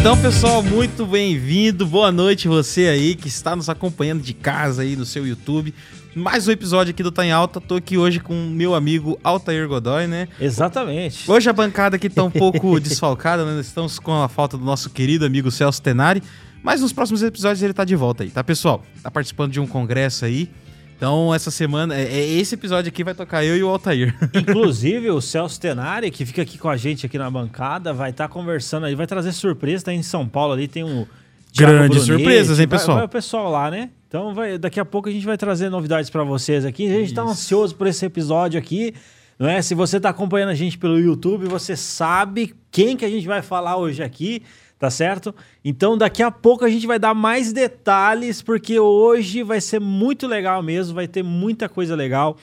Então, pessoal, muito bem-vindo. Boa noite você aí que está nos acompanhando de casa aí no seu YouTube. Mais um episódio aqui do Tá em Alta. Tô aqui hoje com o meu amigo Altair Godoy, né? Exatamente. Hoje a bancada aqui tá um pouco desfalcada, né? Estamos com a falta do nosso querido amigo Celso Tenari. Mas nos próximos episódios ele tá de volta aí, tá, pessoal? Tá participando de um congresso aí. Então, essa semana, é, é- esse episódio aqui vai tocar eu e o Altair. Inclusive, o Celso Tenari, que fica aqui com a gente aqui na bancada, vai estar conversando aí, vai trazer surpresa, tá em São Paulo ali, tem um... Thiago Grandes Brunetti, surpresas, hein, vai- pessoal? Vai, o pessoal lá, né? Então, vai, daqui a pouco a gente vai trazer novidades pra vocês aqui. A gente tá Isso. ansioso por esse episódio aqui, não é? Se você tá acompanhando a gente pelo YouTube, você sabe quem que a gente vai falar hoje aqui, tá certo? Então, daqui a pouco a gente vai dar mais detalhes, porque hoje vai ser muito legal mesmo, vai ter muita coisa legal.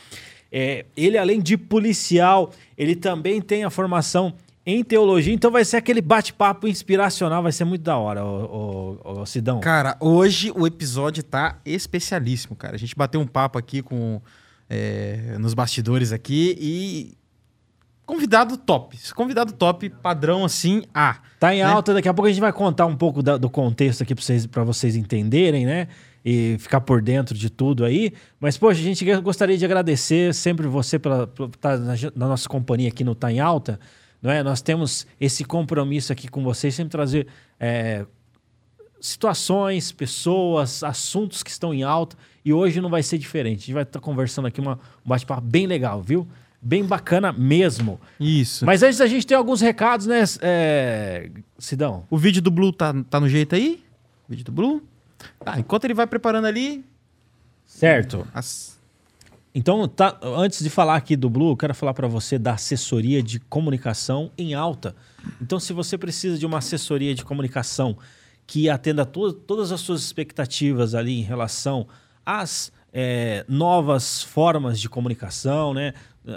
É, ele, além de policial, ele também tem a formação em teologia, então vai ser aquele bate-papo inspiracional, vai ser muito da hora, ô, Sidão. Cara, hoje o episódio tá especialíssimo, cara. A gente bateu um papo aqui com é, nos bastidores aqui e convidado top. Convidado top, padrão assim, A. Tá em né? alta, daqui a pouco a gente vai contar um pouco da- do contexto aqui para vocês, pra vocês entenderem, né? E ficar por dentro de tudo aí. Mas, poxa, a gente gostaria de agradecer sempre você pela, por estar na, na nossa companhia aqui no Tá em Alta. Não é? Nós temos esse compromisso aqui com vocês, sempre trazer é, situações, pessoas, assuntos que estão em alta. E hoje não vai ser diferente. A gente vai estar conversando aqui uma, um bate-papo bem legal, viu? Bem bacana mesmo. Isso. Mas antes a gente tem alguns recados, né, é... Sidão? O vídeo do Blue tá, tá no jeito aí? O vídeo do Blue? Tá, enquanto ele vai preparando ali. Certo. as- Então, tá, antes de falar aqui do Blue, eu quero falar para você da assessoria de comunicação em alta. Então, se você precisa de uma assessoria de comunicação que atenda to todas as suas expectativas ali em relação às é, novas formas de comunicação, né,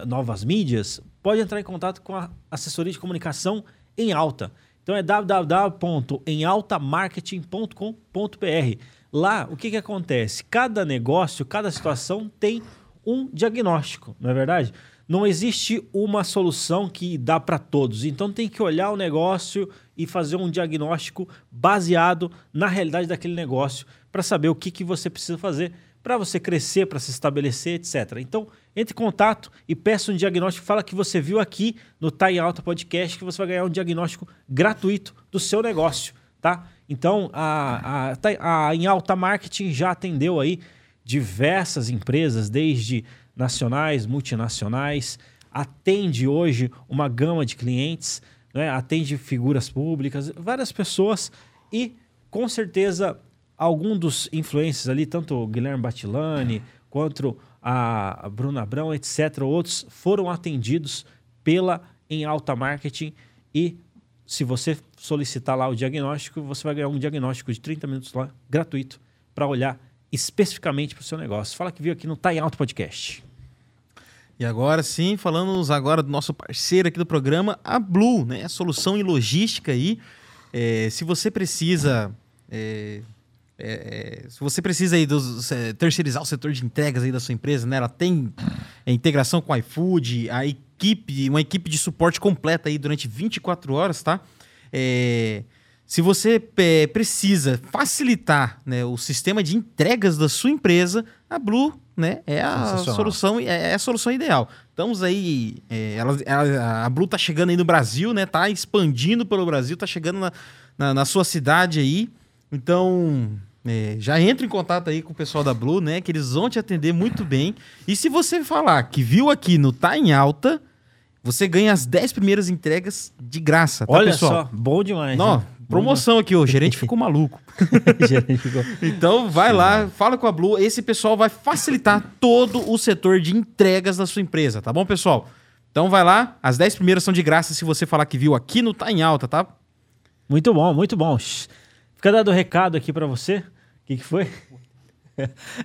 novas mídias, pode entrar em contato com a assessoria de comunicação em alta. Então é www.emaltamarketing.com.br. Lá, o que, que acontece? Cada negócio, cada situação tem um diagnóstico, não é verdade? Não existe uma solução que dá para todos. Então tem que olhar o negócio e fazer um diagnóstico baseado na realidade daquele negócio para saber o que, que você precisa fazer para você crescer, para se estabelecer, etc. Então, entre em contato e peça um diagnóstico. Fala que você viu aqui no Tá em Alta Podcast que você vai ganhar um diagnóstico gratuito do seu negócio, tá? Então, a, a, Tá- a Em Alta Marketing já atendeu aí diversas empresas, desde nacionais, multinacionais, atende hoje uma gama de clientes, né? atende figuras públicas, várias pessoas e com certeza algum dos influencers ali, tanto o Guilherme Batilani quanto a Bruna Abrão, etc., outros foram atendidos pela Em Alta Marketing e se você solicitar lá o diagnóstico, você vai ganhar um diagnóstico de 30 minutos lá, gratuito, para olhar especificamente para o seu negócio. Fala que viu aqui no Tá em Alto Podcast. E agora sim, falando agora do nosso parceiro aqui do programa, a Blue, né? A solução em logística aí. É, se você precisa. é, é, é, se você precisa aí dos, é, terceirizar o setor de entregas aí da sua empresa, né? Ela tem é, integração com o iFood, a equipe, uma equipe de suporte completa aí durante 24 horas, tá? É, se você é, precisa facilitar né, o sistema de entregas da sua empresa, a Blue né, é a solução é a solução ideal. Estamos aí, é, ela, ela- a Blue tá chegando aí no Brasil, né? Tá expandindo pelo Brasil, tá chegando na, na, na sua cidade aí. Então, é, já entra em contato aí com o pessoal da Blue, né? Que eles vão te atender muito bem. E se você falar que viu aqui no Tá em Alta, você ganha as 10 primeiras entregas de graça, tá, Olha pessoal? só, bom demais. Não, né? promoção aqui, o gerente ficou maluco. Gerente ficou- Então vai lá, fala com a Blue, esse pessoal vai facilitar todo o setor de entregas da sua empresa, tá bom, pessoal? Então vai lá, as 10 primeiras são de graça se você falar que viu aqui no Tá em Alta, tá? Muito bom, muito bom. Fica dado o recado aqui pra você. O que, que foi?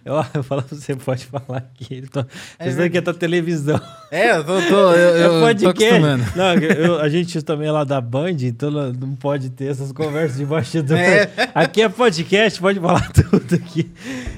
Eu, eu falo, você pode falar aqui. Ele tá, É isso daqui é da televisão. É, eu tô, tô, eu, é eu tô podcast. acostumando. Não, eu- a gente também é lá da Band, então não- pode ter essas conversas de bastidor. É. Aqui é podcast, pode falar tudo aqui.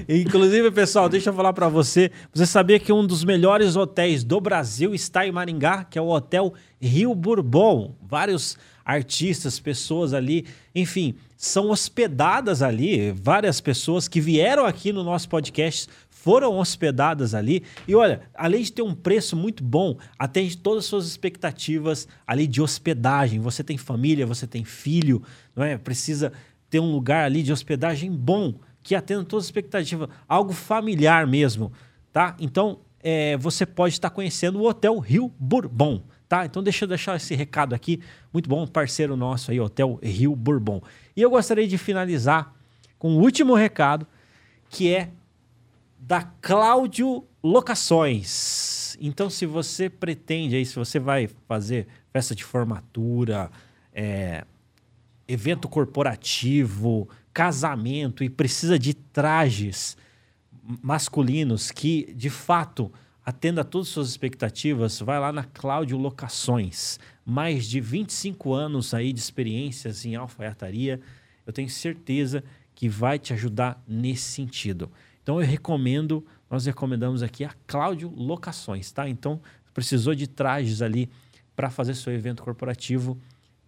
Inclusive, pessoal, deixa eu falar pra você. Você sabia que um dos melhores hotéis do Brasil está em Maringá, que é o Hotel Rio Bourbon. Vários artistas, pessoas ali, enfim, são hospedadas ali. Várias pessoas que vieram aqui no nosso podcast foram hospedadas ali. E olha, além de ter um preço muito bom, atende todas as suas expectativas ali de hospedagem. Você tem família, você tem filho, não é? Precisa ter um lugar ali de hospedagem bom, que atenda todas as expectativas, algo familiar mesmo, tá? Então, é, você pode estar conhecendo o Hotel Rio Bourbon, tá? Então, deixa eu deixar esse recado aqui, muito bom, parceiro nosso aí, Hotel Rio Bourbon. E eu gostaria de finalizar com o último recado, que é da Cláudio Locações. Então, se você pretende aí, se você vai fazer festa de formatura, é, evento corporativo, casamento e precisa de trajes masculinos que, de fato, atenda a todas as suas expectativas, vai lá na Cláudio Locações. Mais de 25 anos aí de experiências em alfaiataria. Eu tenho certeza que vai te ajudar nesse sentido. Então eu recomendo, nós recomendamos aqui a Cláudio Locações, tá? Então, precisou de trajes ali para fazer seu evento corporativo,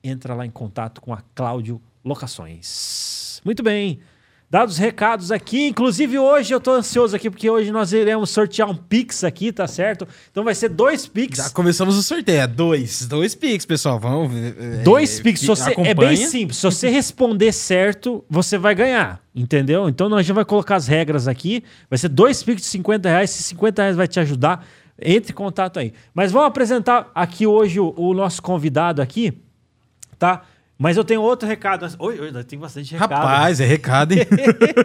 entra lá em contato com a Cláudio Locações. Muito bem. Dados os recados aqui, inclusive hoje eu tô ansioso aqui, porque hoje nós iremos sortear um Pix aqui, tá certo? Então vai ser dois Pix. Já começamos o sorteio. É dois. Dois Pix, pessoal. Vamos. É, dois Pix. Você, é bem simples. Se você responder certo, você vai ganhar. Entendeu? Então nós já vai colocar as regras aqui. Vai ser dois Pix de 50 reais. Se 50 reais vai te ajudar, entre em contato aí. Mas vamos apresentar aqui hoje o, o nosso convidado aqui, tá? Mas eu tenho outro recado. Oi, oi, tem bastante recado. Rapaz, é recado, hein?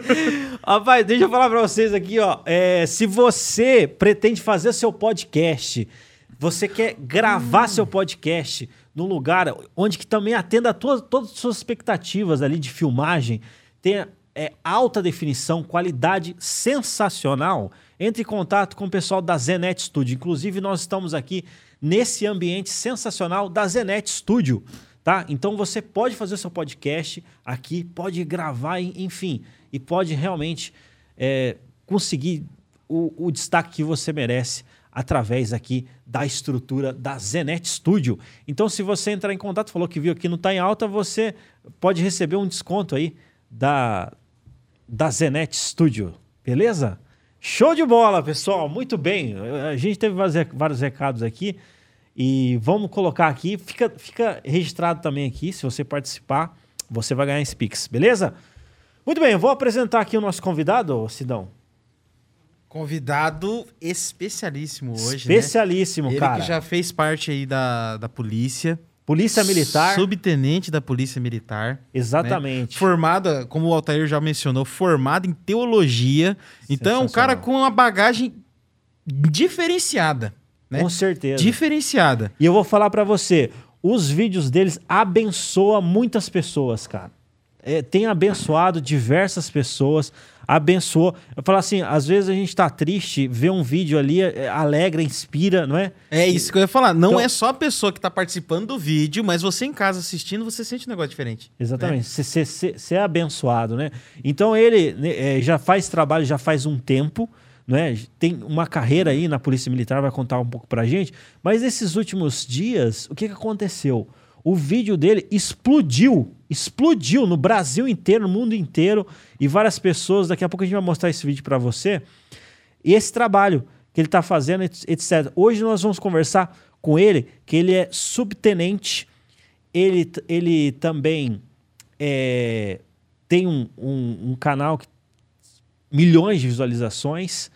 Rapaz, deixa eu falar para vocês aqui, ó. É, se você pretende fazer seu podcast, você quer gravar hum. seu podcast num lugar onde que também atenda a tua, todas as suas expectativas ali de filmagem, tenha é, alta definição, qualidade sensacional, entre em contato com o pessoal da Zenet Studio. Inclusive, nós estamos aqui nesse ambiente sensacional da Zenet Studio tá? Então você pode fazer o seu podcast aqui, pode gravar, enfim, e pode realmente é, conseguir o, o, destaque que você merece através aqui da estrutura da Zenet Studio. Então, se você entrar em contato, falou que viu aqui no Tá em Alta, você pode receber um desconto aí da, da Zenet Studio, beleza? Show de bola, pessoal! Muito bem. A gente teve vários recados aqui. E vamos colocar aqui, fica, fica registrado também aqui, se você participar, você vai ganhar esse Pix, beleza? Muito bem, eu vou apresentar aqui o nosso convidado, Sidão. Convidado especialíssimo hoje, né? Especialíssimo, né? cara. Ele que já fez parte aí da, da polícia. Polícia Militar. Subtenente da Polícia Militar. Né? Exatamente. Né? Formada, como o Altair já mencionou, formado em teologia. Então é um cara com uma bagagem diferenciada né? Com certeza. Diferenciada. E eu vou falar para você, os vídeos deles abençoam muitas pessoas, cara. É, tem abençoado diversas pessoas, abençoou. Eu falo assim, às vezes a gente tá triste, vê um vídeo ali, é, alegra, inspira, não é? É isso que eu ia falar. Não então, é só a pessoa que tá participando do vídeo, mas você em casa assistindo, você sente um negócio diferente. Exatamente. Você né? é abençoado, né? Então ele né, é, já faz trabalho já faz um tempo né? Tem uma carreira aí na Polícia Militar, vai contar um pouco pra gente. Mas nesses últimos dias, o que, que aconteceu? O vídeo dele explodiu, explodiu no Brasil inteiro, no mundo inteiro, e várias pessoas. Daqui a pouco a gente vai mostrar esse vídeo para você. E esse trabalho que ele está fazendo, etc. Hoje nós vamos conversar com ele, que ele é subtenente, ele, ele também é, tem um, um, um canal que milhões de visualizações.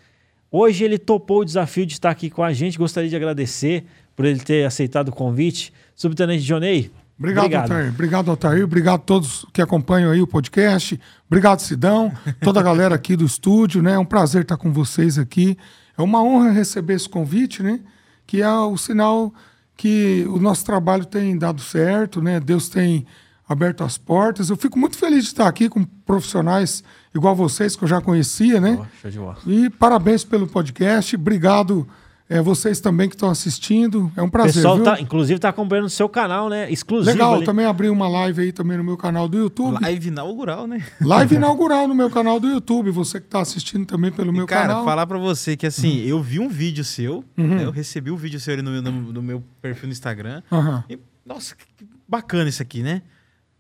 Hoje ele topou o desafio de estar aqui com a gente. Gostaria de agradecer por ele ter aceitado o convite. Subtenente Jonei. Obrigado, obrigado. Altair. Obrigado, Altair. Obrigado a todos que acompanham aí o podcast. Obrigado, Sidão. Toda a galera aqui do estúdio, né? É um prazer estar com vocês aqui. É uma honra receber esse convite, né? Que é o sinal que o nosso trabalho tem dado certo, né? Deus tem aberto as portas. Eu fico muito feliz de estar aqui com profissionais igual vocês, que eu já conhecia, né? Oh, show de bola. E parabéns pelo podcast. Obrigado é, vocês também que estão assistindo. É um prazer. O pessoal viu? tá, inclusive, está acompanhando o seu canal, né? Exclusivo. Legal, ali. também abri uma live aí também no meu canal do YouTube. Live inaugural, né? Live inaugural no meu canal do YouTube. Você que está assistindo também pelo meu cara, canal. Cara, falar para você que assim, uhum. eu vi um vídeo seu, uhum. né? eu recebi um vídeo seu no, no, no, meu perfil no Instagram. Uhum. E, nossa, bacana isso aqui, né?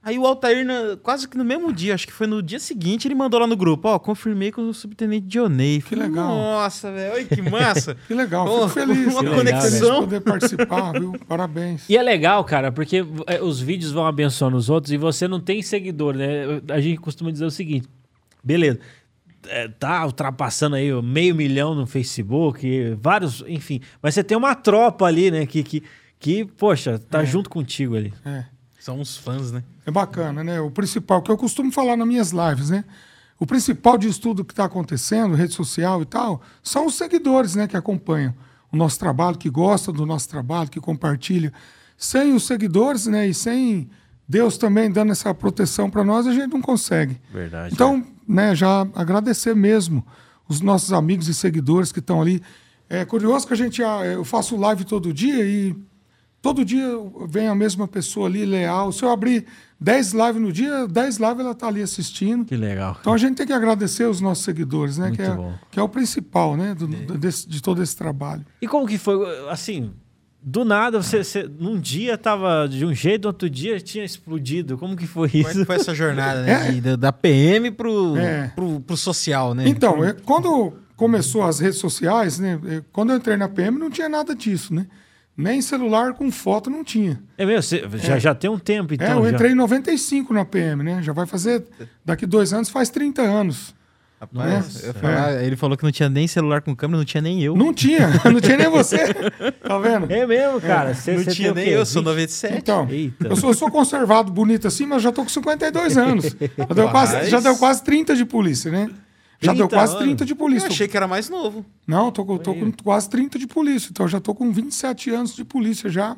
Aí o Altair, na- quase que no mesmo dia, acho que foi no dia seguinte, ele mandou lá no grupo, ó, confirmei com o subtenente Dionei. Que legal. Nossa, velho, olha que massa. Que legal, fico feliz. uma fico conexão. feliz de poder participar, viu? Parabéns. E é legal, cara, porque é, os vídeos vão abençoando os outros e você não tem seguidor, né? A gente costuma dizer o seguinte: beleza, é, tá ultrapassando aí o meio milhão no Facebook, vários, enfim, mas você tem uma tropa ali, né? Que, que, que poxa, tá junto contigo ali. É. São uns fãs, né? É bacana, né? O principal, que eu costumo falar nas minhas lives, né? O principal de estudo que está acontecendo, rede social e tal, são os seguidores, né? Que acompanham o nosso trabalho, que gostam do nosso trabalho, que compartilham. Sem os seguidores, né? E sem Deus também dando essa proteção para nós, a gente não consegue. Verdade. Então, né, já agradecer mesmo os nossos amigos e seguidores que estão ali. É curioso que a gente, ah, eu faço live todo dia e todo dia vem a mesma pessoa ali, leal. Se eu abrir 10 lives no dia, 10 lives ela está ali assistindo. Que legal. Então a gente tem que agradecer os nossos seguidores, né? Muito Que é, bom. que é o principal, né? do- do- desse- de todo esse trabalho. E como que foi, assim, do nada, você, você num dia tava de um jeito, no outro dia tinha explodido. Como que foi Como é isso? que foi essa jornada, né? de- da- da PM pro, É. pro, pro social, né? Então, é, quando começou as redes sociais, né? é, Quando eu entrei na PM, não tinha nada disso, né? Nem celular com foto não tinha. É mesmo, você já, já tem um tempo, então. é, eu já. entrei em 95 na PM, né? Já vai fazer, daqui dois anos, faz 30 anos. Rapaz, ia É. ele falou que não tinha nem celular com câmera, não tinha nem eu. Não tinha, não tinha nem você. Tá vendo? É mesmo, cara. Você, não você tinha nem eu, sou 20? 97. Então, Eita. eu sou, eu sou conservado, bonito assim, mas já tô com 52 anos. Já deu, quase, já deu quase 30 de polícia, né? Já deu 30 quase anos? 30 de polícia. Eu achei que era mais novo. Não, tô, com- tô com quase 30 de polícia. Então, eu já tô com 27 anos de polícia já.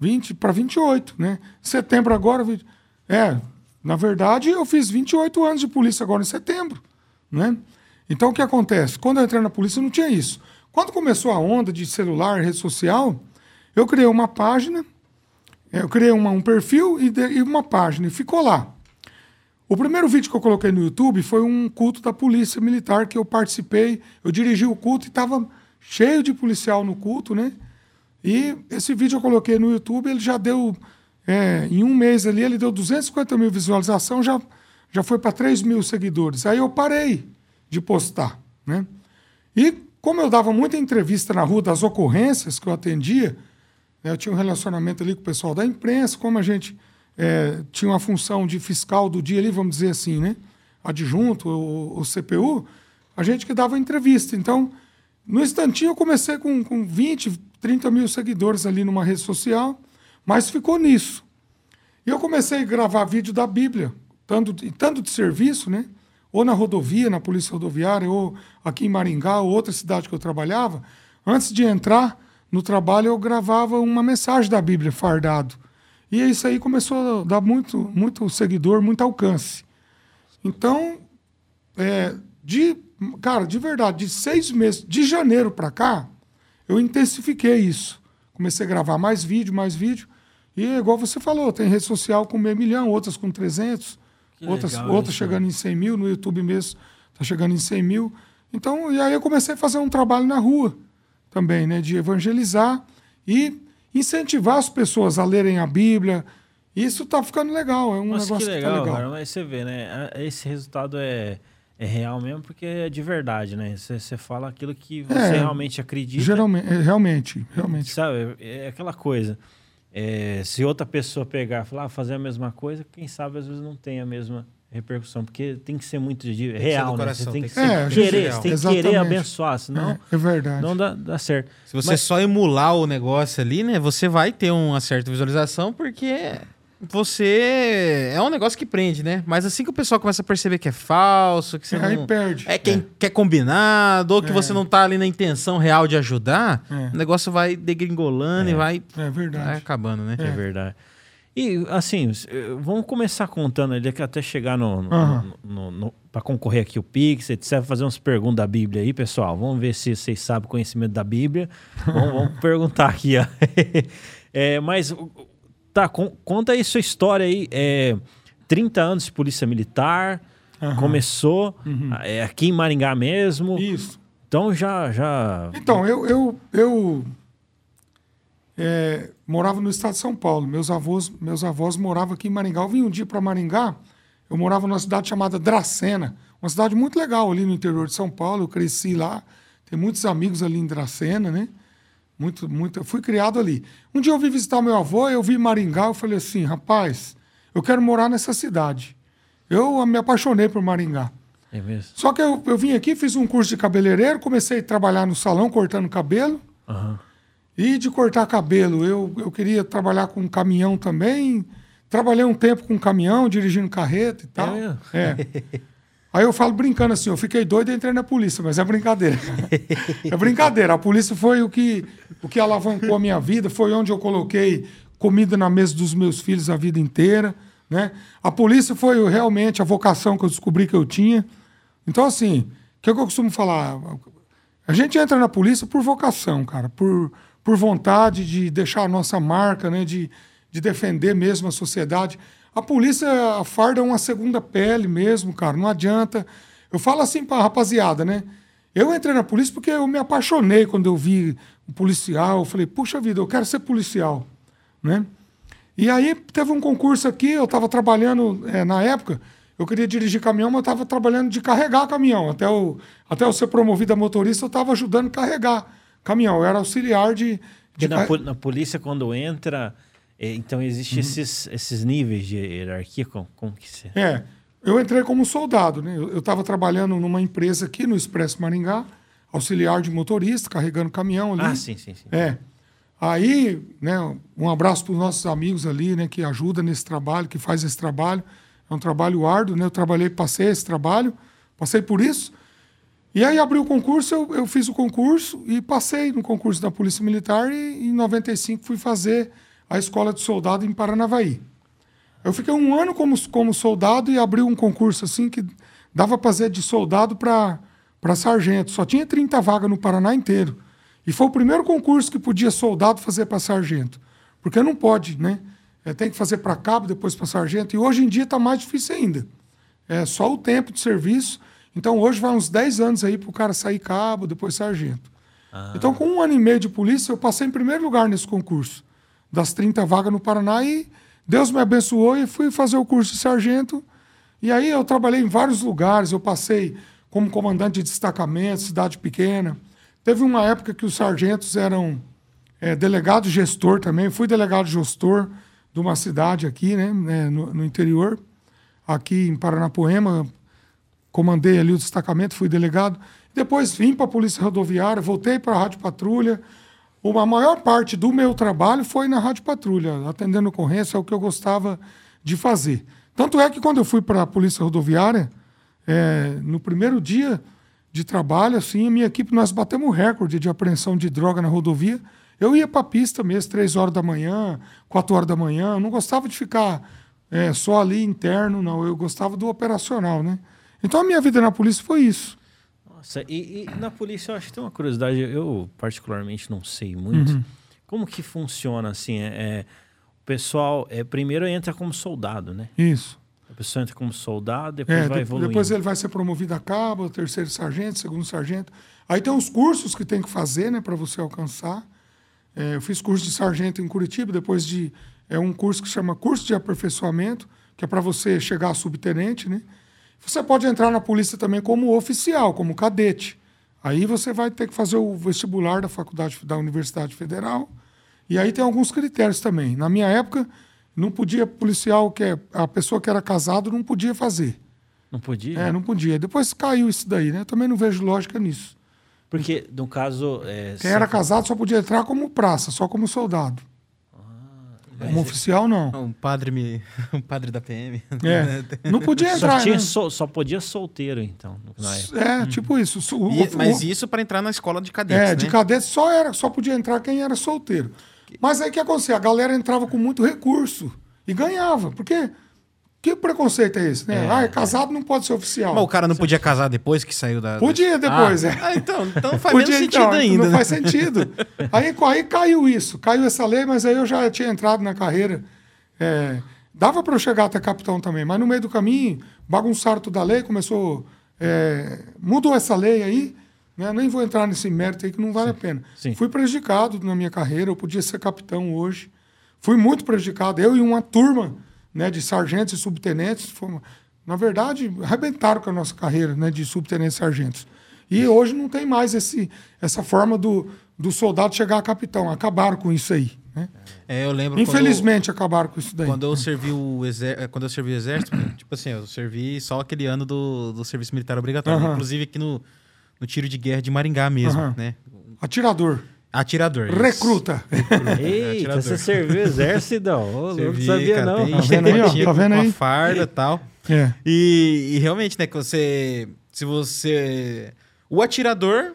20 para 28, né? Setembro agora. É, na verdade, eu fiz 28 anos de polícia agora em setembro, né? Então, o que acontece? Quando eu entrei na polícia, não tinha isso. Quando começou a onda de celular, rede social, eu criei uma página, eu criei uma- um perfil e, de- e uma página, e ficou lá. O primeiro vídeo que eu coloquei no YouTube foi um culto da polícia militar que eu participei. Eu dirigi o culto e estava cheio de policial no culto, né? E esse vídeo eu coloquei no YouTube, ele já deu, é, em um mês ali, ele deu 250 mil visualizações, já, já foi para 3 mil seguidores. Aí eu parei de postar, né? E como eu dava muita entrevista na rua das ocorrências que eu atendia, né, eu tinha um relacionamento ali com o pessoal da imprensa, como a gente é, tinha uma função de fiscal do dia ali, vamos dizer assim, né? Adjunto, o, o CPU, a gente que dava entrevista. Então, no instantinho eu comecei com, com 20, 30 mil seguidores ali numa rede social, mas ficou nisso. E eu comecei a gravar vídeo da Bíblia, tanto, tanto de serviço, né? Ou na rodovia, na polícia rodoviária, ou aqui em Maringá, ou outra cidade que eu trabalhava. Antes de entrar no trabalho, eu gravava uma mensagem da Bíblia fardado. E isso aí começou a dar muito, muito seguidor, muito alcance. Então, é, de, cara, de verdade, de seis meses, de janeiro para cá, eu intensifiquei isso. Comecei a gravar mais vídeo, mais vídeo. E igual você falou, tem rede social com meio milhão, outras com 300, Que outras, legal outras isso, chegando em 100 mil, no YouTube mesmo está chegando em 100 mil. Então, e aí eu comecei a fazer um trabalho na rua também, né, de evangelizar e incentivar as pessoas a lerem a Bíblia. Isso está ficando legal, é um Nossa, que negócio legal, que tá legal. cara. Mas você vê, né? Esse resultado é, é real mesmo porque é de verdade, né? Você, você fala aquilo que você É, realmente acredita. Geralmente, é, realmente, realmente. Sabe, é aquela coisa. É, se outra pessoa pegar e falar, ah, fazer a mesma coisa, quem sabe às vezes não tem a mesma repercussão, porque tem que ser muito de, ser real, né? coração, Você tem tem que, ser querer, real. você tem que querer abençoar, senão é, é verdade. não dá, dá certo. Se você Mas- só emular o negócio ali, né, você vai ter uma certa visualização, porque você é um negócio que prende, né? Mas assim que o pessoal começa a perceber que é falso, que você aí não... perde. É quem quer combinado, ou que É. você não tá ali na intenção real de ajudar, É. o negócio vai degringolando É. e vai, É vai verdade. acabando, né? É verdade. E, assim, eh, vamos começar contando ali, que até chegar no, no, Aham. no- no- para concorrer aqui o Pix, etc. Fazer umas perguntas da Bíblia aí, pessoal. Vamos ver se vocês sabem o conhecimento da Bíblia. Vamos, vamos perguntar aqui, ó. É, mas, tá, con- conta aí sua história aí. É, 30 anos de polícia militar, Aham. começou é, aqui em Maringá mesmo. Isso. Então já, já... Então, eu, eu, eu, é, morava no estado de São Paulo. Meus avós, meus avós moravam aqui em Maringá. Eu vim um dia para Maringá, eu morava numa cidade chamada Dracena, uma cidade muito legal ali no interior de São Paulo. Eu cresci lá, tenho muitos amigos ali em Dracena, né? Muito, muito. Eu fui criado ali. Um dia eu vim visitar meu avô, eu vi Maringá, eu falei assim, rapaz, eu quero morar nessa cidade. Eu me apaixonei por Maringá. É mesmo? Só que eu, eu vim aqui, fiz um curso de cabeleireiro, comecei a trabalhar no salão cortando cabelo. Aham. E de cortar cabelo, eu, eu queria trabalhar com caminhão também. Trabalhei um tempo com caminhão, dirigindo carreta e tal. mesmo? É. Aí eu falo brincando assim, eu fiquei doido e entrei na polícia, mas é brincadeira. é brincadeira. A polícia foi o que, o que alavancou a minha vida, foi onde eu coloquei comida na mesa dos meus filhos a vida inteira. Né? A polícia foi realmente a vocação que eu descobri que eu tinha. Então, assim, o que, é que eu costumo falar? A gente entra na polícia por vocação, cara, por, por vontade de deixar a nossa marca, né? de, de defender mesmo a sociedade. A polícia, a farda é uma segunda pele mesmo, cara, não adianta. Eu falo assim pra rapaziada, né? Eu entrei na polícia porque eu me apaixonei quando eu vi um policial. Eu falei, puxa vida, eu quero ser policial, né? E aí teve um concurso aqui, eu estava trabalhando é, na época, eu queria dirigir caminhão, mas eu estava trabalhando de carregar caminhão. Até eu, até eu ser promovido a motorista, eu estava ajudando a carregar caminhão. Eu era auxiliar de. De na, na polícia, quando entra, é, então Uhum. existe esses, esses níveis de hierarquia? Como, como que você... É, eu entrei como soldado, né? Eu estava trabalhando numa empresa aqui no Expresso Maringá, auxiliar de motorista, carregando caminhão ali. Ah, sim, sim, sim. É. Aí, né, um abraço para os nossos amigos ali, né, que ajudam nesse trabalho, que faz esse trabalho. É um trabalho árduo, né? Eu trabalhei, passei esse trabalho, passei por isso. E aí abriu o concurso, eu, eu fiz o concurso e passei no concurso da Polícia Militar e em 95 fui fazer a escola de soldado em Paranavaí. Eu fiquei um ano como, como soldado e abriu um concurso assim que dava para fazer de soldado para sargento. Só tinha 30 vagas no Paraná inteiro. E foi o primeiro concurso que podia soldado fazer para sargento. Porque não pode, né? É, tem que fazer para cabo, depois para sargento. E hoje em dia está mais difícil ainda. É só o tempo de serviço. Então hoje vai uns 10 anos aí para o cara sair cabo, depois sargento. Então, com um ano e meio de polícia, eu passei em primeiro lugar nesse concurso. Das 30 vagas no Paraná e Deus me abençoou e fui fazer o curso de sargento. E aí eu trabalhei em vários lugares. Eu passei como comandante de destacamento, cidade pequena. Teve uma época que os sargentos eram é, delegado gestor também. Fui delegado gestor de uma cidade aqui, né, né, no, no interior, aqui em Paranapoema. Comandei ali o destacamento, fui delegado. Depois vim para a Polícia Rodoviária, voltei para a Rádio Patrulha. Uma maior parte do meu trabalho foi na Rádio Patrulha, atendendo ocorrência, é o que eu gostava de fazer. Tanto é que quando eu fui para a Polícia Rodoviária, é, no primeiro dia de trabalho, assim, a minha equipe, nós batemos recorde de apreensão de droga na rodovia. Eu ia para a pista mesmo, três horas da manhã, quatro horas da manhã. Eu não gostava de ficar é, só ali interno, não. Eu gostava do operacional, né? Então a minha vida na polícia foi isso. Nossa, e, e na polícia eu acho que tem uma curiosidade, eu particularmente não sei muito. Uhum. Como que funciona assim? É, é, o pessoal é, primeiro entra como soldado, né? Isso. A pessoa entra como soldado, depois É, vai evoluindo. depois ele vai ser promovido a cabo, terceiro sargento, segundo sargento. Aí tem os cursos que tem que fazer, né, para você alcançar. É, eu fiz curso de sargento em Curitiba, depois de é um curso que chama curso de aperfeiçoamento, que é para você chegar a subtenente, né? Você pode entrar na polícia também como oficial, como cadete. Aí você vai ter que fazer o vestibular da faculdade da Universidade Federal. E aí tem alguns critérios também. Na minha época, não podia policial que é a pessoa que era casado não podia fazer. Não podia? É, não podia. Depois caiu isso daí, né? Eu também não vejo lógica nisso. Porque, no caso... É, Quem era casado só podia entrar como praça, só como soldado. Como oficial, não. Um padre, me... um padre da PM. É. Não podia Só, entrar, tinha né? sol- só podia solteiro, então. É, tipo isso. O- E- o- mas isso para entrar na escola de cadetes, É, né? de cadete só, era, só podia entrar quem era solteiro. Mas aí o que acontecia? A galera entrava com muito recurso e ganhava. Porque que preconceito é esse, né? ah, é casado, não pode ser oficial. Mas o cara não podia casar depois que saiu da... Podia depois, ah. é. Ah, então, então faz Podia, menos sentido então, ainda. Não né? faz sentido. Aí, aí caiu isso, caiu essa lei, mas aí eu já tinha entrado na carreira. É, dava para eu chegar até capitão também, mas no meio do caminho, bagunçaram toda a lei, começou. é, mudou essa lei aí, Né? Nem vou entrar nesse mérito aí que não vale a pena. Sim. Fui prejudicado na minha carreira, eu podia ser capitão hoje. Fui muito prejudicado. Eu e uma turma né, de sargentos e subtenentes, fomos, na verdade, arrebentaram com a nossa carreira né, de subtenentes e sargentos. E hoje não tem mais esse, essa forma do, do soldado chegar a capitão. Acabaram com isso aí. Né? É, eu lembro Infelizmente acabaram com isso daí. quando eu, eu servi o exército, quando eu servi o exército, tipo assim, eu servi só aquele ano do, do serviço militar obrigatório, inclusive aqui no, no tiro de guerra de Maringá mesmo, né? Atirador. Atirador. isso. Recruta. Eita, atirador. você serviu o exército, não? Servi, sabia cara, não. Tem Tá vendo aí, ó? tinha Tá vendo com aí? a farda e tal. É. E, e realmente, né, que você. Se você. O atirador,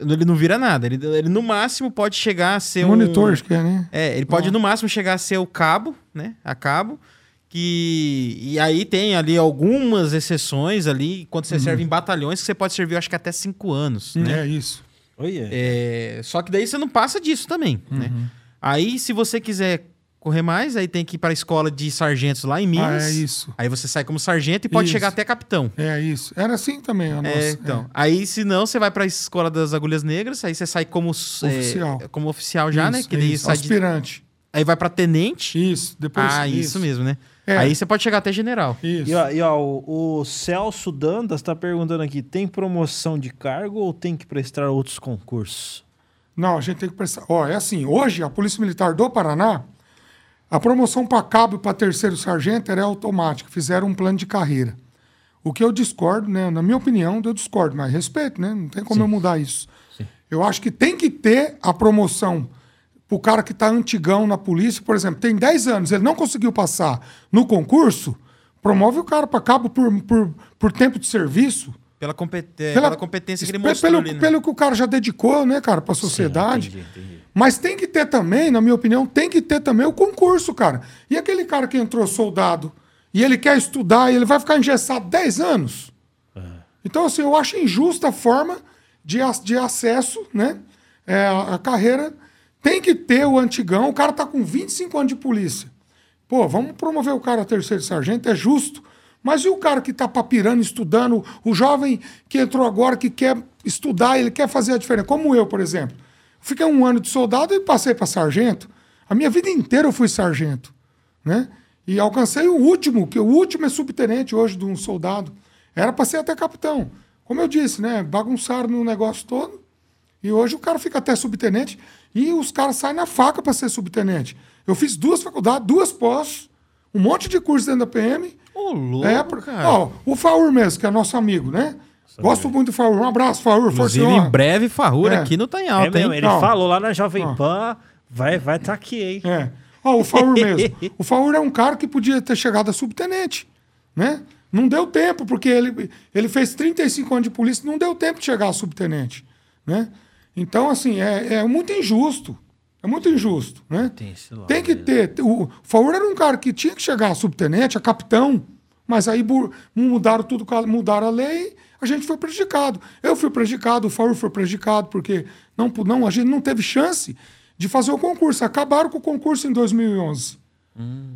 ele não vira nada. Ele, ele no máximo pode chegar a ser Monitor, um. acho que é, né? É, ele pode no máximo chegar a ser o cabo, né? A cabo. Que. E aí tem ali algumas exceções ali, quando Uhum. você serve em batalhões, que você pode servir, eu acho que até cinco anos, né? É isso. Olha. É, só que daí você não passa disso também, né? Uhum. Aí, se você quiser correr mais, aí tem que ir para a escola de sargentos lá em Minas. Ah, é isso. Aí você sai como sargento e pode Isso. chegar até capitão. É isso. Era assim também a nossa. É, então. Aí, se não, você vai para a escola das agulhas negras, aí você sai como é, Oficial. como oficial já, né? Isso, Que daí isso. sai de- Aspirante. aí vai para tenente. Isso. Depois ah, isso. mesmo, né? É. Aí você pode chegar até general. Isso. E, ó, e, ó, o, o Celso Dandas está perguntando aqui: tem promoção de cargo ou tem que prestar outros concursos? Não, a gente tem que prestar. Ó, é assim, hoje a Polícia Militar do Paraná, a promoção para cabo e para terceiro sargento era automática, fizeram um plano de carreira. O que eu discordo, né, na minha opinião, eu discordo, mas respeito, né? Não tem como eu mudar isso. Eu acho que tem que ter a promoção pro cara que está antigão na polícia, por exemplo, tem 10 anos, ele não conseguiu passar no concurso, promove o cara para cabo por, por, por tempo de serviço. Pela, compet... é, pela competência que ele mostrou pelo, ali, né? pelo que o cara já dedicou, né, cara, para a sociedade. entendi, entendi. Mas tem que ter também, na minha opinião, tem que ter também o concurso, cara. E aquele cara que entrou soldado e ele quer estudar e ele vai ficar engessado 10 anos. Então, assim, eu acho injusta a forma de, de acesso, né? É, a, a carreira tem que ter o antigão. O cara tá com 25 anos de polícia. Pô, vamos promover o cara a terceiro sargento, é justo. Mas e o cara que tá papirando, estudando, o jovem que entrou agora, que quer estudar, ele quer fazer a diferença, como eu, por exemplo. Fiquei um ano de soldado e passei para sargento. A minha vida inteira eu fui sargento, né? E alcancei o último, que o último é subtenente hoje de um soldado. Era para ser até capitão. Como eu disse, né? Bagunçaram no negócio todo. E hoje o cara fica até subtenente e os caras saem na faca para ser subtenente. Eu fiz duas faculdades, duas pós, um monte de curso dentro da PM. Ô, louco, É, por- cara. ó, o Faur mesmo, que é nosso amigo, né? Gosto muito do Faur. Um abraço, Faur. Força Inclusive, em breve, Farrura É. aqui não tá em É alta, mesmo, hein? ele Não. falou lá na Jovem Ó. Pan, vai vai tá aqui, hein? É. Ó, o Faur mesmo. O Faur é um cara que podia ter chegado a subtenente, né? Não deu tempo, porque ele, ele fez 35 anos de polícia, não deu tempo de chegar a subtenente, né? Então, assim, é, é muito injusto. É muito injusto, né? Tem Tem que mesmo. ter. O Faur era um cara que tinha que chegar a subtenente, a capitão, mas aí mudaram tudo, mudaram a lei, a gente foi prejudicado. Eu fui prejudicado, o Faur foi prejudicado, porque não, não, a gente não teve chance de fazer o concurso. Acabaram com o concurso em 2011.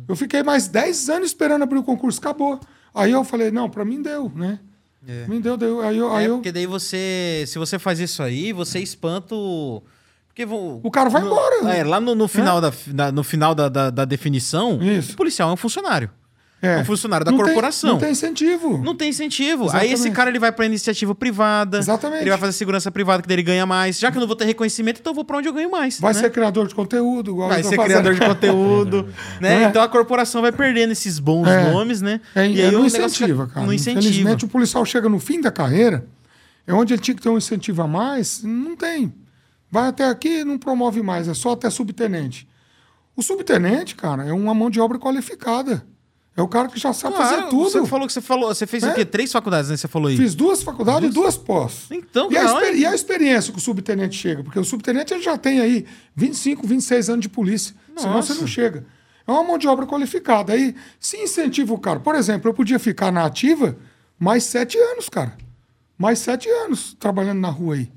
Eu fiquei mais 10 anos esperando abrir o concurso, acabou. Aí eu falei, não, para mim deu, né? Me deu, deu. Aí eu, aí É, eu- porque daí você. Se você faz isso aí, você espanta o. Porque vão- O cara vai no- embora, né? É, lá no, no final, da, da- no final da, da, da definição, Isso. o policial é um funcionário. É, um funcionário da não tem- corporação. não tem incentivo. Não tem incentivo. Aí Exatamente. esse cara ele vai pra iniciativa privada. Exatamente. Ele vai fazer segurança privada, que daí ele ganha mais. Já que eu não vou ter reconhecimento, então eu vou pra onde eu ganho mais. Vai né? ser criador de conteúdo, igual Vai ser fazendo. criador de conteúdo, né? É. Então a corporação vai perdendo esses bons É. nomes, né? É, e é, aí não incentiva, fica- cara. Não incentiva. Infelizmente, o policial chega no fim da carreira, é onde ele tinha que ter um incentivo a mais, não tem. Vai até aqui não promove mais, é só até subtenente. O subtenente, cara, é uma mão de obra qualificada. É o cara que já sabe Claro, fazer tudo. Você falou que você falou. Você fez É. o quê? Três faculdades, né? Você falou aí. Fiz duas faculdades e duas pós. Então, e, a e a experiência que o subtenente chega? Porque o subtenente ele já tem aí 25, 26 anos de polícia. Senão Nossa. você não chega. É uma mão de obra qualificada. Aí, se incentiva o cara. Por exemplo, eu podia ficar na ativa mais sete anos, cara. Mais sete anos trabalhando na rua aí.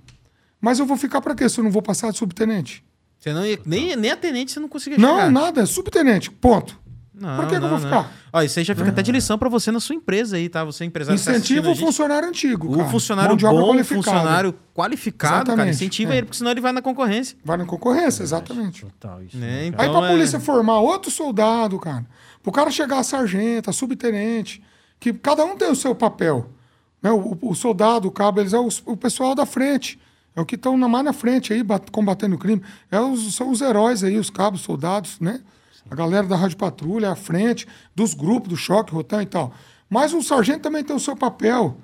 Mas eu vou ficar para quê se eu não vou passar de subtenente? Você não ia, nem, nem a tenente você não conseguia Não, chegar. nada. É subtenente. Ponto. Não, Por que, que eu não, vou não. ficar? Ó, isso aí já fica até de lição pra você na sua empresa aí, tá? Você é empresário que tá Incentiva a o funcionário antigo. O cara. funcionário Mão de obra bom, o qualificada. funcionário qualificado, cara, Exatamente, incentiva é. ele, porque senão ele vai na concorrência. Vai na concorrência, exatamente. Total, isso. Né, então- cara? Aí pra é- polícia formar outro soldado, cara, pro cara chegar a sargento, a subtenente, que cada um tem o seu papel. Né? O, o soldado, o cabo, eles é os- o, pessoal da frente. É o que estão mais na frente aí, bat- combatendo o crime. É os, são os heróis aí, os cabos, soldados, né? A galera da Rádio Patrulha, à frente, dos grupos, do choque, rotan e tal. Mas o sargento também tem o seu papel,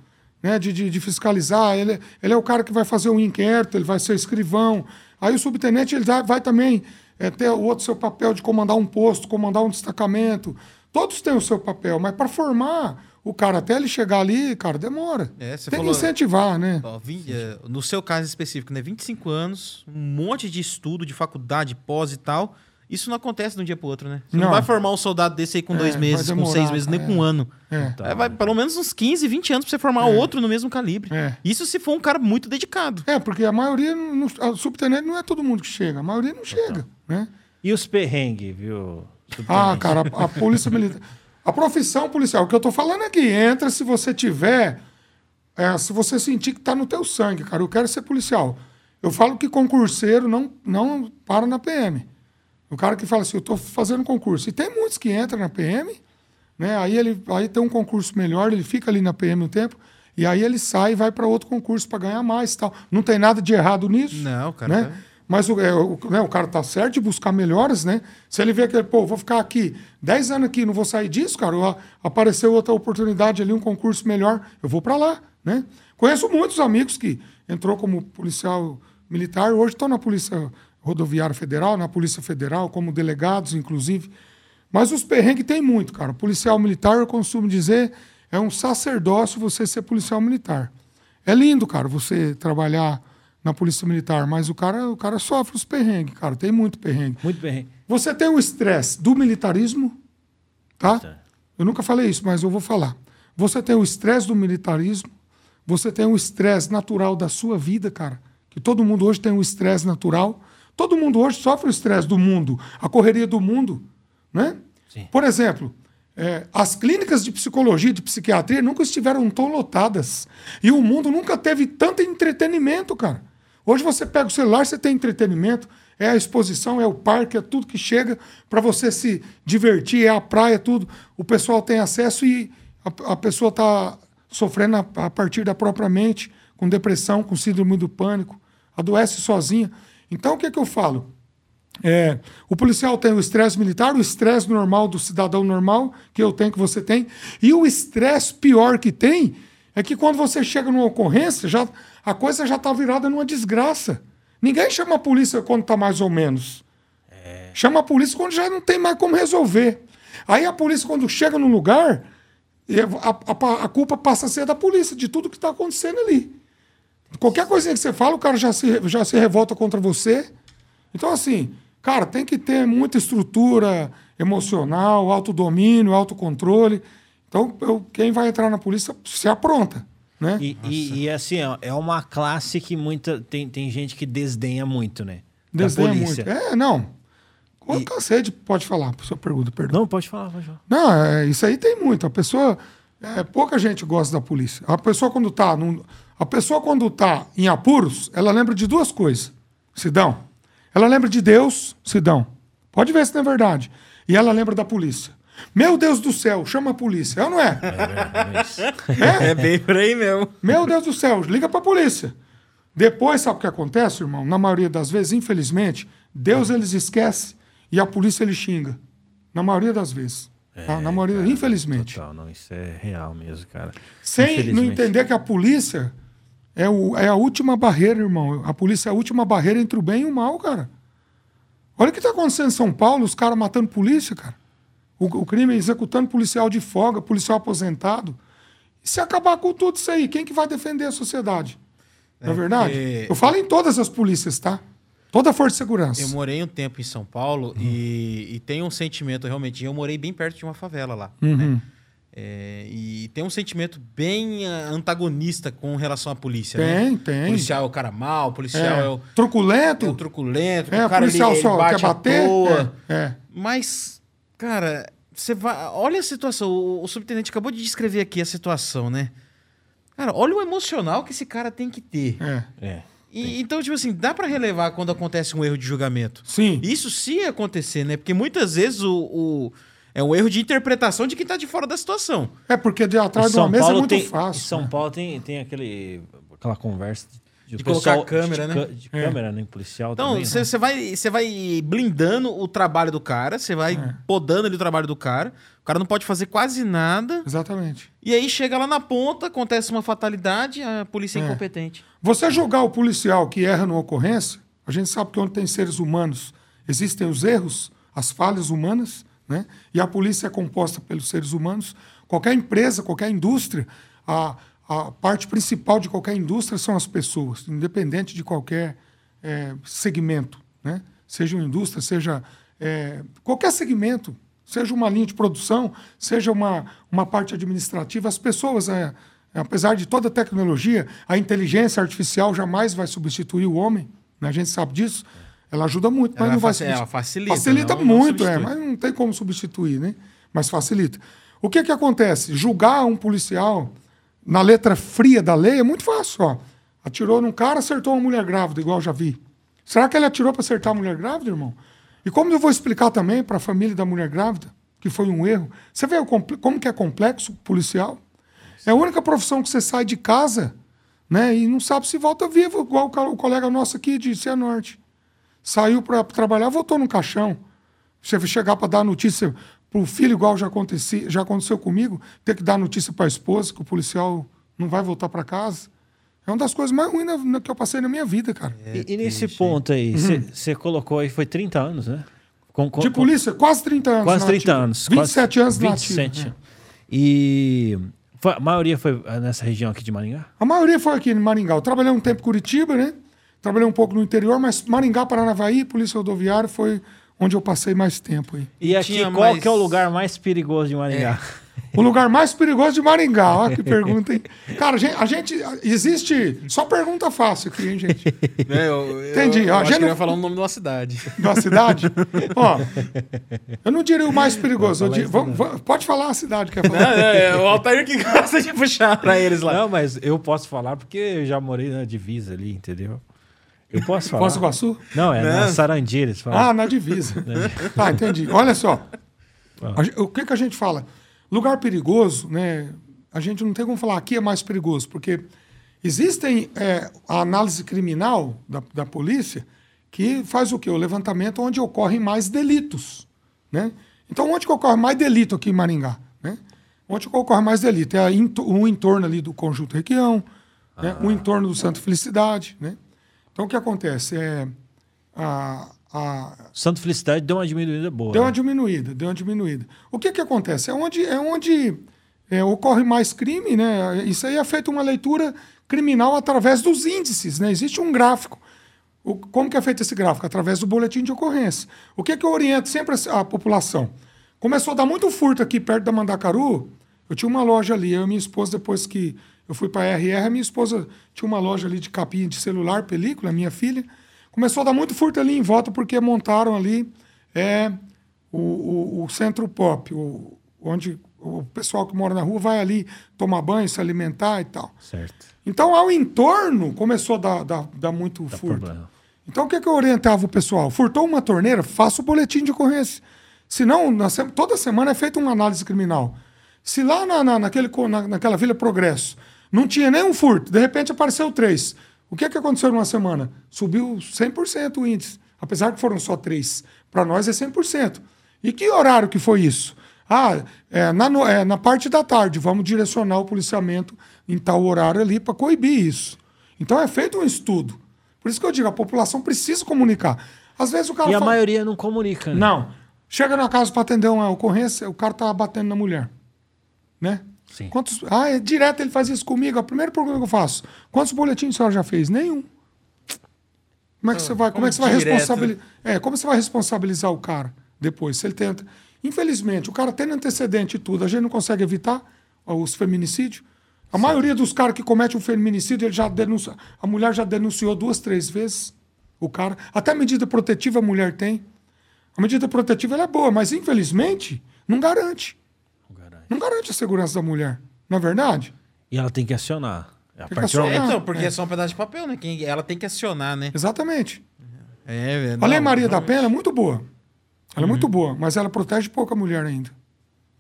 né? De, de, de fiscalizar. Ele, ele é o cara que vai fazer um inquérito, ele vai ser escrivão. Aí o subtenente ele vai, vai também é, ter o outro seu papel de comandar um posto, comandar um destacamento. Todos têm o seu papel, mas para formar o cara até ele chegar ali, cara, demora. É, Tem falou- que incentivar, né? Ó, é, no seu caso específico, né? 25 anos, um monte de estudo, de faculdade, pós e tal. Isso não acontece de um dia pro outro, né? Você não, Não. vai formar um soldado desse aí com É, dois meses, com demorar, seis meses, nem é. com um ano. É. É, vai pelo menos uns 15, 20 anos pra você formar outro no mesmo calibre. É. Isso se for um cara muito dedicado. É, porque a maioria, não- a subtenente não é todo mundo que chega, a maioria não chega, né? E os perrengues, viu? Ah, cara, a, a polícia militar. A profissão policial, o que eu tô falando é que entra se você tiver. é, se você sentir que tá no teu sangue, cara. Eu quero ser policial. Eu falo que concurseiro não, não para na PM. O cara que fala assim, eu tô fazendo concurso. E tem muitos que entram na PM, né? Aí ele aí tem um concurso melhor, ele fica ali na PM um tempo, e aí ele sai e vai para outro concurso para ganhar mais e tal. Não tem nada de errado nisso. Não, cara, Né? tá- Mas o, é, o, né, o cara tá certo de buscar melhores, né? Se ele vê que, pô, vou ficar aqui 10 anos aqui, não vou sair disso, cara, ó, apareceu outra oportunidade ali, um concurso melhor, eu vou para lá, né? Conheço muitos amigos que entrou como policial militar, hoje estão na Polícia Rodoviária Federal, na Polícia Federal, como delegados, inclusive. Mas os perrengues tem muito, cara. Policial militar, eu costumo dizer, é um sacerdócio você ser policial militar. É lindo, cara, você trabalhar na Polícia Militar, mas o cara, o cara sofre os perrengues, cara. Tem muito perrengue. Muito perrengue. Você tem o estresse do militarismo, tá? Tá. Eu nunca falei isso, mas eu vou falar. Você tem o estresse do militarismo, você tem o estresse natural da sua vida, cara. Que todo mundo hoje tem um estresse natural. Todo mundo hoje sofre o estresse do mundo, a correria do mundo, né? Sim. Por exemplo, é, as clínicas de psicologia, de psiquiatria nunca estiveram tão lotadas. E o mundo nunca teve tanto entretenimento, cara. Hoje você pega o celular, você tem entretenimento, é a exposição, é o parque, é tudo que chega para você se divertir, é a praia, tudo. O pessoal tem acesso e a, a pessoa está sofrendo a, a partir da própria mente, com depressão, com síndrome do pânico, adoece sozinha. Então o que, que eu falo? É, o policial tem o estresse militar, o estresse normal do cidadão normal, que eu tenho, que você tem, e o estresse pior que tem é que quando você chega numa ocorrência, já, a coisa já está virada numa desgraça. Ninguém chama a polícia quando está mais ou menos. Chama a polícia quando já não tem mais como resolver. Aí a polícia, quando chega no lugar, a, a- a culpa passa a ser da polícia, de tudo que está acontecendo ali. Qualquer coisinha que você fala, o cara já se, já se revolta contra você. Então, assim, cara, tem que ter muita estrutura emocional, autodomínio, autocontrole. Então, eu- quem vai entrar na polícia se apronta, né? E, e, e, assim, ó, é uma classe que muita. Tem, tem gente que desdenha muito, né? Da Desdenha polícia. muito. É, não. Eu cansei de... Pode falar, sua pergunta, perdão. Não, pode falar, pode falar. Não, é, isso aí tem muito. A pessoa. é, pouca gente gosta da polícia. A pessoa, quando tá. num- a pessoa, quando tá em apuros, ela lembra de duas coisas. Sidão. Ela lembra de Deus, Sidão. Pode ver se não é verdade. E ela lembra da polícia. Meu Deus do céu, chama a polícia. É ou não é? É bem por aí mesmo. Meu Deus do céu, liga pra polícia. Depois, sabe o que acontece, irmão? Na maioria das vezes, infelizmente, Deus eles esquece e a polícia ele xinga. Na maioria das vezes. tá? Na maioria, infelizmente. Total, não, isso é real mesmo, cara. Sem não entender que a polícia é, o, é a última barreira, irmão. A polícia é a última barreira entre o bem e o mal, cara. Olha o que está acontecendo em São Paulo, os caras matando polícia, cara. O, o crime executando policial de folga, policial aposentado. E se acabar com tudo isso aí, quem que vai defender a sociedade? Não é verdade? Eu falo em todas as polícias, tá? Toda a força de segurança. Eu morei um tempo em São Paulo e, e tem um sentimento realmente. Eu morei bem perto de uma favela lá. Uhum. É, e tem um sentimento bem ah, antagonista com relação à polícia. né? Tem, tem. Policial é o cara mau, policial é, É, o, truculento. é o truculento, É, o cara ele, policial ele só bate quer à bater. toa. É, é. Mas, cara, você vai. Olha a situação. O, o subtenente acabou de descrever aqui a situação, né? Cara, olha o emocional que esse cara tem que ter. É. É. E, então, tipo assim, dá pra relevar quando acontece um erro de julgamento. Sim. Isso sim acontecer, né? Porque muitas vezes o, o- é um erro de interpretação de quem tá de fora da situação. É porque de atrás de uma mesa é Paulo muito tem, fácil. Em São né? Paulo tem, tem aquele, aquela conversa de, De o colocar pessoal- câmera, de, né? ca- De É. câmera, né? Policial Então, também. você né? vai, você vai blindando o trabalho do cara, você vai É. podando ali o trabalho do cara. O cara não pode fazer quase nada. Exatamente. E aí chega lá na ponta, acontece uma fatalidade, a polícia é, É. incompetente. Você julgar o policial que erra numa ocorrência, a gente sabe que onde tem seres humanos existem os erros, as falhas humanas, né? E a polícia é composta pelos seres humanos. Qualquer empresa, qualquer indústria, a, a parte principal de qualquer indústria são as pessoas, independente de qualquer eh, segmento, né? Seja uma indústria, seja eh, qualquer segmento, seja uma linha de produção, seja uma, uma parte administrativa, as pessoas, eh, apesar de toda a tecnologia, a inteligência artificial jamais vai substituir o homem, né? a gente sabe disso. Ela ajuda muito, mas Ela não vai faci- ela facilita, Facilita não- não muito, é, substitui. mas não tem como substituir, né? Mas facilita. O que que acontece? Julgar um policial na letra fria da lei é muito fácil, ó. Atirou num cara, acertou uma mulher grávida, igual eu já vi. Será que ele atirou para acertar a mulher grávida, irmão? E como eu vou explicar também para a família da mulher grávida que foi um erro? Você vê como que é complexo policial? É a única profissão que você sai de casa, né, e não sabe se volta vivo, igual o colega nosso aqui de Cianorte. Saiu para trabalhar, voltou no caixão. Você chegar para dar notícia para o filho, igual já, aconteci, já aconteceu comigo, ter que dar notícia para a esposa que o policial não vai voltar para casa. É uma das coisas mais ruins na- na- que eu passei na minha vida, cara. E, e nesse ponto aí, você colocou aí, foi 30 anos, né? Com, com- de com- polícia, quase 30 anos. Quase na 30 ativa. anos. 27 quase, anos na 27. ativa, é. E foi- a maioria foi ah, nessa região aqui de Maringá? A maioria foi aqui em Maringá. Eu trabalhei um tempo em Curitiba, né? Trabalhei um pouco no interior, mas Maringá, Paranavaí, Polícia Rodoviária foi onde eu passei mais tempo aí. E aqui, Tinha qual mais- que é o lugar mais perigoso de Maringá? O lugar mais perigoso de Maringá. Olha que pergunta, hein? Cara, a gente, a gente- Existe. Só pergunta fácil aqui, hein, gente? É, eu, Entendi. Eu, Ó, acho já que eu não- ia falar o nome de uma cidade. Da cidade? Ó, eu não diria o mais perigoso. eu vamos- vamos- pode falar a cidade que é falar. é, é, o Altair que gosta de puxar pra eles lá. Não, mas eu posso falar porque eu já morei na divisa ali, entendeu? Eu posso falar. Do Iguaçu? Não, é na Não. Eles falam. Ah, na divisa. Tá, entendi. Olha só. Ah. A o que, que a gente fala? Lugar perigoso, né? A gente não tem como falar aqui é mais perigoso, porque existem é, a análise criminal da, da polícia que faz o quê? O levantamento onde ocorrem mais delitos, né? Então, onde que ocorre mais delito aqui em Maringá, né? Onde que ocorre mais delito? É o entorno ali do Conjunto Requião, né? o entorno do Santa Felicidade, né? Então, o que acontece? É, a, a, Santo Felicidade deu uma diminuída boa. Deu né? uma diminuída, deu uma diminuída. O que que acontece? É onde, é onde é, ocorre mais crime, né? Isso aí é feito uma leitura criminal através dos índices, né? Existe um gráfico. O- como que é feito esse gráfico? Através do boletim de ocorrência. O que que eu oriento sempre a, a população? Começou a dar muito furto aqui perto da Mandacaru. Eu tinha uma loja ali, eu e minha esposa, depois que eu fui para a RR, a minha esposa tinha uma loja ali de capinha de celular, película, minha filha. Começou a dar muito furto ali em volta porque montaram ali é, o, o- o centro pop, o- onde o pessoal que mora na rua vai ali tomar banho, se alimentar e tal. Certo. Então, ao entorno, começou a dar, dar, dar muito Dá furto. problema. Então, o que, que eu orientava o pessoal? Furtou uma torneira, faça o boletim de ocorrência. Senão, na toda semana é feita uma análise criminal. Se lá na, na- naquele, na, naquela Vila Progresso não tinha nenhum furto, de repente apareceu três. O que, que aconteceu numa semana? Subiu 100% o índice. Apesar que foram só três. Para nós é 100%. E que horário que foi isso? Ah, é, na, é, na parte da tarde, vamos direcionar o policiamento em tal horário ali para coibir isso. Então é feito um estudo. Por isso que eu digo, a população precisa comunicar. Às vezes o cara E a fala, maioria não comunica, né? Não. Chega na casa para atender uma ocorrência, o cara tá batendo na mulher. Né? Sim. Quantos... Ah, é direto ele faz isso comigo. A primeira pergunta que eu faço: quantos boletins a senhora já fez? Nenhum. Como é que você vai, como é que você vai Ah, responsabilizar? É, como você vai responsabilizar o cara depois? Se ele tenta. Infelizmente, o cara tendo antecedente e tudo, a gente não consegue evitar os feminicídios. A maioria dos caras que cometem um feminicídio, ele já denuncia, a mulher já denunciou duas, três vezes. O cara. Até medida protetiva a mulher tem. A medida protetiva é boa, mas infelizmente não garante. Não garante. Não garante a segurança da mulher. Não é verdade? E ela tem que acionar. A que partir do acionar. É, então, porque é. é. só um pedaço de papel, né? Quem, ela tem que acionar, né? Exatamente. É, velho. A Lei Maria da. Penha é muito boa. Ela é muito boa, mas ela protege pouco a mulher ainda.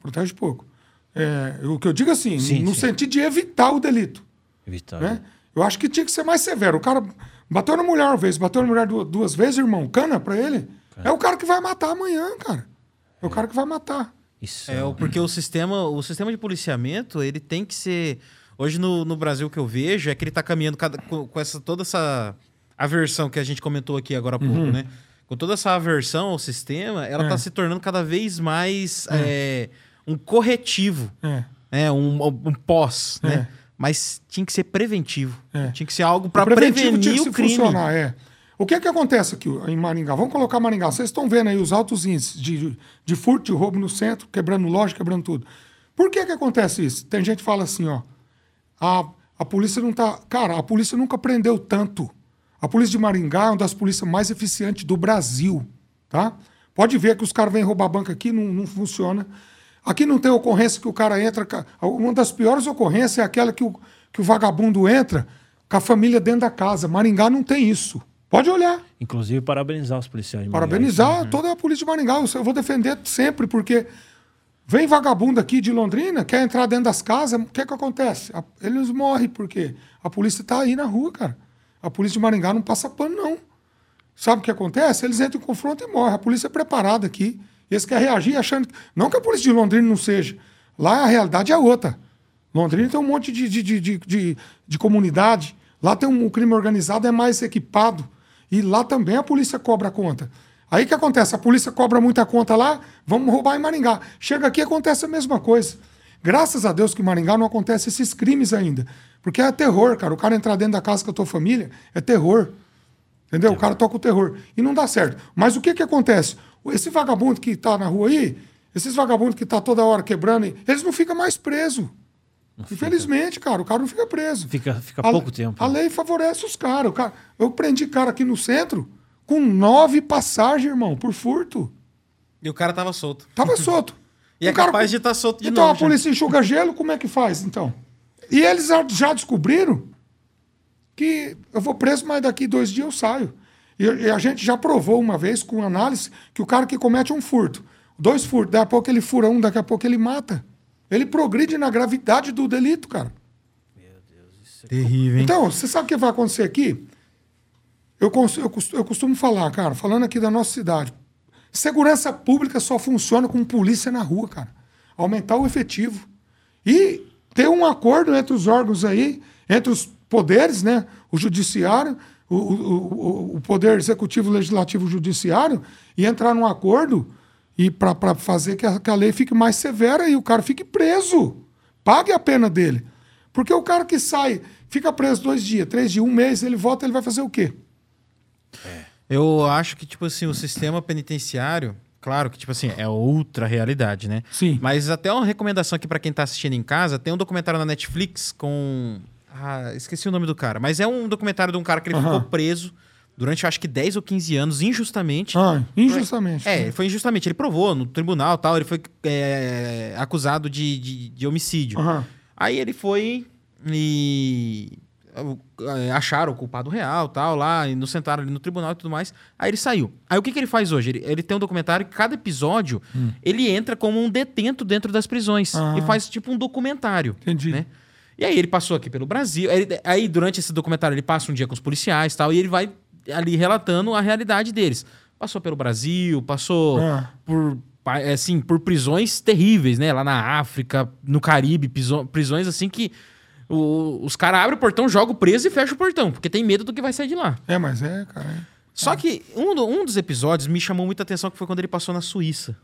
Protege pouco. É, o que eu digo assim, Sim, no sim. sentido de evitar o delito. Evitar. né? Eu acho que tinha que ser mais severo. O cara bateu na mulher uma vez, bateu na mulher duas, duas vezes, irmão, cana pra ele. É o cara que vai matar amanhã, cara. É o cara que vai matar. Isso. É, porque o sistema, o sistema de policiamento, ele tem que ser. Hoje no, no Brasil o que eu vejo é que ele tá caminhando cada- com, com essa, toda essa aversão que a gente comentou aqui agora há pouco, né? Com toda essa aversão ao sistema, ela É. tá se tornando cada vez mais é, um corretivo, É. né? um, um pós, É. né? Mas tinha que ser preventivo. É. Tinha que ser algo para prevenir o crime. funcionar, é. O que é que acontece aqui em Maringá? Vamos colocar Maringá. Vocês estão vendo aí os altos índices de, de furto, de roubo no centro, quebrando loja, quebrando tudo. Por que que acontece isso? Tem gente que fala assim, ó. A, a polícia não tá... Cara, a polícia nunca prendeu tanto. A polícia de Maringá é uma das polícias mais eficientes do Brasil, tá? Pode ver que os caras vêm roubar banco aqui, não, não funciona. Aqui não tem ocorrência que o cara entra... Uma das piores ocorrências é aquela que o, que o vagabundo entra com a família dentro da casa. Maringá não tem isso. Pode olhar. Inclusive, parabenizar os policiais. de Maringá. Parabenizar toda a polícia de Maringá. Eu vou defender sempre, porque vem vagabundo aqui de Londrina, quer entrar dentro das casas, o que que acontece? Eles morrem, porque a polícia está aí na rua, cara. A polícia de Maringá não passa pano, não. Sabe o que acontece? Eles entram em confronto e morrem. A polícia é preparada aqui. Eles querem reagir achando. que- Não que a polícia de Londrina não seja. Lá a realidade é outra. Londrina tem um monte de, de, de, de, de- de comunidade. Lá tem um o crime organizado, é mais equipado. E lá também a polícia cobra a conta. Aí que acontece? A polícia cobra muita conta lá, vamos roubar em Maringá. Chega aqui acontece a mesma coisa. Graças a Deus que em Maringá não acontece esses crimes ainda. Porque é terror, cara. O cara entrar dentro da casa com a tua família é terror. Entendeu? O cara toca o terror. E não dá certo. Mas o que que acontece? Esse vagabundo que tá na rua aí, esses vagabundos que tá toda hora quebrando, eles não ficam mais presos. Infelizmente, cara, o cara não fica preso. Fica, fica A- pouco tempo. A lei favorece os caras. Cara- Eu prendi cara aqui no centro com nove passagens, irmão, por furto. E o cara tava solto. Tava solto. E é O cara- capaz de estar solto de então novo. a polícia enxuga gelo, como é que faz, então? E eles já- já descobriram que eu vou preso, mas daqui dois dias eu saio. E, e a gente já provou uma vez com análise que o cara que comete um furto, dois furtos, daqui a pouco ele fura um, daqui a pouco ele mata. Ele progride na gravidade do delito, cara. Terrível, hein? Então, você sabe o que vai acontecer aqui? Eu, eu eu costumo falar, cara, falando aqui da nossa cidade. Segurança pública só funciona com polícia na rua, cara. Aumentar o efetivo. E ter um acordo entre os órgãos aí, entre os poderes, né? O judiciário, o, o, o- o poder executivo, legislativo, judiciário, e entrar num acordo e para fazer que a, que a lei fique mais severa e o cara fique preso. Pague a pena dele. Porque o cara que sai, fica preso dois dias, três dias, um mês, ele volta, ele vai fazer o quê? Eu acho que, tipo assim, o sistema penitenciário, claro que, tipo assim, é outra realidade, né? Sim. Mas até uma recomendação aqui pra quem tá assistindo em casa, tem um documentário na Netflix com. Ah, esqueci o nome do cara. Mas é um documentário de um cara que ele Aham. ficou preso durante, acho que 10 ou 15 anos, injustamente. Ah, injustamente. É, foi injustamente. Ele provou no tribunal e tal, ele foi é, acusado de, de, de homicídio. Aham. Aí ele foi e é, acharam o culpado real, tal, lá, e nos sentaram ali no tribunal e tudo mais. Aí ele saiu. Aí o que, que ele faz hoje? Ele, ele tem um documentário que cada episódio ele entra como um detento dentro das prisões Ah. e faz tipo um documentário. Entendi. Né? E aí ele passou aqui pelo Brasil. Aí, aí, durante esse documentário ele passa um dia com os policiais e tal, e ele vai ali relatando a realidade deles. Passou pelo Brasil, passou Ah. por assim, por prisões terríveis, né? Lá na África, no Caribe, prisões assim que o- os caras abrem o portão, jogam preso e fecham o portão, porque tem medo do que vai sair de lá. É, mas é, cara. é. Só que um, do- um dos episódios me chamou muita atenção que foi quando ele passou na Suíça.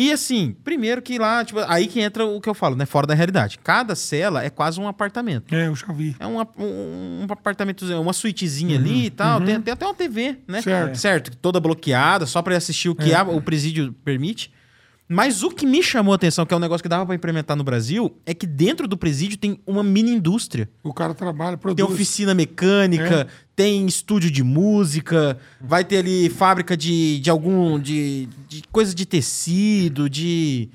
E assim, primeiro que lá, tipo, aí que entra o que eu falo, né? Fora da realidade. Cada cela é quase um apartamento. É, eu já vi. É um, ap- um, um apartamento, uma suítezinha ali e tal. Tem, tem até uma TV, né? Certo. Certo, toda bloqueada, só para assistir o que a- o presídio permite. Mas o que me chamou a atenção, que é um negócio que dava pra implementar no Brasil, é que dentro do presídio tem uma mini indústria. O cara trabalha, Tem produz. oficina mecânica, É. tem estúdio de música, vai ter ali fábrica de, de algum. de, de coisa de tecido, de.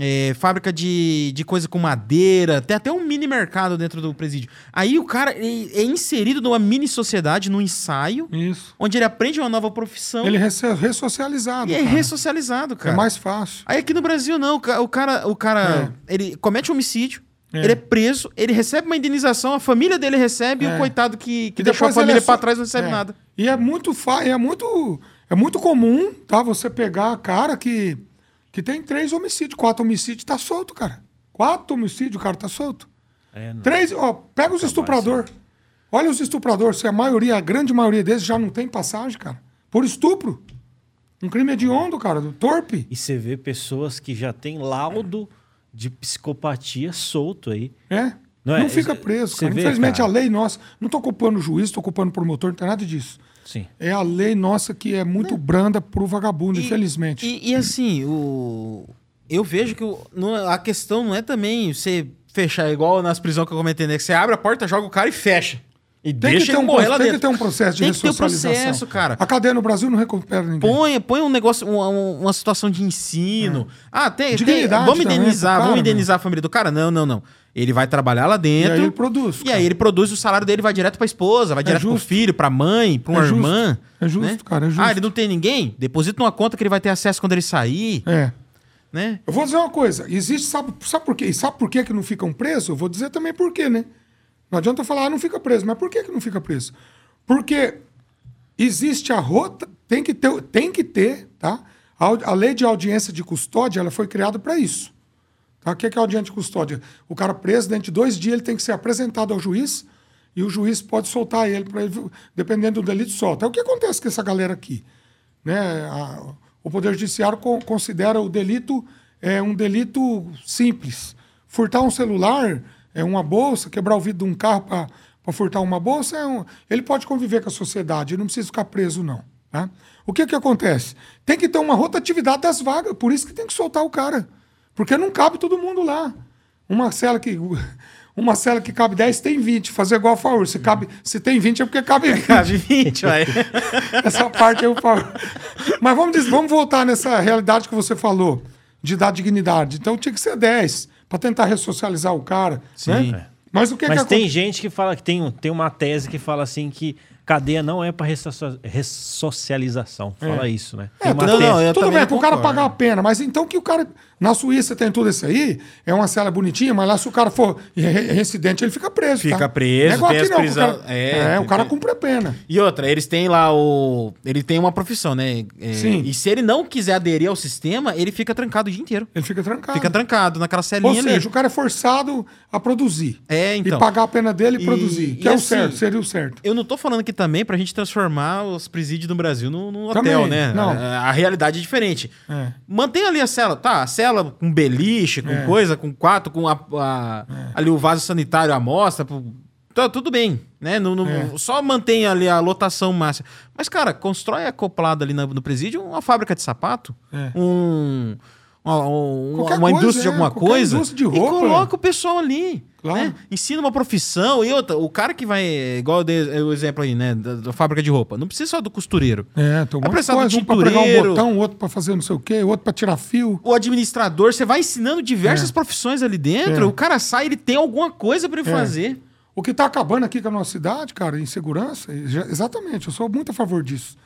É, fábrica de, de coisa com madeira, tem até um mini mercado dentro do presídio. Aí o cara ele é inserido numa mini sociedade, num ensaio, Isso. onde ele aprende uma nova profissão Ele é ressocializado. e é cara. ressocializado, cara. É mais fácil. Aí aqui no Brasil, não. O ca- o cara, o cara ele comete homicídio, É. ele é preso, ele recebe uma indenização, a família dele recebe, e É. o coitado que, que E deixou a família é só- pra trás não recebe é. nada. E é muito, fa... é muito é muito comum, tá? Você pegar cara que, que tem três homicídios, quatro homicídios, tá solto, cara. Quatro homicídios, o cara tá solto. É, não. Três, ó, pega os estuprador. Olha os estupradores, se a maioria, a grande maioria deles já não tem passagem, cara. Por estupro. Um crime hediondo, cara, do torpe. E você vê pessoas que já têm laudo de psicopatia solto aí. É. Não Não, é? fica Você preso, cara. vê, Infelizmente cara? a lei nossa. Não tô culpando o juiz, tô culpando o promotor, não tem nada disso. Sim. É a lei nossa que é muito branda pro vagabundo, E- infelizmente. E, e assim, o... eu vejo que o- a questão não é também você fechar igual nas prisões que eu comentei, né? Que você abre a porta, joga o cara e fecha. E Tem, deixa que ter, um, morrer pro- lá tem dentro. que ter um processo de Tem que ter um ressocialização. processo, cara. A cadeia no Brasil não recupera ninguém. Põe, põe um negócio, uma, uma situação de ensino. Ah, tem, tem vamos indenizar, pro cara, vamos indenizar a família do cara? Não, não, não. Ele vai trabalhar lá e dentro. aí ele produz. E aí ele produz, o salário dele vai direto pra esposa, vai direto pro justo. filho, pra mãe, pra uma É irmã. É justo, né? cara, é justo. Ah, ele não tem ninguém? Deposita numa conta que ele vai ter acesso quando ele sair, É. né? Eu vou dizer uma coisa. Existe, sabe, sabe por quê? E sabe por quê que não ficam presos? Eu vou dizer também por quê, né? Não adianta falar, ah, não fica preso. Mas por que, que não fica preso? Porque existe a rota, tem que ter, tem que ter tá? A, a lei de audiência de custódia ela foi criada para isso. Tá? O que é, que é audiência de custódia? O cara preso, dentro de dois dias, ele tem que ser apresentado ao juiz e o juiz pode soltar ele, ele dependendo do delito, solta. É o que acontece com essa galera aqui. Né? A- o Poder Judiciário co- considera o delito é, um delito simples. Furtar um celular, é uma bolsa, quebrar o vidro de um carro para furtar uma bolsa, é um- ele pode conviver com a sociedade, ele não precisa ficar preso, não. Tá? O que, que acontece? Tem que ter uma rotatividade das vagas, por isso que tem que soltar o cara. Porque não cabe todo mundo lá. Uma cela que. Uma cela que cabe 10 tem 20. Fazer igual a Faur. Se, cabe, se tem 20 é porque cabe 20. Cabe 20, vai. Essa parte eu falo. Mas vamos, vamos voltar nessa realidade que você falou, de dar dignidade. Então tinha que ser 10, para tentar ressocializar o cara. Sim. Né? Mas o que, Mas que tem gente que fala que tem, um- tem uma tese que fala assim que cadeia não é para ressocialização. Fala isso, né? É, uma não, tese. não, eu Tudo bem, para o cara pagar a pena, mas então que o cara. Na Suíça tem tudo isso aí, é uma cela bonitinha, mas lá se o cara for re- residente, ele fica preso. Fica tá? preso, é tem as não, que o prisão- cara- é, é, o cara cumpre a pena. E outra, eles têm lá o. Ele tem uma profissão, né? É, Sim. E se ele não quiser aderir ao sistema, ele fica trancado o dia inteiro. Ele fica trancado. Fica trancado naquela celinha Ou seja, ali. o cara é forçado a produzir. É, então. E pagar a pena dele e, E- produzir. Que e é o assim, certo, seria o certo. Eu não tô falando aqui também pra gente transformar os presídios no Brasil num, num Também, hotel, né? não. A, a realidade é diferente. É. Mantém ali a cela, tá? A cela com beliche, com É. coisa, com quarto, com a, a- ali o vaso sanitário, a amostra. pô, Tá, tudo bem, né? Não, não- É. Só mantém ali a lotação máxima. Mas, cara, constrói acoplado ali na- no presídio uma fábrica de sapato, É. um, uma, um- Qualquer uma coisa, indústria de é, alguma qualquer coisa. indústria de e roupa, coloca o pessoal ali. Claro. né? Ensina uma profissão. E outra, o cara que vai. Igual eu dei o exemplo aí, né? Da, da fábrica de roupa. Não precisa só do costureiro. É, tem um monte de precisar do coisa, um pra pregar um botão, outro pra fazer não sei o quê, outro pra tirar fio. o administrador, você vai ensinando diversas profissões ali dentro, É. o cara sai, ele tem alguma coisa pra ele É. fazer. O que está acabando aqui com a nossa cidade, cara, em segurança, exatamente, eu sou muito a favor disso.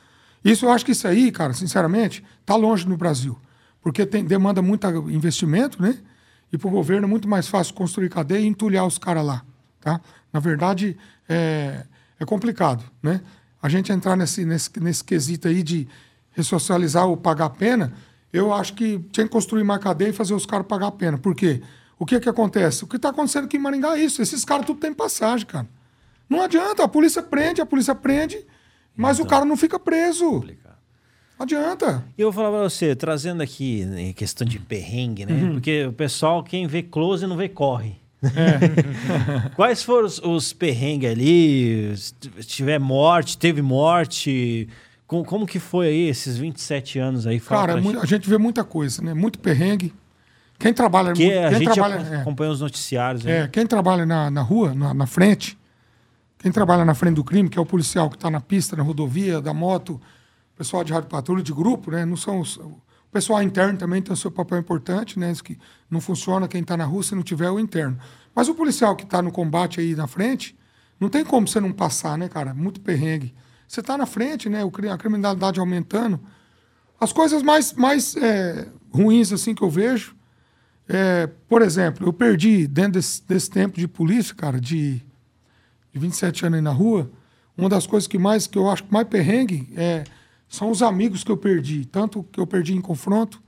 Isso eu acho que isso aí, cara, sinceramente, está longe no Brasil. Porque tem, demanda muito investimento, né? E para o governo é muito mais fácil construir cadeia e entulhar os caras lá. Tá? Na verdade, é, é complicado, né? A gente entrar nesse, nesse, nesse quesito aí de ressocializar ou pagar a pena, eu acho que tinha que construir mais cadeia e fazer os caras pagar a pena. Por quê? O que que acontece? O que está acontecendo aqui em Maringá é isso. Esses caras tudo tem passagem, cara. Não adianta, a polícia prende, a polícia prende, mas o cara não fica preso. Não adianta. E eu vou falar pra você, trazendo aqui em questão de perrengue, né? Uhum. Porque o pessoal, quem vê close não vê corre. É. Quais foram os, os perrengues ali? Se tiver morte, teve morte? Com- Como que foi aí esses 27 anos aí? Fala Cara, gente. a gente vê muita coisa, né? Muito perrengue. Quem trabalha, que muito- a quem gente trabalha, é, acompanha os noticiários. né? é, quem trabalha na, na rua, na, na frente, quem trabalha na frente do crime, que é o policial que está na pista, na rodovia, da moto, pessoal de rádio patrulha, de grupo, né? Não são os- o pessoal interno também tem o seu papel importante, né? Que não funciona quem está na rua se não tiver o interno. Mas o policial que está no combate aí na frente, não tem como você não passar, né, cara? Muito perrengue. Você está na frente, né? A criminalidade aumentando. As coisas mais, mais é, ruins assim que eu vejo, é, por exemplo, eu perdi dentro desse, desse tempo de polícia, cara, de, de 27 anos aí na rua, uma das coisas que mais que eu acho mais perrengue é, são os amigos que eu perdi, tanto que eu perdi em confronto,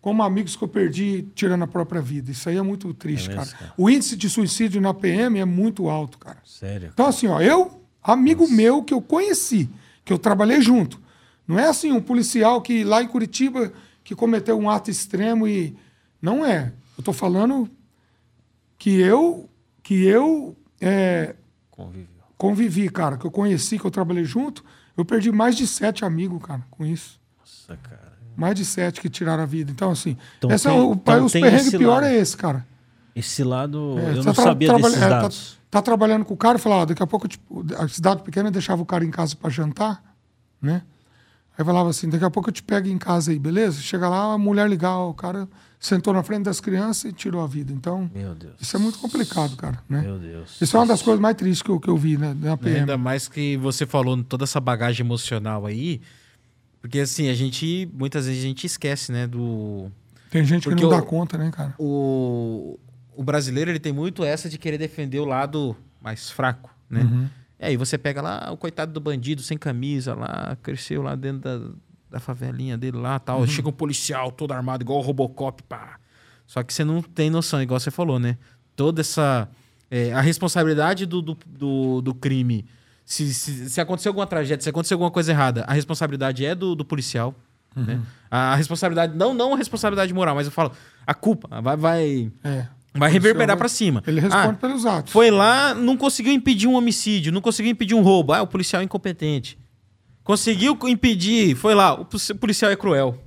como amigos que eu perdi tirando a própria vida. Isso aí é muito triste, mesmo, cara. cara? O índice de suicídio na PM é muito alto, cara. Sério. Então, assim, ó, eu, amigo meu que eu conheci, que eu trabalhei junto. Não é assim, um policial que lá em Curitiba que cometeu um ato extremo e. Não é. Eu tô falando que eu, que eu é, convivi, cara, que eu conheci, que eu trabalhei junto. Eu perdi mais de sete amigos, cara, com isso. Nossa, cara. Mais de sete que tiraram a vida. Então, assim, Então essa é tem- o, então os tem perrengues esse pior lado. é esse, cara. Esse lado, É, eu não tra- sabia trabalha- desses é, tá- dados. Tá, trabalhando com o cara e fala, ó, daqui a pouco, tipo, a cidade pequena deixava o cara em casa para jantar, né? Aí falava assim, daqui a pouco eu te pego em casa aí, beleza? Chega lá, a mulher legal, o cara sentou na frente das crianças e tirou a vida. Então, Meu Deus. isso é muito complicado, cara, né? Meu Deus. Isso é uma das coisas mais tristes que eu, que eu vi né, na PM. Ainda mais que você falou toda essa bagagem emocional aí. Porque assim, a gente. Muitas vezes a gente esquece, né? Do. Tem gente que Porque não dá eu- conta, né, cara? O, o brasileiro ele tem muito essa de querer defender o lado mais fraco, né? Uhum. E aí você pega lá o coitado do bandido sem camisa lá, cresceu lá dentro da, da favelinha dele lá tal. Uhum. Chega um policial todo armado, igual o Robocop, pá. Só que você não tem noção, igual você falou, né? Toda essa. é, a responsabilidade do, do, do, do crime. Se, se, se acontecer alguma tragédia, se acontecer alguma coisa errada, a responsabilidade é do, do policial. Uhum. Né? A responsabilidade, não, não a responsabilidade moral, mas eu falo, a culpa vai, vai, É. vai reverberar pra cima. Ele responde Ah, pelos atos. foi lá, não conseguiu impedir um homicídio, não conseguiu impedir um roubo. Ah, o policial é incompetente. Conseguiu impedir, foi lá, o polici- policial é cruel.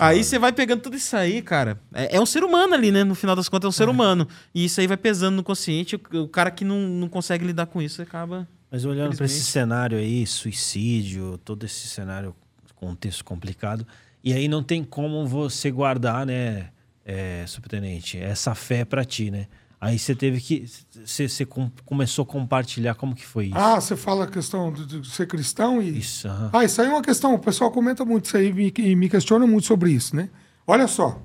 Aí você vai pegando tudo isso aí, cara. É, é um ser humano ali, né? No final das contas, é um ser humano. E isso aí vai pesando no consciente. O, o cara que não, não consegue lidar com isso acaba. Mas olhando para esse cenário aí, suicídio, todo esse cenário, contexto complicado, e aí não tem como você guardar, né, é, subtenente, essa fé para ti, né? Aí você teve que, você, você com- começou a compartilhar como que foi isso? Ah, você fala a questão de, de ser cristão e. Isso, aham. Ah, isso aí é uma questão. O pessoal comenta muito isso aí e me, me questiona muito sobre isso, né? Olha só.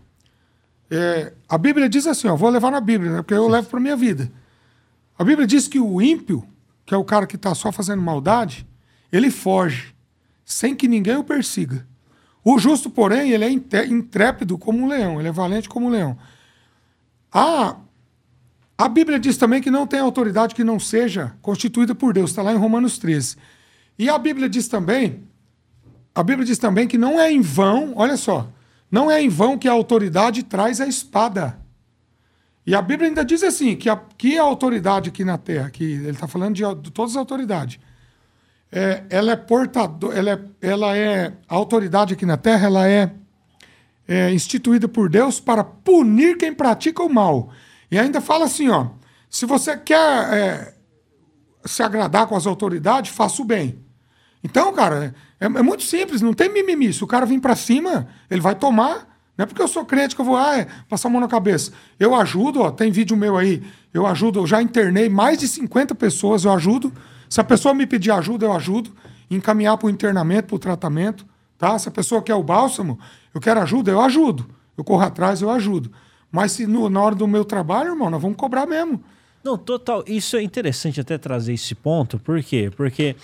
É, a Bíblia diz assim, ó, vou levar na Bíblia, né, porque eu levo para minha vida. A Bíblia diz que o ímpio, que é o cara que está só fazendo maldade, ele foge, sem que ninguém o persiga. O justo, porém, ele é intrépido como um leão, ele é valente como um leão. A, a Bíblia diz também que não tem autoridade que não seja constituída por Deus, está lá em Romanos 13. E a Bíblia diz também, a Bíblia diz também que não é em vão, olha só, não é em vão que a autoridade traz a espada. E a Bíblia ainda diz assim, que a, que a autoridade aqui na terra, que ele está falando de, de todas as autoridades, é, ela é portador, ela é, ela é a autoridade aqui na terra, ela é, é instituída por Deus para punir quem pratica o mal. E ainda fala assim, ó, se você quer é, se agradar com as autoridades, faça o bem. Então, cara, é, é muito simples, não tem mimimi. Se o cara vir para cima, ele vai tomar. Não é porque eu sou crente que eu vou ah, é, passar a mão na cabeça. Eu ajudo, ó, tem vídeo meu aí. Eu ajudo, eu já internei mais de 50 pessoas, eu ajudo. Se a pessoa me pedir ajuda, eu ajudo. Encaminhar para o internamento, para o tratamento. Tá? Se a pessoa quer o bálsamo, eu quero ajuda, eu ajudo. Eu corro atrás, eu ajudo. Mas se no- na hora do meu trabalho, irmão, nós vamos cobrar mesmo. Não, total. Isso é interessante até trazer esse ponto. Por quê? Porque.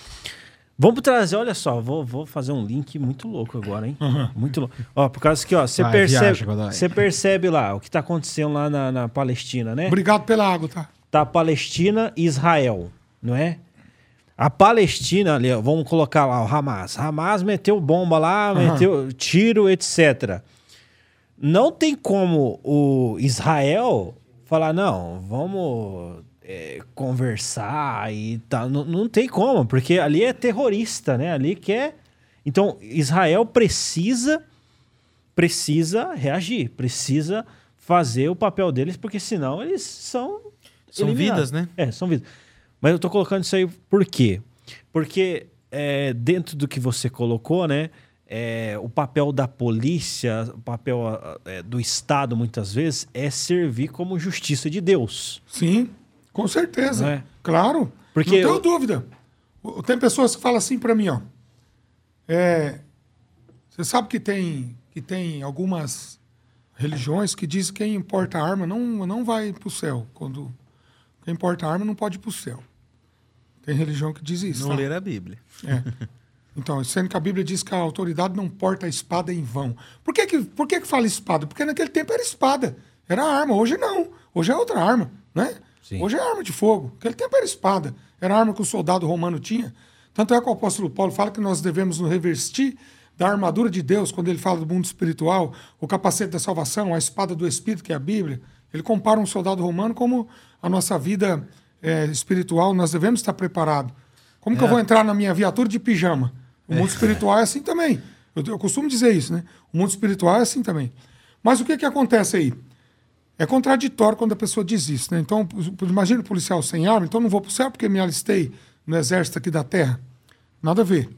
Vamos trazer, olha só, vou, vou fazer um link muito louco agora, hein? Muito louco. Ó, por causa que, ó, você percebe, você percebe lá o que tá acontecendo lá na, na Palestina, né? Obrigado pela água, tá? Tá Palestina e Israel, não é? A Palestina ali, vamos colocar lá o Hamas. Hamas meteu bomba lá, meteu tiro, etc. Não tem como o Israel falar, não, vamos é, conversar e tal. Não, não tem como, porque ali é terrorista, né? Ali quer, Então, Israel precisa precisa reagir, precisa fazer o papel deles, porque senão eles são São eliminados. vidas, né? É, são vidas. Mas eu tô colocando isso aí por quê? Porque é, dentro do que você colocou, né? É, o papel da polícia, o papel é, do Estado, muitas vezes, é servir como justiça de Deus. Sim, com certeza. É? Claro. Porque não tenho eu- dúvida. Tem pessoas que falam assim para mim, ó. É, você sabe que tem, que tem algumas religiões que dizem que quem importa arma não, não vai para o céu. Quando quem importa arma não pode ir para o céu. Tem religião que diz isso. Não tá? ler a Bíblia. É. Então, sendo que a Bíblia diz que a autoridade não porta a espada em vão. Por que que, por que que fala espada? Porque naquele tempo era espada, era arma. Hoje não. Hoje é outra arma, né? Sim. Hoje é arma de fogo. Naquele tempo era espada. Era a arma que o soldado romano tinha. Tanto é que o apóstolo Paulo fala que nós devemos nos revestir da armadura de Deus, quando ele fala do mundo espiritual, o capacete da salvação, a espada do Espírito, que é a Bíblia. Ele compara um soldado romano como a nossa vida eh, espiritual, nós devemos estar preparados. Como que eu vou entrar na minha viatura de pijama? O mundo espiritual é assim também. Eu, eu costumo dizer isso, né? O mundo espiritual é assim também. Mas o que, que acontece aí? É contraditório quando a pessoa diz isso, né? Então, imagina o policial sem arma, então não vou para o céu porque me alistei no exército aqui da terra. Nada a ver.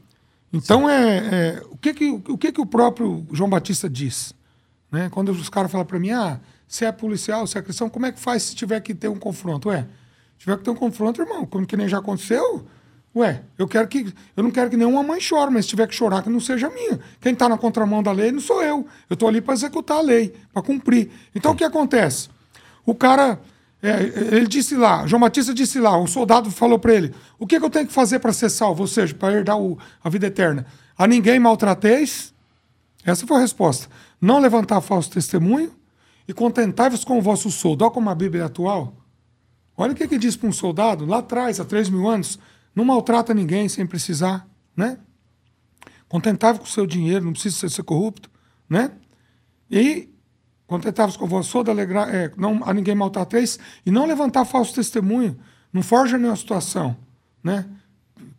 Então, é, é, o, que, que, o que, que o próprio João Batista diz? Né? Quando os caras falam para mim, ah, se é policial, se é cristão, como é que faz se tiver que ter um confronto? Ué, tiver que ter um confronto, irmão, como que nem já aconteceu, ué, eu quero que. Eu não quero que nenhuma mãe chore, mas se tiver que chorar, que não seja minha. Quem está na contramão da lei não sou eu. Eu estou ali para executar a lei, para cumprir. Então o que acontece? O cara. é, ele disse lá, João Batista disse lá, o soldado falou para ele: o que, que eu tenho que fazer para ser salvo, ou seja, para herdar o- a vida eterna? A ninguém maltrateis, essa foi a resposta. Não levantar falso testemunho e contentai-vos com o vosso soldo. Olha como a Bíblia é atual. Olha o que, que diz para um soldado lá atrás, há três mil anos. Não maltrata ninguém sem precisar, né? Contentai-vos com o seu dinheiro, não precisa ser, ser corrupto, né? E contentai-vos com o vosso alegrar, é, não, a ninguém maltrateis e não levantar falso testemunho. Não forja nenhuma situação, né?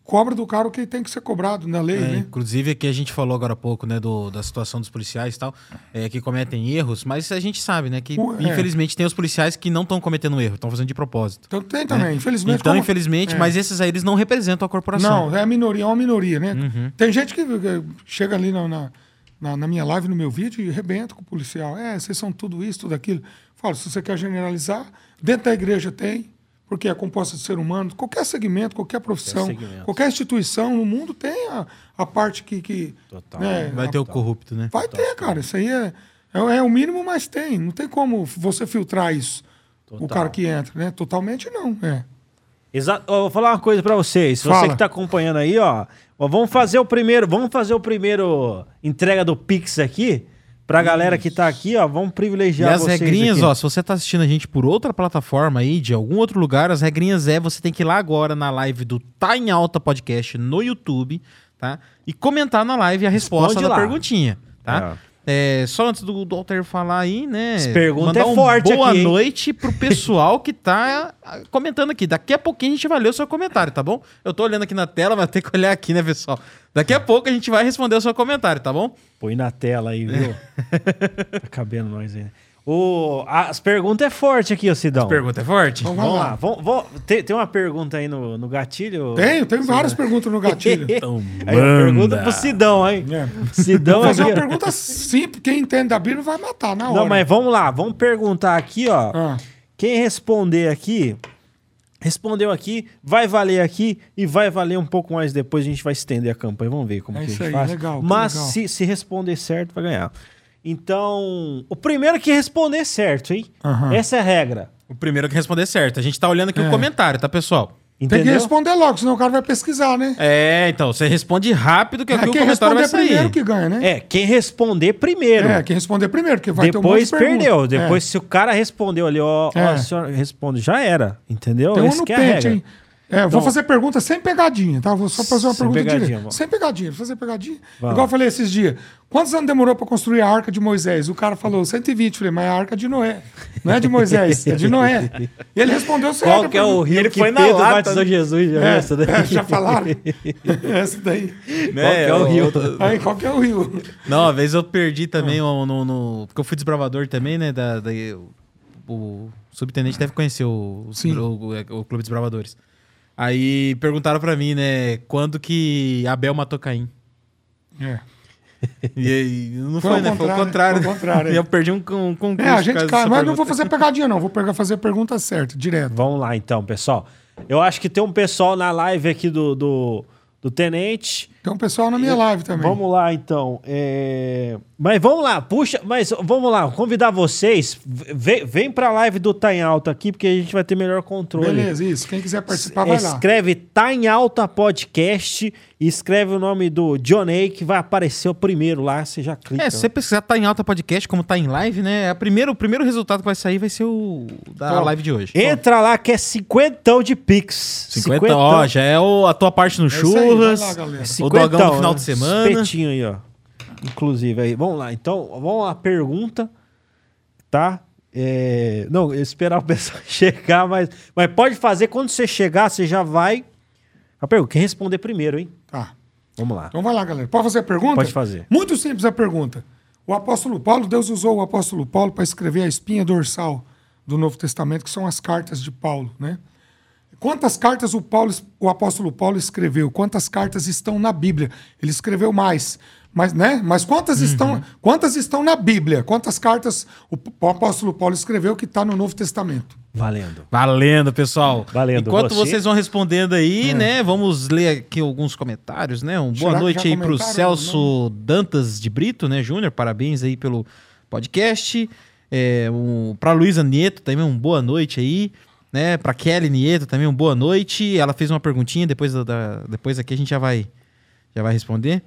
Cobra do cara o que tem que ser cobrado na lei, É, né? Inclusive, aqui a gente falou agora há pouco, né, do, da situação dos policiais e tal, é, que cometem erros, mas a gente sabe, né, que O- é. infelizmente tem os policiais que não estão cometendo erro, estão fazendo de propósito. Então tem também, infelizmente. então, como- infelizmente, é. mas esses aí eles não representam a corporação. Não, é a minoria, é uma minoria, né? Uhum. Tem gente que chega ali na, na, na- minha live, no meu vídeo, e arrebenta com o policial. É, vocês são tudo isso, tudo aquilo. Falo, se você quer generalizar, dentro da igreja tem, porque é composta de ser humano, qualquer segmento, qualquer profissão, segmento. qualquer instituição no mundo tem a, a parte que. que Total. né, Vai a- ter o corrupto, né? Vai ter, cara. Isso aí é, é, é o mínimo, mas tem. Não tem como você filtrar isso. O Total. cara que entra, né? Totalmente não. É. Exato. Ó, vou falar uma coisa pra vocês. Você Fala. que tá acompanhando aí, ó, ó, vamos fazer o primeiro, vamos fazer o primeiro entrega do Pix aqui pra galera que tá aqui, ó, vamos E privilegiar as vocês regrinhas, aqui. ó, se você tá assistindo a gente por outra plataforma aí, de algum outro lugar, as regrinhas é você tem que ir lá agora na live do Tá em Alta Podcast no YouTube, tá? E comentar na live a resposta Responde da lá. perguntinha, tá? É, só antes do, do Alter falar aí, né? Essa pergunta é um forte boa aqui, hein? noite pro pessoal que tá ah, comentando aqui. Daqui a pouquinho a gente vai ler o seu comentário, tá bom? Eu tô olhando aqui na tela, mas tem que olhar aqui, né, pessoal? Daqui a pouco a gente vai responder o seu comentário, tá bom? Põe na tela aí, viu? tá cabendo nós aí. O, as perguntas é forte aqui, ô Sidão. Pergunta é forte? Então Vamos lá. Vamos, vamos- tem, tem uma pergunta aí no, no gatilho? Tenho, tenho várias perguntas no gatilho. Aí, uma pergunta pro Sidão, hein? É. Sidão Vou fazer aqui, uma pergunta simples. Quem entende da Bíblia vai matar na hora. Não, mas vamos lá, vamos perguntar aqui, ó. Ah. Quem responder aqui, respondeu aqui, vai valer aqui e vai valer um pouco mais depois. A gente vai estender a campanha. Vamos ver como É que a isso gente aí, faz. legal, Mas legal. Se, se responder certo, vai ganhar. Então, o primeiro que responder certo, hein? Aham. Essa é a regra. O primeiro que responder certo. A gente tá olhando aqui É. o comentário, tá, pessoal? Tem que Entendeu? responder logo, senão o cara vai pesquisar, né? É, então, você responde rápido que É, aqui o quem comentário responder vai sair. primeiro que ganha, né? É, quem responder primeiro. É, quem responder primeiro, porque vai Depois ter um monte de perdeu. Depois, se o cara respondeu ali, ó, ó, É. o senhor responde, já era. Entendeu? É. Tem um Esse no que é a pente, regra. hein? É, eu vou Então- fazer pergunta sem pegadinha, tá? Vou só fazer uma Sem pergunta pegadinha, direta. vamos. Sem pegadinha, vou fazer pegadinha. Vamos. Igual eu falei esses dias. Quantos anos demorou pra construir a arca de Moisés? O cara falou 120. Eu falei, mas é a arca de Noé. Não é de Moisés, é de Noé. E ele respondeu certo. Qual que é o rio ele que foi na Pedro lata, batizou né? Jesus? Já, daí? É, já falaram? Essa daí. Né? Qual que é o rio? Aí, qual que é o rio? Não, uma vez eu perdi também um, no, no- Porque eu fui desbravador também, né? Da, da- o, o subtenente deve conhecer o, o, o, o Clube Desbravadores. Aí perguntaram pra mim, né? Quando que Abel matou Caim? É. E aí, não Foi foi, né? Foi o contrário, foi ao contrário, E eu perdi um, um concurso. É, a gente cai, mas não vou pergunta. fazer pegadinha, não. Vou pegar, fazer a pergunta certa, direto. Vamos lá então, pessoal. Eu acho que tem um pessoal na live aqui do, do, do Tenente. Tem um pessoal na minha live também. Vamos lá então. É, Mas vamos lá, puxa, mas vamos lá, convidar vocês. Vem, vem pra live do Tá em Alta aqui, porque a gente vai ter melhor controle. Beleza, isso. Quem quiser participar, vai lá. Escreve Tá em Alta Podcast e escreve o nome do Johnny que vai aparecer o primeiro lá, você já clica. É, se você precisar tá em alta podcast, como tá em live, né? A primeiro, o primeiro resultado que vai sair vai ser o da live de hoje. Entra lá que é cinquentão de Pix. 50, ó, já é o, a tua parte no isso aí, vai churras. lá, galera. O dogão no final né? de semana. Espetinho aí, ó. Inclusive aí. Vamos lá, então, vamos lá, pergunta, tá? É, Não, esperar o pessoal chegar, mas, mas pode fazer quando você chegar, você já vai. A pergunta, quem responder primeiro, hein? Tá. Vamos lá. Então vai lá, galera. Pode fazer a pergunta? Pode fazer. Muito simples a pergunta. O apóstolo Paulo, Deus usou o apóstolo Paulo para escrever a espinha dorsal do Novo Testamento, que são as cartas de Paulo, né? Quantas cartas o, Paulo, o apóstolo Paulo escreveu? Quantas cartas estão na Bíblia? Ele escreveu mais. Mas, né? Mas quantas, estão, quantas estão na Bíblia? Quantas cartas o, o apóstolo Paulo escreveu que está no Novo Testamento? Valendo. Valendo, pessoal. Valendo, Enquanto você? vocês vão respondendo aí, né? Vamos ler aqui alguns comentários, né? Um boa Será noite aí pro comentaram? Celso Dantas de Brito, né, Júnior? Parabéns aí pelo podcast. É, um, pra Luísa Nieto também, um boa noite aí. Né? Pra Kelly Nieto também, um boa noite. Ela fez uma perguntinha, depois, da, depois aqui a gente já vai, já vai responder.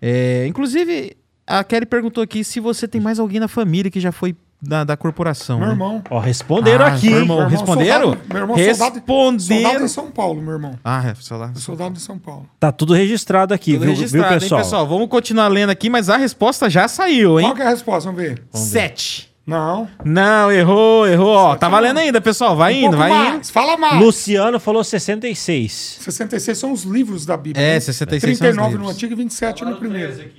É, inclusive, a Kelly perguntou aqui se você tem mais alguém na família que já foi da, da corporação. Meu né? irmão. Ó, responderam Ah, aqui, meu hein? irmão. Meu irmão responderam? soldado- meu irmão soldado, Responderam. soldado de São Paulo, meu irmão. Ah, é, lá. Soldado de São Paulo. Tá tudo registrado aqui, Tudo viu, registrado, viu, hein, pessoal? pessoal? Vamos continuar lendo aqui, mas a resposta já saiu, hein? Qual que é a resposta? Vamos ver. Sete. Não. Não, errou, errou. Ó, tá valendo ainda, pessoal. Vai Um indo, vai mais. indo. Fala mais. Luciano falou 66. 66 são os livros da Bíblia. É, né? 66 são os 39 no livros. Antigo e 27 no primeiro.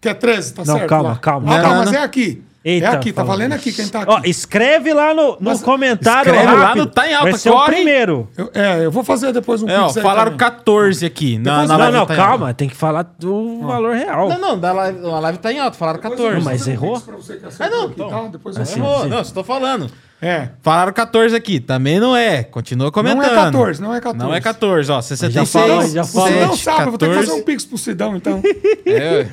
Que é 13, tá Não, certo? calma, lá. calma. Ah, Não, tá, não, mas é aqui. Eita, é aqui, tá valendo aqui quem tá aqui. Ó, escreve lá no, no Mas- comentário escreve lá rápido. no Tá em Alta, Vai ser corre. o primeiro. Eu, é, eu vou fazer depois um É, ó, falaram também. 14 aqui. Na, na Não, live não, tá calma. alta. Tem que falar do valor real. Não, não, da live, a live tá em alta. Falaram Depois eu 14. vou Mas errou? você Ah, não, aqui, então. tá? Depois eu Assim. Errou, sim. não, estou falando. É. Falaram 14 aqui. Também não é. Continua comentando. Não é 14, não é 14. Não é 14, ó. 66. falou, já falou. Sidão 7, sabe, eu vou ter que fazer um 14. pix pro Sidão, então. É, ué.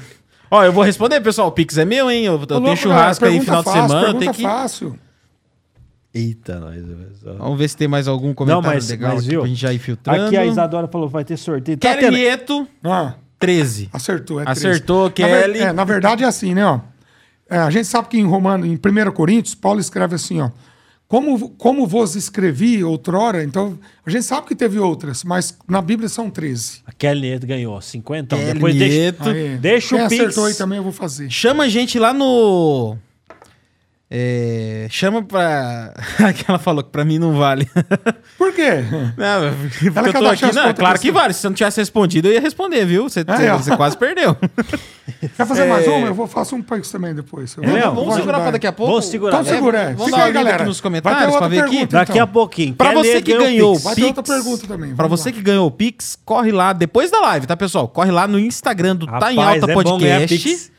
Ó, eu vou responder, pessoal. O Pix é meu, hein? Eu, eu Ô, tenho louco, churrasco galera, aí final de fácil, semana. Eu Pergunta tenho que. fácil. Eita, nós. pessoal. Vamos ver se tem mais algum comentário Não, mas- legal mas aqui viu? pra gente já ir filtrando. Aqui a Isadora falou vai ter sorteio. Tá Kelly Nieto, Ah, 13. acertou, é 13. Acertou, Na ver- Kelly. é, na verdade é assim, né, ó. É, a gente sabe que em Romano, em 1 Coríntios, Paulo escreve assim, ó. Como, como vos escrevi outrora, então a gente sabe que teve outras, mas na Bíblia são 13. A Kelly Nieto ganhou 50. Kelly Depois deixa, deixa o quem Pix. acertou aí também eu vou fazer. Chama a gente lá no. É, chama pra. que ela falou que pra mim não vale. Por quê? não, porque Ela eu quer tô dar aqui. Não, claro que vale. Se você não tivesse respondido, eu ia responder, viu? Você, Aí, ó. você quase perdeu. Quer fazer mais É. uma? Eu vou faço um pix também depois. Eu É, vou vamos segurar ajudar. pra daqui a pouco? Vamos segurar. Então segura, é. vamos Fica dar uma aí, lida galera. aqui nos comentários pra ver aqui. pergunta, Daqui então. a pouquinho. Pra Kelly você que ganhou ganhou Pix. Vai outra pergunta também. Pra vamos você lá. que ganhou o Pix, corre lá depois da live, tá, pessoal? Corre lá no Instagram do Tá em Rapaz, Alta é Podcast.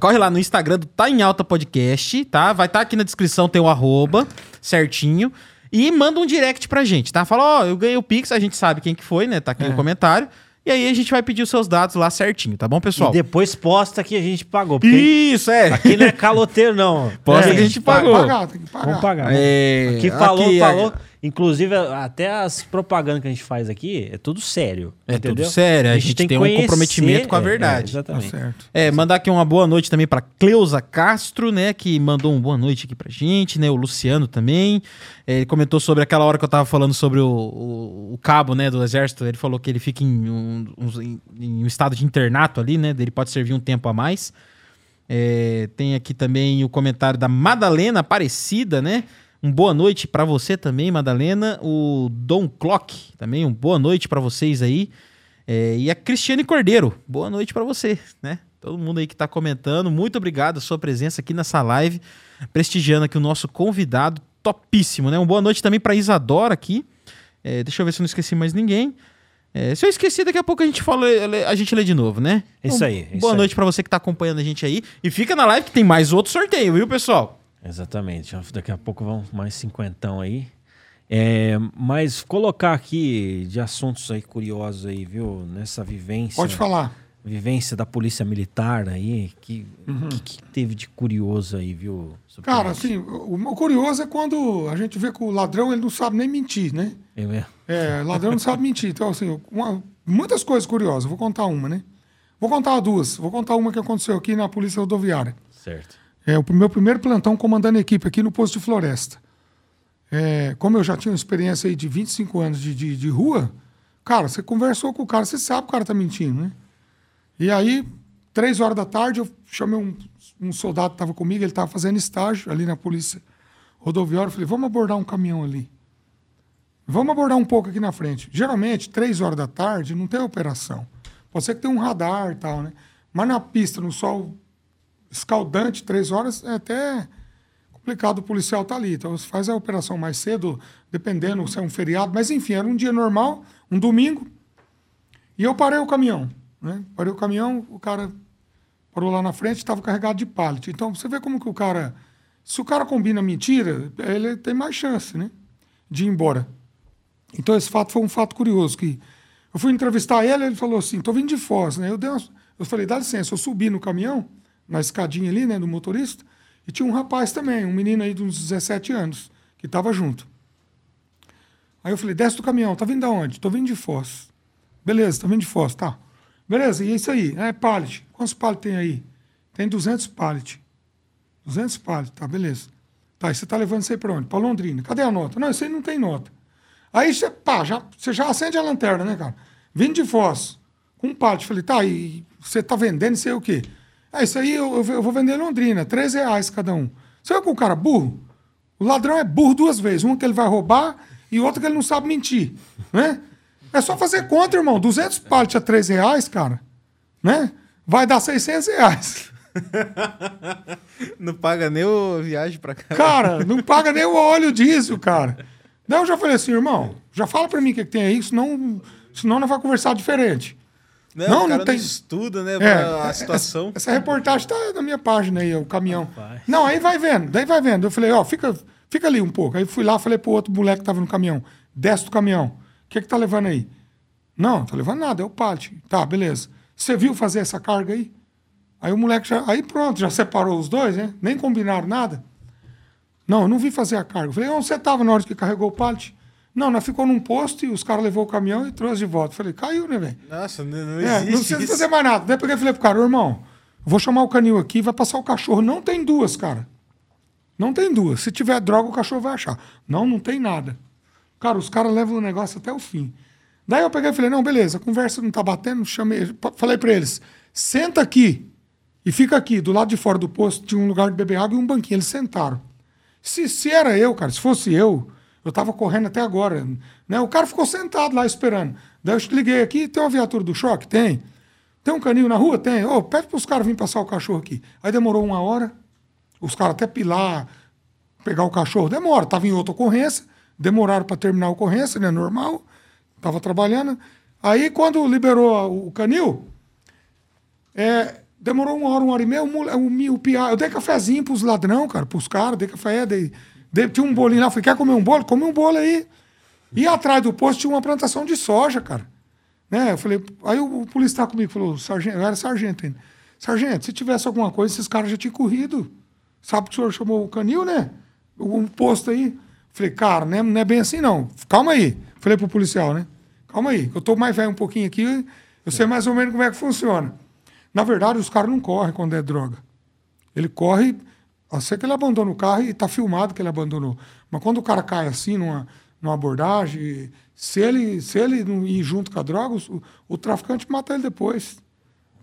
Corre lá no Instagram do Tá em Alta Podcast, tá? Vai estar aqui na descrição, tem o arroba certinho. E manda um direct pra gente, tá? Fala, ó, eu ganhei o Pix, a gente sabe quem que foi, né? Tá aqui É. no comentário. E aí a gente vai pedir os seus dados lá certinho, tá bom, E pessoal? depois posta que a gente pagou. Porque Isso, é. aqui não é caloteiro, não. Posta É, que a gente tem que pagou. pagar, tem que pagar. Vamos pagar. É, Aqui falou, aqui, falou. Inclusive, até as propagandas que a gente faz aqui é tudo sério. É entendeu? tudo sério. A, gente, tem, que um conhecer- comprometimento com a é, verdade. é, Tá exatamente. certo. É, mandar aqui uma boa noite também para Cleusa Castro, né, que mandou uma boa noite aqui pra gente, né, o Luciano também. É, ele comentou sobre aquela hora que eu tava falando sobre o, o, o cabo, né, do exército, ele falou que ele fica em um, em- em um estado de internato ali, né, ele pode servir um tempo a mais. É, tem aqui também o comentário da Madalena Aparecida, né? Um boa noite pra você também, Madalena. O Dom Clock também, um boa noite pra vocês aí. É, e a Cristiane Cordeiro, boa noite pra você, né? Todo mundo aí que tá comentando, muito obrigado a sua presença aqui nessa live, prestigiando aqui o nosso convidado topíssimo, né? Um boa noite também pra Isadora aqui. É, deixa eu ver se eu não esqueci mais ninguém. É, se eu esqueci, daqui a pouco a gente fala, a gente lê de novo, né? Isso aí, é isso boa aí. noite pra você que tá acompanhando a gente aí. E fica na live que tem mais outro sorteio, viu, pessoal? Exatamente. Já- Daqui a pouco vão mais cinquentão aí. É, mas colocar aqui de assuntos aí curiosos aí, viu? Nessa vivência. Pode falar. Vivência da polícia militar aí. Que, Uhum. que, que teve de curioso aí, viu? Cara, assim, o, o curioso é quando a gente vê que o ladrão ele não sabe nem mentir, né? É mesmo? É, ladrão não sabe mentir. Então, assim, uma- muitas coisas curiosas. Vou contar uma, né? Vou contar duas. Vou contar uma que aconteceu aqui na Polícia Rodoviária. Certo. É o meu primeiro plantão comandando a equipe aqui no posto de floresta. É, como eu já tinha uma experiência aí de 25 anos de, de, de rua, cara, você conversou com o cara, você sabe que o cara tá mentindo, né? E aí, três horas da tarde, eu chamei um, um soldado que estava comigo, ele estava fazendo estágio ali na polícia rodoviária. Eu falei, vamos abordar um caminhão ali. Vamos abordar um pouco aqui na frente. Geralmente, três horas da tarde, não tem operação. Pode ser que tenha um radar e tal, né? Mas na pista, no sol escaldante, três horas, é até complicado o policial estar ali. Então, você faz a operação mais cedo, dependendo se é um feriado. Mas, enfim, era um dia normal, um domingo. E eu parei o caminhão. Né? Parei o caminhão, o cara parou lá na frente, estava carregado de pallet. Então, você vê como que o cara... Se o cara combina mentira, ele tem mais chance, né? De ir embora. Então, esse fato foi um fato curioso, que eu fui entrevistar ele, ele falou assim, tô vindo de Foz, né? Eu, dei uma- eu falei, dá licença, eu subi no caminhão, na escadinha ali, né, do motorista, e tinha um rapaz também, um menino aí de uns 17 anos, que estava junto. Aí eu falei, desce do caminhão, tá vindo de onde? Tô vindo de Foz. Beleza, tá vindo de Foz, tá. Beleza, e é isso aí, é pallet. Quantos pallet tem aí? Tem 200 pallet. 200 pallet, tá, beleza. Tá, e você tá levando isso aí pra onde? Pra Londrina. Cadê a nota? Não, isso aí não tem nota. Aí você, pá, já, você já acende a lanterna, né, cara? Vindo de Foz, com um pallet. Falei, tá, e você tá vendendo isso aí o quê? É, isso aí eu, eu vou vender em Londrina, 13 reais cada um. Você vê com o cara burro? O ladrão é burro duas vezes. Um que ele vai roubar e outro que ele não sabe mentir, né? É só fazer conta, irmão. 200 pallets a 3 reais, cara, né? Vai dar 600 reais. Não paga nem o viagem pra cá. Cara, não paga nem o óleo diesel, cara. Daí eu já falei assim, irmão, já fala pra mim o que, que tem aí, senão, senão não vai conversar diferente. Não, Não, não tem- estuda, né, É, pra a situação. Essa reportagem tá na minha página aí, o caminhão. Rapaz. Não, aí vai vendo, daí vai vendo. Eu falei, ó, fica, fica ali um pouco. Aí fui lá, falei pro outro moleque que tava no caminhão, desce do caminhão. O que que tá levando aí? Não, não tô levando nada, é o pallet. Tá, beleza. Você viu fazer essa carga aí? Aí o moleque já. Aí pronto, já separou os dois, né? Nem combinaram nada. Não, eu não vi fazer a carga. Eu falei, onde você estava na hora que carregou o pallet? Não, nós ficou num posto e os caras levou o caminhão e trouxe de volta. Falei, caiu, né, velho? Nossa, não, não É, existe não precisa fazer mais nada. Daí eu peguei e falei pro cara, "Ô, irmão, vou chamar o canil aqui, vai passar o cachorro. Não tem duas, cara. Não tem duas. Se tiver droga, o cachorro vai achar. Não, não tem nada. Cara, os caras levam o negócio até o fim. Daí eu peguei e falei, não, beleza, a conversa não tá batendo, chamei, falei pra eles, senta aqui e fica aqui, do lado de fora do posto, tinha um lugar de beber água e um banquinho. Eles sentaram. Se, se era eu, cara, se fosse eu, eu tava correndo até agora. Né? O cara ficou sentado lá esperando. Daí eu liguei aqui, tem uma viatura do choque? Tem. Tem um canil na rua? Tem. Ô, pede pros caras virem passar o cachorro aqui. Aí demorou uma hora, os caras até pilar, pegar o cachorro, demora. Tava em outra ocorrência, demoraram para terminar a ocorrência, né? Normal. Tava trabalhando. Aí, quando liberou o canil, é, demorou uma hora, uma hora e meia, o, o, o piá, eu dei cafezinho pros ladrão, cara, pros caras, dei café, dei, tinha um bolinho lá, falei, quer comer um bolo? Come um bolo aí. E atrás do posto tinha uma plantação de soja, cara. Né? Eu falei, aí o, polícia tá comigo, falou, sargento, eu era sargento ainda. Sargento, se tivesse alguma coisa, esses caras já tinham corrido. Sabe que o senhor chamou o canil, né? Um posto aí. Falei, cara, não é, não é bem assim não. Calma aí. Falei pro policial, né? Calma aí, eu tô mais velho um pouquinho aqui, eu sei mais ou menos como é que funciona. Na verdade, os caras não correm quando é droga. Ele corre, a ser que ele abandona o carro e tá filmado que ele abandonou. Mas quando o cara cai assim numa, numa abordagem, se ele, se ele não ir junto com a droga, o, o traficante mata ele depois.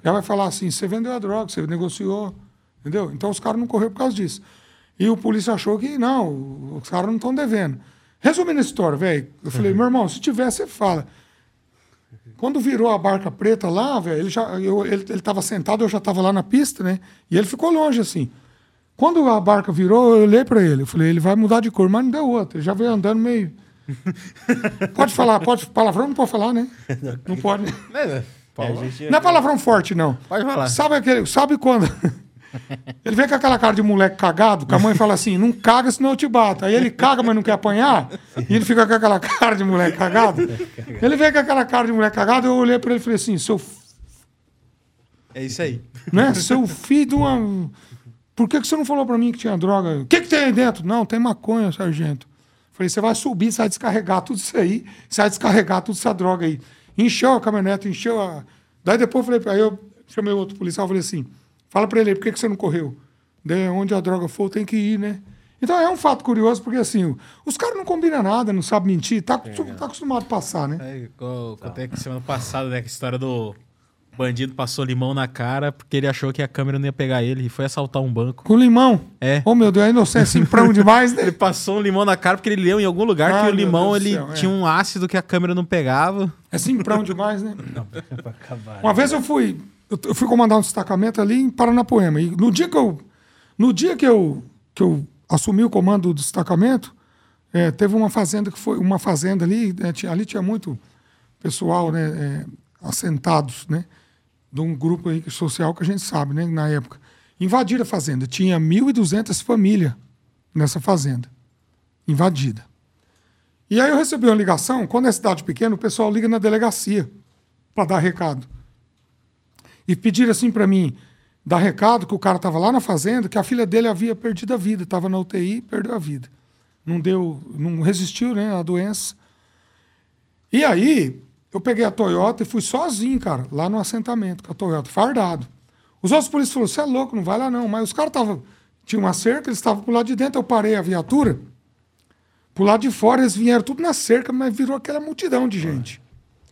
Ela vai falar assim: você vendeu a droga, você negociou. Entendeu? Então os caras não correram por causa disso. E o polícia achou que não, os caras não estão devendo. Resumindo a história, velho, eu falei, meu irmão, se tiver, você fala. Quando virou a barca preta lá, velho, ele já, eu, ele, ele tava sentado, eu já estava lá na pista, né? E ele ficou longe assim. Quando a barca virou, eu olhei para ele, eu falei, ele vai mudar de cor, mas não deu outra. Ele já veio andando meio. pode falar, pode palavrão não pode falar, né? Não pode. É, É, a gente- Não é palavrão forte, não. Pode falar. Sabe, aquele, sabe quando. Ele vem com aquela cara de moleque cagado, que a mãe fala assim: não caga, senão eu te bato. Aí ele caga, mas não quer apanhar, e ele fica com aquela cara de moleque cagado. Ele vem com aquela cara de moleque cagado, eu olhei pra ele e falei assim: seu, f- É isso aí. né, seu filho de uma. Por que, que você não falou pra mim que tinha droga? O que, que tem aí dentro? Não, tem maconha, sargento. Falei: você vai subir, você vai descarregar tudo isso aí, você vai descarregar toda essa droga aí. Encheu a caminhonete, encheu a. Daí depois eu falei, aí eu chamei outro policial e falei assim: fala pra ele aí, por que, que você não correu? Daí, onde a droga for, tem que ir, né? Então é um fato curioso, porque assim, os caras não combinam nada, não sabem mentir, tá, tá acostumado a passar, né? É, igual, contei aqui semana passada, né? Que a história do bandido passou limão na cara porque ele achou que a câmera não ia pegar ele e foi assaltar um banco. Com limão. É. Oh, meu Deus, a inocência imprão demais, né? Ele passou um limão na cara porque ele leu em algum lugar Ah, que o limão ele céu, é. tinha um ácido que a câmera não pegava. É simprão demais, né? pra acabar. Uma vez eu fui, eu fui comandar um destacamento ali em Paranapoema. E no dia que eu, no dia que eu, que eu assumi o comando do destacamento, eh, teve uma fazenda que foi uma fazenda ali, né, tinha- ali tinha muito pessoal, né, eh, assentados, né, de um grupo aí social que a gente sabe, né, na época. Invadiram a fazenda, tinha 1.200 famílias nessa fazenda, invadida. E aí eu recebi uma ligação, quando é cidade pequena, o pessoal liga na delegacia para dar recado. E pediram assim para mim, dar recado que o cara estava lá na fazenda, que a filha dele havia perdido a vida, estava na UTI, perdeu a vida. Não deu, não resistiu, né, à doença. E aí, eu peguei a Toyota e fui sozinho, cara, lá no assentamento com a Toyota, fardado. Os outros polícias falaram: "Você é louco, não vai lá não". Mas os caras estavam tinha uma cerca, eles estavam pro lado de dentro, eu parei a viatura. Pro lado de fora, eles vieram tudo na cerca, mas virou aquela multidão de gente.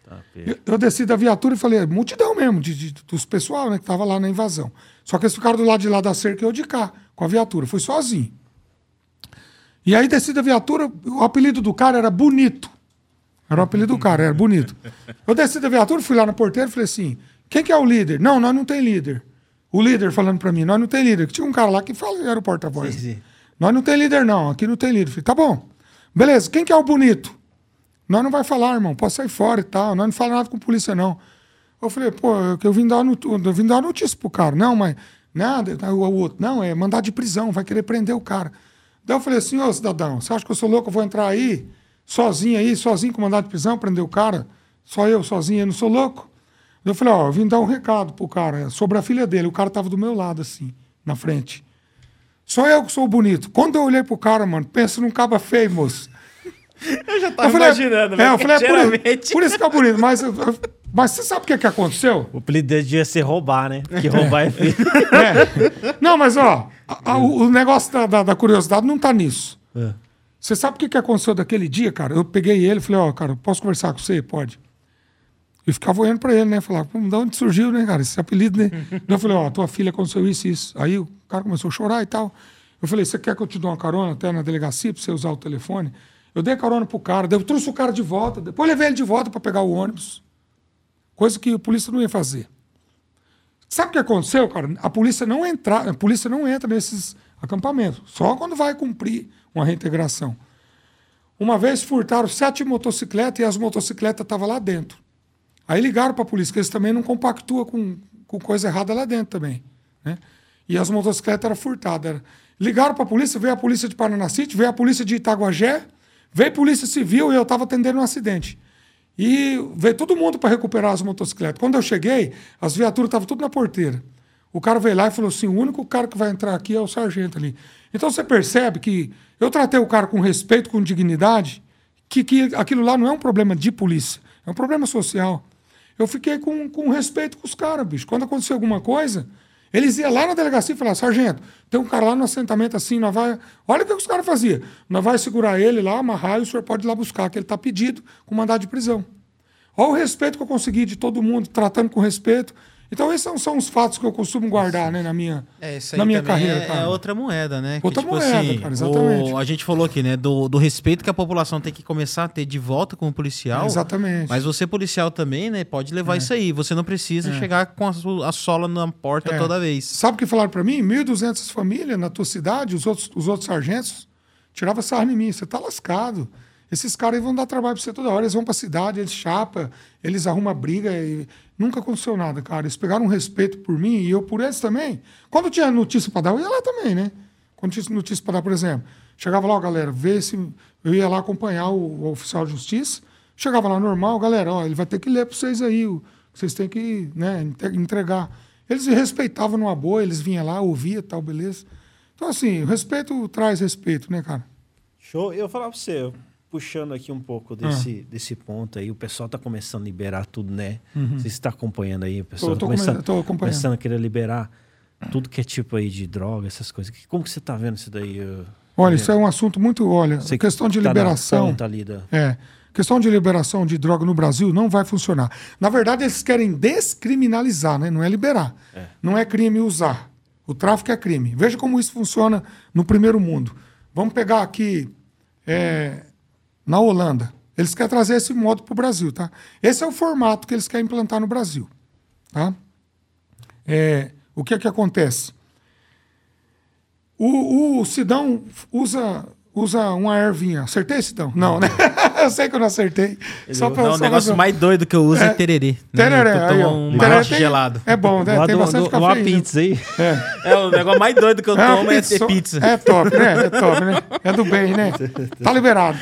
Tá, Eu, eu desci da viatura e falei, é multidão mesmo, de, de- dos pessoal né, que tava lá na invasão. Só que eles ficaram do lado de lá da cerca e eu de cá, com a viatura. Fui sozinho. E aí desci da viatura, o apelido do cara era Bonito. Era o apelido do cara, era Bonito. Eu desci da viatura, fui lá na porteira e falei assim, quem que é o líder? Não, nós não tem líder. O líder falando pra mim, nós não tem líder. Que tinha um cara lá que fala, era o porta-voz. Nós não tem líder não, aqui não tem líder. Falei, tá bom. Beleza, quem que é o Bonito? Nós não vai falar, irmão, pode sair fora e tal. Nós não fala nada com polícia, não. Eu falei, pô, eu, vim dar uma not- eu vim dar notícia pro cara. Não, mas nada, o, o outro. Não, é mandar de prisão, vai querer prender o cara. Daí eu falei assim, ô cidadão, você acha que eu sou louco? Eu vou entrar aí, sozinho aí, sozinho com mandado de prisão, prender o cara? Só eu, sozinho, eu não sou louco? Eu falei, ó, eu vim dar um recado pro cara sobre a filha dele. O cara tava do meu lado, assim, na frente. Só eu que sou bonito. Quando eu olhei pro cara, mano, pensa num caba feio, moço. Eu já Eu falei, imaginando, é, eu falei, é por, geralmente- por isso que é bonito. Mas, mas você sabe o que, que aconteceu? O apelido dele devia ser roubar, né? Porque roubar é feio. É. Não, mas ó, a- a- o, o negócio da, da- da curiosidade não tá nisso. É. Você sabe o que, que aconteceu daquele dia, cara? Eu peguei ele e falei, ó, cara, posso conversar com você? Pode. E ficava olhando pra ele, né? Falava, pô, de onde surgiu, né, cara, esse apelido, né? Eu falei, ó, tua filha aconteceu isso e isso. Aí o cara começou a chorar e tal. Eu falei, você quer que eu te dê uma carona até na delegacia pra você usar o telefone? Eu dei carona pro cara, eu trouxe o cara de volta, depois levei ele de volta pra pegar o ônibus. Coisa que a polícia não ia fazer. Sabe o que aconteceu, cara? A polícia não entra, a polícia não entra nesses acampamentos, só quando vai cumprir uma reintegração. Uma vez furtaram sete motocicletas e as motocicletas estavam lá dentro. Aí ligaram para a polícia, que eles também não compactuam com, com coisa errada lá dentro também. Né? E as motocicletas eram furtadas. Era... Ligaram para a polícia, veio a polícia de Paranacite, veio a polícia de Itaguajé, veio a polícia civil e eu estava atendendo um acidente. E veio todo mundo para recuperar as motocicletas. Quando eu cheguei, as viaturas estavam tudo na porteira. O cara veio lá e falou assim: o único cara que vai entrar aqui é o sargento ali. Então você percebe que eu tratei o cara com respeito, com dignidade, que, que aquilo lá não é um problema de polícia, é um problema social. Eu fiquei com, com respeito com os caras, bicho. Quando acontecia alguma coisa, eles iam lá na delegacia e falavam, sargento, tem um cara lá no assentamento assim, nós vai. Olha o que os caras faziam. Nós vai segurar ele lá, amarrar e o senhor pode ir lá buscar, que ele está pedido com mandado de prisão. Olha o respeito que eu consegui de todo mundo, tratando com respeito. Então, esses são, são os fatos que eu costumo guardar né, na minha, É, isso aí na minha carreira. é, cara. é outra moeda, né? Outra moeda, cara, exatamente. o- a gente falou aqui, né? Do, do respeito que a população tem que começar a ter de volta com o policial. Exatamente. Mas você, policial, também, né? Pode levar isso aí. Você não precisa chegar com a, a sola na porta É. toda vez. Sabe o que falaram para mim? 1.200 famílias na tua cidade, os outros, os outros sargentos tiravam sarro em mim. Você tá lascado. Esses caras vão dar trabalho para você toda hora. Eles vão para a cidade, eles chapam, eles arrumam briga. E... Nunca aconteceu nada, cara. Eles pegaram um respeito por mim e eu por eles também. Quando tinha notícia para dar, eu ia lá também, né? Quando tinha notícia para dar, por exemplo, chegava lá, ó, galera, vê se. Eu ia lá acompanhar o, o oficial de justiça. Chegava lá normal, galera, ó, ele vai ter que ler para vocês aí. O, vocês têm que né, entregar. Eles respeitavam numa boa, eles vinham lá, ouvia tal, beleza. Então, assim, respeito traz respeito, né, cara? Show. Eu falar pra você, puxando aqui um pouco desse, desse ponto aí, o pessoal tá começando a liberar tudo, né? Você está acompanhando aí, o pessoal tô começando, come- começando a querer liberar tudo que é tipo aí de droga, essas coisas. Como que você tá vendo isso daí? Olha, isso é um assunto muito. Olha, Você questão de tá liberação. ponta ali da- É. Questão de liberação de droga no Brasil não vai funcionar. Na verdade, eles querem descriminalizar, né? não é liberar. Não é crime usar. O tráfico é crime. Veja como isso funciona no primeiro mundo. Vamos pegar aqui é, na Holanda. Eles querem trazer esse modo para o Brasil, tá? Esse é o formato que eles querem implantar no Brasil, tá? É, o que é que acontece? O, o Sidão usa, usa uma ervinha. Acertei, Sidão? Não, né? eu sei que eu não acertei. Só pra, Não, o só negócio pra- mais doido que eu uso é, É. tererê. Né? Tu aí, toma ó. um mate tem- gelado. É bom, né? Tem do- bastante do- cafeína. uma pizza aí. É, o negócio mais doido que eu É tomo é ter pizza- pizza. É top, né? É top, né? É do bem, né? Tá liberado.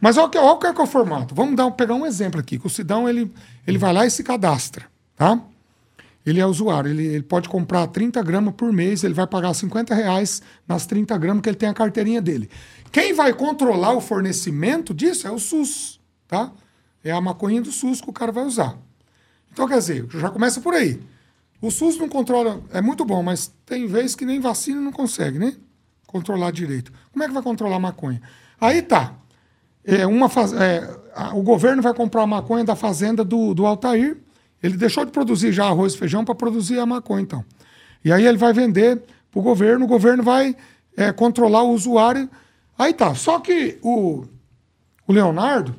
Mas olha o que, olha o que é que é o formato. Vamos dar, pegar um exemplo aqui. Que o Sidão, ele, ele vai lá e se cadastra, tá? Ele é usuário, ele, ele pode comprar 30 gramas por mês, ele vai pagar 50 reais nas 30 gramas que ele tem a carteirinha dele. Quem vai controlar o fornecimento disso é o SUS, tá? É a maconha do SUS que o cara vai usar. Então, quer dizer, já começa por aí. O SUS não controla, é muito bom, mas tem vezes que nem vacina não consegue, né? Controlar direito. Como é que vai controlar a maconha? Aí tá. É, uma faz- é, a- o governo vai comprar a maconha da fazenda do, do Altair. Ele deixou de produzir já arroz e feijão para produzir a maconha, então. E aí ele vai vender para o governo, o governo vai é, controlar o usuário. Aí tá. Só que o, o Leonardo,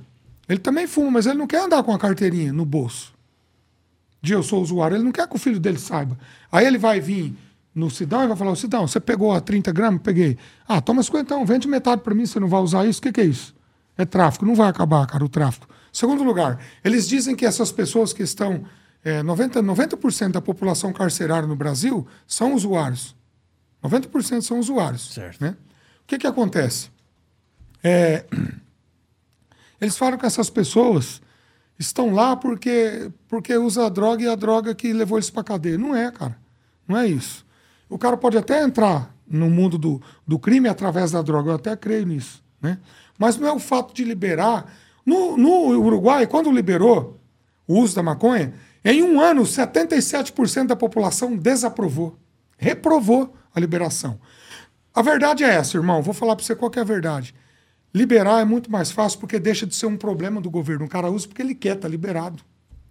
ele também fuma, mas ele não quer andar com a carteirinha no bolso de eu sou usuário, ele não quer que o filho dele saiba. Aí ele vai vir no Sidão e vai falar, Sidão, você pegou a 30 gramas? Peguei. Ah, toma 50, vende metade para mim, você não vai usar isso? O que, que é isso? É tráfico, não vai acabar, cara, o tráfico. Segundo lugar, eles dizem que essas pessoas que estão, é, 90%, 90 da população carcerária no Brasil são usuários. 90% são usuários. Certo. Né? O que, que acontece? É, eles falam que essas pessoas estão lá porque, porque usa a droga e a droga que levou eles para cadeia. Não é, cara. Não é isso. O cara pode até entrar no mundo do, do crime através da droga, eu até creio nisso. Né? Mas não é o fato de liberar. No, no Uruguai, quando liberou o uso da maconha, em um ano, 77% da população desaprovou, reprovou a liberação. A verdade é essa, irmão. Vou falar para você qual é a verdade. Liberar é muito mais fácil porque deixa de ser um problema do governo. O cara usa porque ele quer, tá liberado.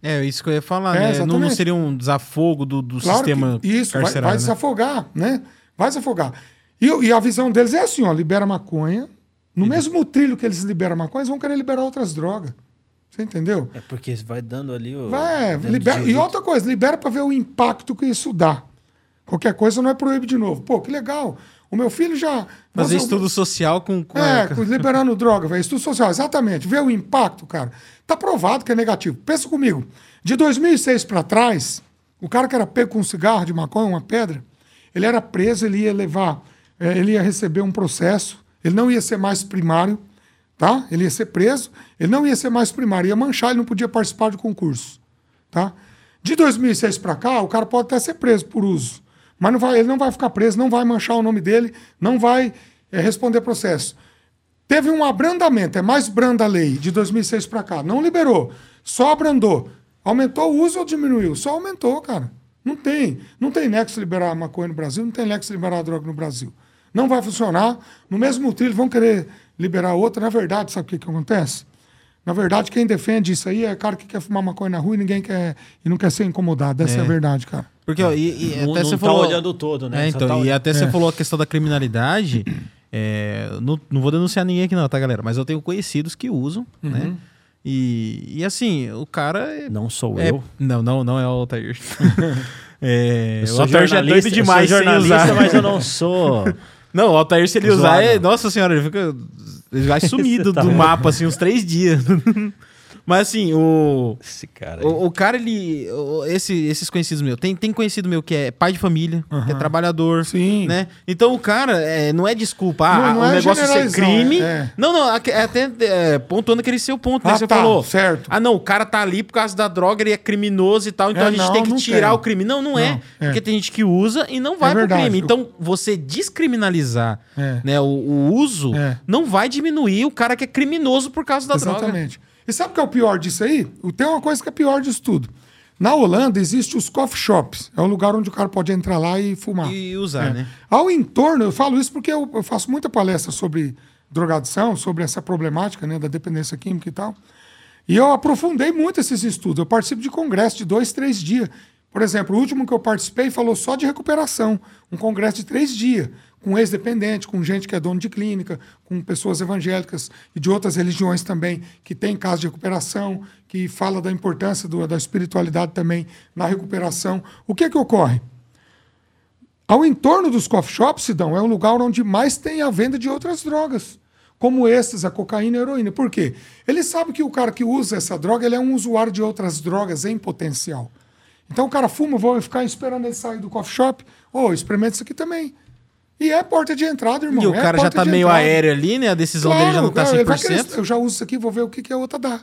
É, isso que eu ia falar, É, né? Não, não seria um desafogo do, do Claro sistema que isso vai, carcerário, vai né? desafogar, né? Vai desafogar. E, e a visão deles é assim, ó, libera maconha. No mesmo trilho que eles liberam maconha, eles vão querer liberar outras drogas. Você entendeu? É porque vai dando ali o. Vai, dando libera, e outra coisa, libera para ver o impacto que isso dá. Qualquer coisa não é proíbe de novo. Pô, que legal. O meu filho já. Fazer estudo social com... com É, a- com- liberando droga, velho. Estudo social, exatamente. Vê o impacto, cara. Tá provado que é negativo. Pensa comigo. De 2006 para trás, o cara que era pego com um cigarro de maconha, uma pedra, ele era preso, ele ia levar, eh, ele ia receber um processo, ele não ia ser mais primário, tá? Ele ia ser preso, ele não ia ser mais primário, ia manchar, ele não podia participar de concurso, tá? De 2006 para cá, o cara pode até ser preso por uso. Mas não vai, ele não vai ficar preso, não vai manchar o nome dele, não vai é, responder processo. Teve um abrandamento, é mais branda a lei de 2006 para cá. Não liberou, só abrandou. Aumentou o uso ou diminuiu? Só aumentou, cara. Não tem. Não tem nexo liberar maconha no Brasil, não tem nexo liberar droga no Brasil. Não vai funcionar. No mesmo trilho vão querer liberar outra. Na verdade, sabe o que, que acontece? Na verdade, quem defende isso aí é cara que quer fumar maconha na rua e ninguém quer e não quer ser incomodado. Essa é, é a verdade, cara. Porque, ó, e, e não, até não você tá falou. olhando todo, né? É, então, tá e até você falou a questão da criminalidade. é, não, não vou denunciar ninguém aqui, não, tá, galera? Mas eu tenho conhecidos que usam, né? E, e assim, o cara. é- Não sou é- eu. Não, não, não é o Altair. é, Eu o sou Altair já é doido jornalista- demais eu sem sou jornalista, usar. mas eu não sou. Não, o Altair, se ele usar, é. Nossa senhora, ele fica. Ele vai sumido tá do louco. mapa, assim, uns três dias. Mas assim, o. Esse cara. aí. O, o cara, ele. o- esse, esses conhecidos meus. Tem, tem conhecido meu que é pai de família, que é trabalhador. Sim. Né? Então o cara é, não é desculpa. Ah, Não- não o é negócio ser crime. é. Não, não. aque- é Até é, pontuando aquele seu ponto, né? Ah, Você tá, falou. certo. Ah, não, o cara tá ali por causa da droga, ele é criminoso e tal. Então É, a gente não, tem que tirar tem. o crime. Não, não, é. Não, é. Porque tem gente que usa e não vai pro verdade. crime. Então você descriminalizar É. né, o, o uso É. não vai diminuir o cara que é criminoso por causa da droga. Exatamente. E sabe o que é o pior disso aí? O- Tem uma coisa que é pior disso tudo. Na Holanda existe os coffee shops. É um lugar onde o cara pode entrar lá e fumar. E usar, É. né? Ao entorno, eu falo isso porque eu, eu faço muita palestra sobre drogadição, sobre essa problemática né, da dependência química e tal. E eu aprofundei muito esses estudos. Eu participo de congresso de dois, três dias. Por exemplo, o último que eu participei falou só de recuperação. Um congresso de três dias, com ex-dependente, com gente que é dono de clínica, com pessoas evangélicas e de outras religiões também, que tem casos de recuperação, que fala da importância do- da espiritualidade também na recuperação. O que que ocorre? Ao entorno dos coffee shops, Sidão, é um lugar onde mais tem a venda de outras drogas, como esses, a cocaína e a heroína. Por quê? Ele sabe que o cara que usa essa droga ele é um usuário de outras drogas em potencial. Então o cara fuma, vou ficar esperando ele sair do coffee shop. Ô, experimenta isso aqui também. E é porta de entrada, irmão. E o é cara já tá meio entrada. aéreo ali, né? A decisão dele já não tá cara, ele vai 100%. querer, eu já uso isso aqui, vou ver o que, que a outra dá.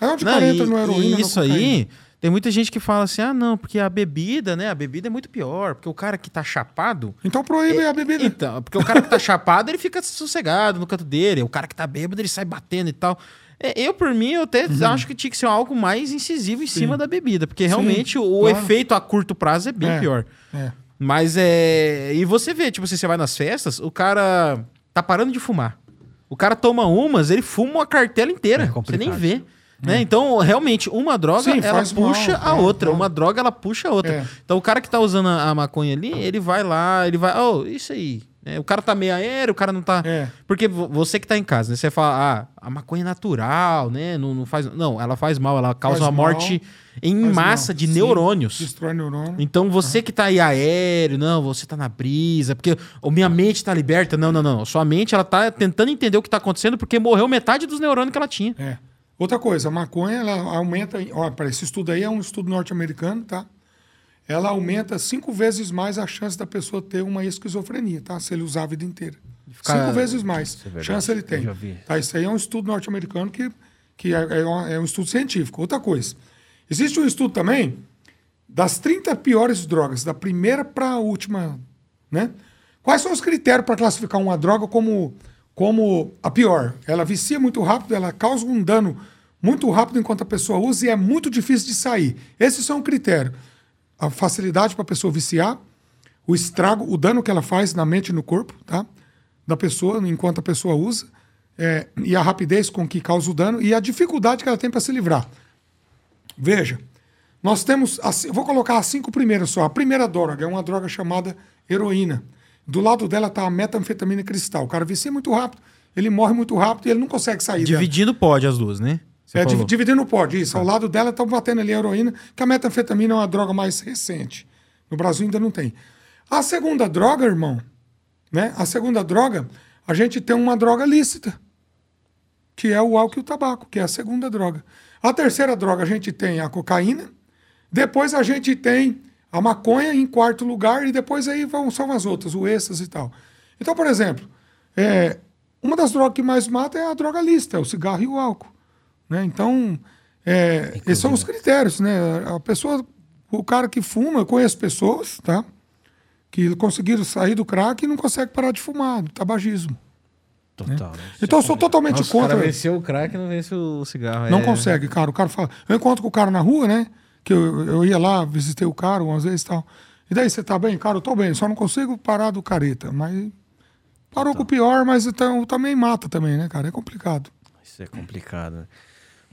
Aí onde o Não, cara e, entra no heroína, e na isso aí, tem muita gente que fala assim: ah, não, porque a bebida, né? A bebida é muito pior. Porque o cara que tá chapado. Então proíbe a bebida. Então, porque o cara que tá chapado, ele fica sossegado no canto dele. O cara que tá bêbado, ele sai batendo e tal. É, Eu, por mim, eu até Uhum. acho que tinha que ser algo mais incisivo em cima da bebida. Porque realmente o claro. efeito a curto prazo é bem É, pior. é. Mas é. E você vê, tipo, assim, você vai nas festas, o cara tá parando de fumar. O cara toma umas, ele fuma uma cartela inteira. É você nem vê. Né? Então, realmente, uma droga, Sim, ela faz mal, puxa a é, outra. é. Uma droga, ela puxa a outra. É. Então, o cara que tá usando a, a maconha ali, ele vai lá, ele vai... Oh, isso aí. Né? O cara tá meio aéreo, o cara não tá... É. Porque vo- você que tá em casa, né? Você fala, ah, a maconha é natural, né? Não, não faz... Não, ela faz mal. Ela causa Faz uma morte em massa mal. de Sim, neurônios. Destrói neurônio. Então você que tá aí aéreo, não, você tá na brisa, porque a minha mente tá liberta. Não, não, não. Sua mente, ela tá tentando entender o que tá acontecendo porque morreu metade dos neurônios que ela tinha. É. Outra coisa, a maconha, ela aumenta. Ó, para esse estudo aí é um estudo norte-americano, tá? Ela aumenta cinco vezes mais a chance da pessoa ter uma esquizofrenia, tá? Se ele usar a vida inteira. Ficar- Cinco vezes mais é chance ele tem. Tá, isso aí é um estudo norte-americano que, que é, é um, é um estudo científico. Outra coisa. Existe um estudo também das 30 piores drogas, da primeira para a última, né? Quais são os critérios para classificar uma droga como, como a pior? Ela vicia muito rápido, ela causa um dano muito rápido enquanto a pessoa usa e é muito difícil de sair. Esses são critérios. A facilidade para a pessoa viciar, o estrago, o dano que ela faz na mente e no corpo, tá? Da pessoa enquanto a pessoa usa, é, e a rapidez com que causa o dano e a dificuldade que ela tem para se livrar. Veja, nós temos. as- vou colocar as cinco primeiras só. A primeira droga é uma droga chamada heroína. Do lado dela está a metanfetamina cristal. O cara vicia muito rápido, ele morre muito rápido e ele não consegue sair dela. Dividindo pode as duas, né? Você É, falou. div- dividindo pode, isso. Ao lado dela estão batendo ali a heroína, que a metanfetamina é uma droga mais recente. No Brasil ainda não tem. A segunda droga, irmão, né? A segunda droga, a gente tem uma droga lícita, que é o álcool e o tabaco, que é a segunda droga. A terceira droga, a gente tem a cocaína, depois a gente tem a maconha em quarto lugar, e depois aí vão, são as outras, o êxtase e tal. Então, por exemplo, é, uma das drogas que mais mata é a droga lícita, é o cigarro e o álcool. Né? Então, é, esses são os critérios. Né? A pessoa O cara que fuma, eu conheço pessoas, tá? Que conseguiram sair do crack e não conseguem parar de fumar, do tabagismo. Total. né? Então eu sou totalmente Nossa, o contra. cara venceu o crack não venceu o cigarro. Não é... consegue, cara. O cara fala. Eu encontro com o cara na rua, né? Que eu, eu ia lá, visitei o cara umas vezes e tal. E daí, você tá bem? Cara, eu tô bem, só não consigo parar do careta. Mas parou com o pior, mas então, também mata também, né, cara? É complicado. Isso é complicado.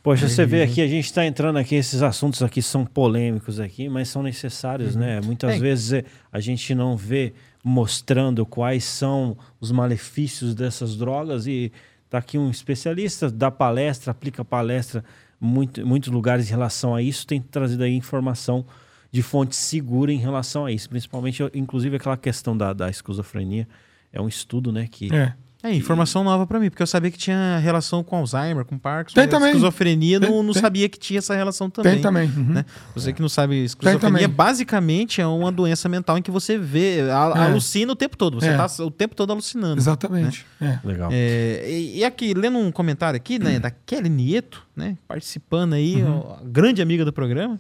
Né? Poxa, você vê aqui, a gente está entrando aqui, esses assuntos aqui são polêmicos aqui, mas são necessários, né? Muitas É. vezes é, a gente não vê mostrando quais são os malefícios dessas drogas e tá aqui um especialista, dá palestra, aplica palestra em muito, muitos lugares em relação a isso, tem trazido aí informação de fonte segura em relação a isso, principalmente, inclusive aquela questão da, da esquizofrenia, é um estudo, né, que É. É, informação nova pra mim, porque eu sabia que tinha relação com Alzheimer, com Parkinson. Tem também. Esquizofrenia, Tem- não, não tem. sabia que tinha essa relação também. Tem também. uhum. né? Você que não sabe, esquizofrenia basicamente é uma doença mental em que você vê, a- É. alucina o tempo todo. Você É. tá o tempo todo alucinando. Exatamente. É. legal. É, e, e aqui, lendo um comentário aqui, né, da Kelly Nieto, né, participando aí, Uhum. ó, grande amiga do programa,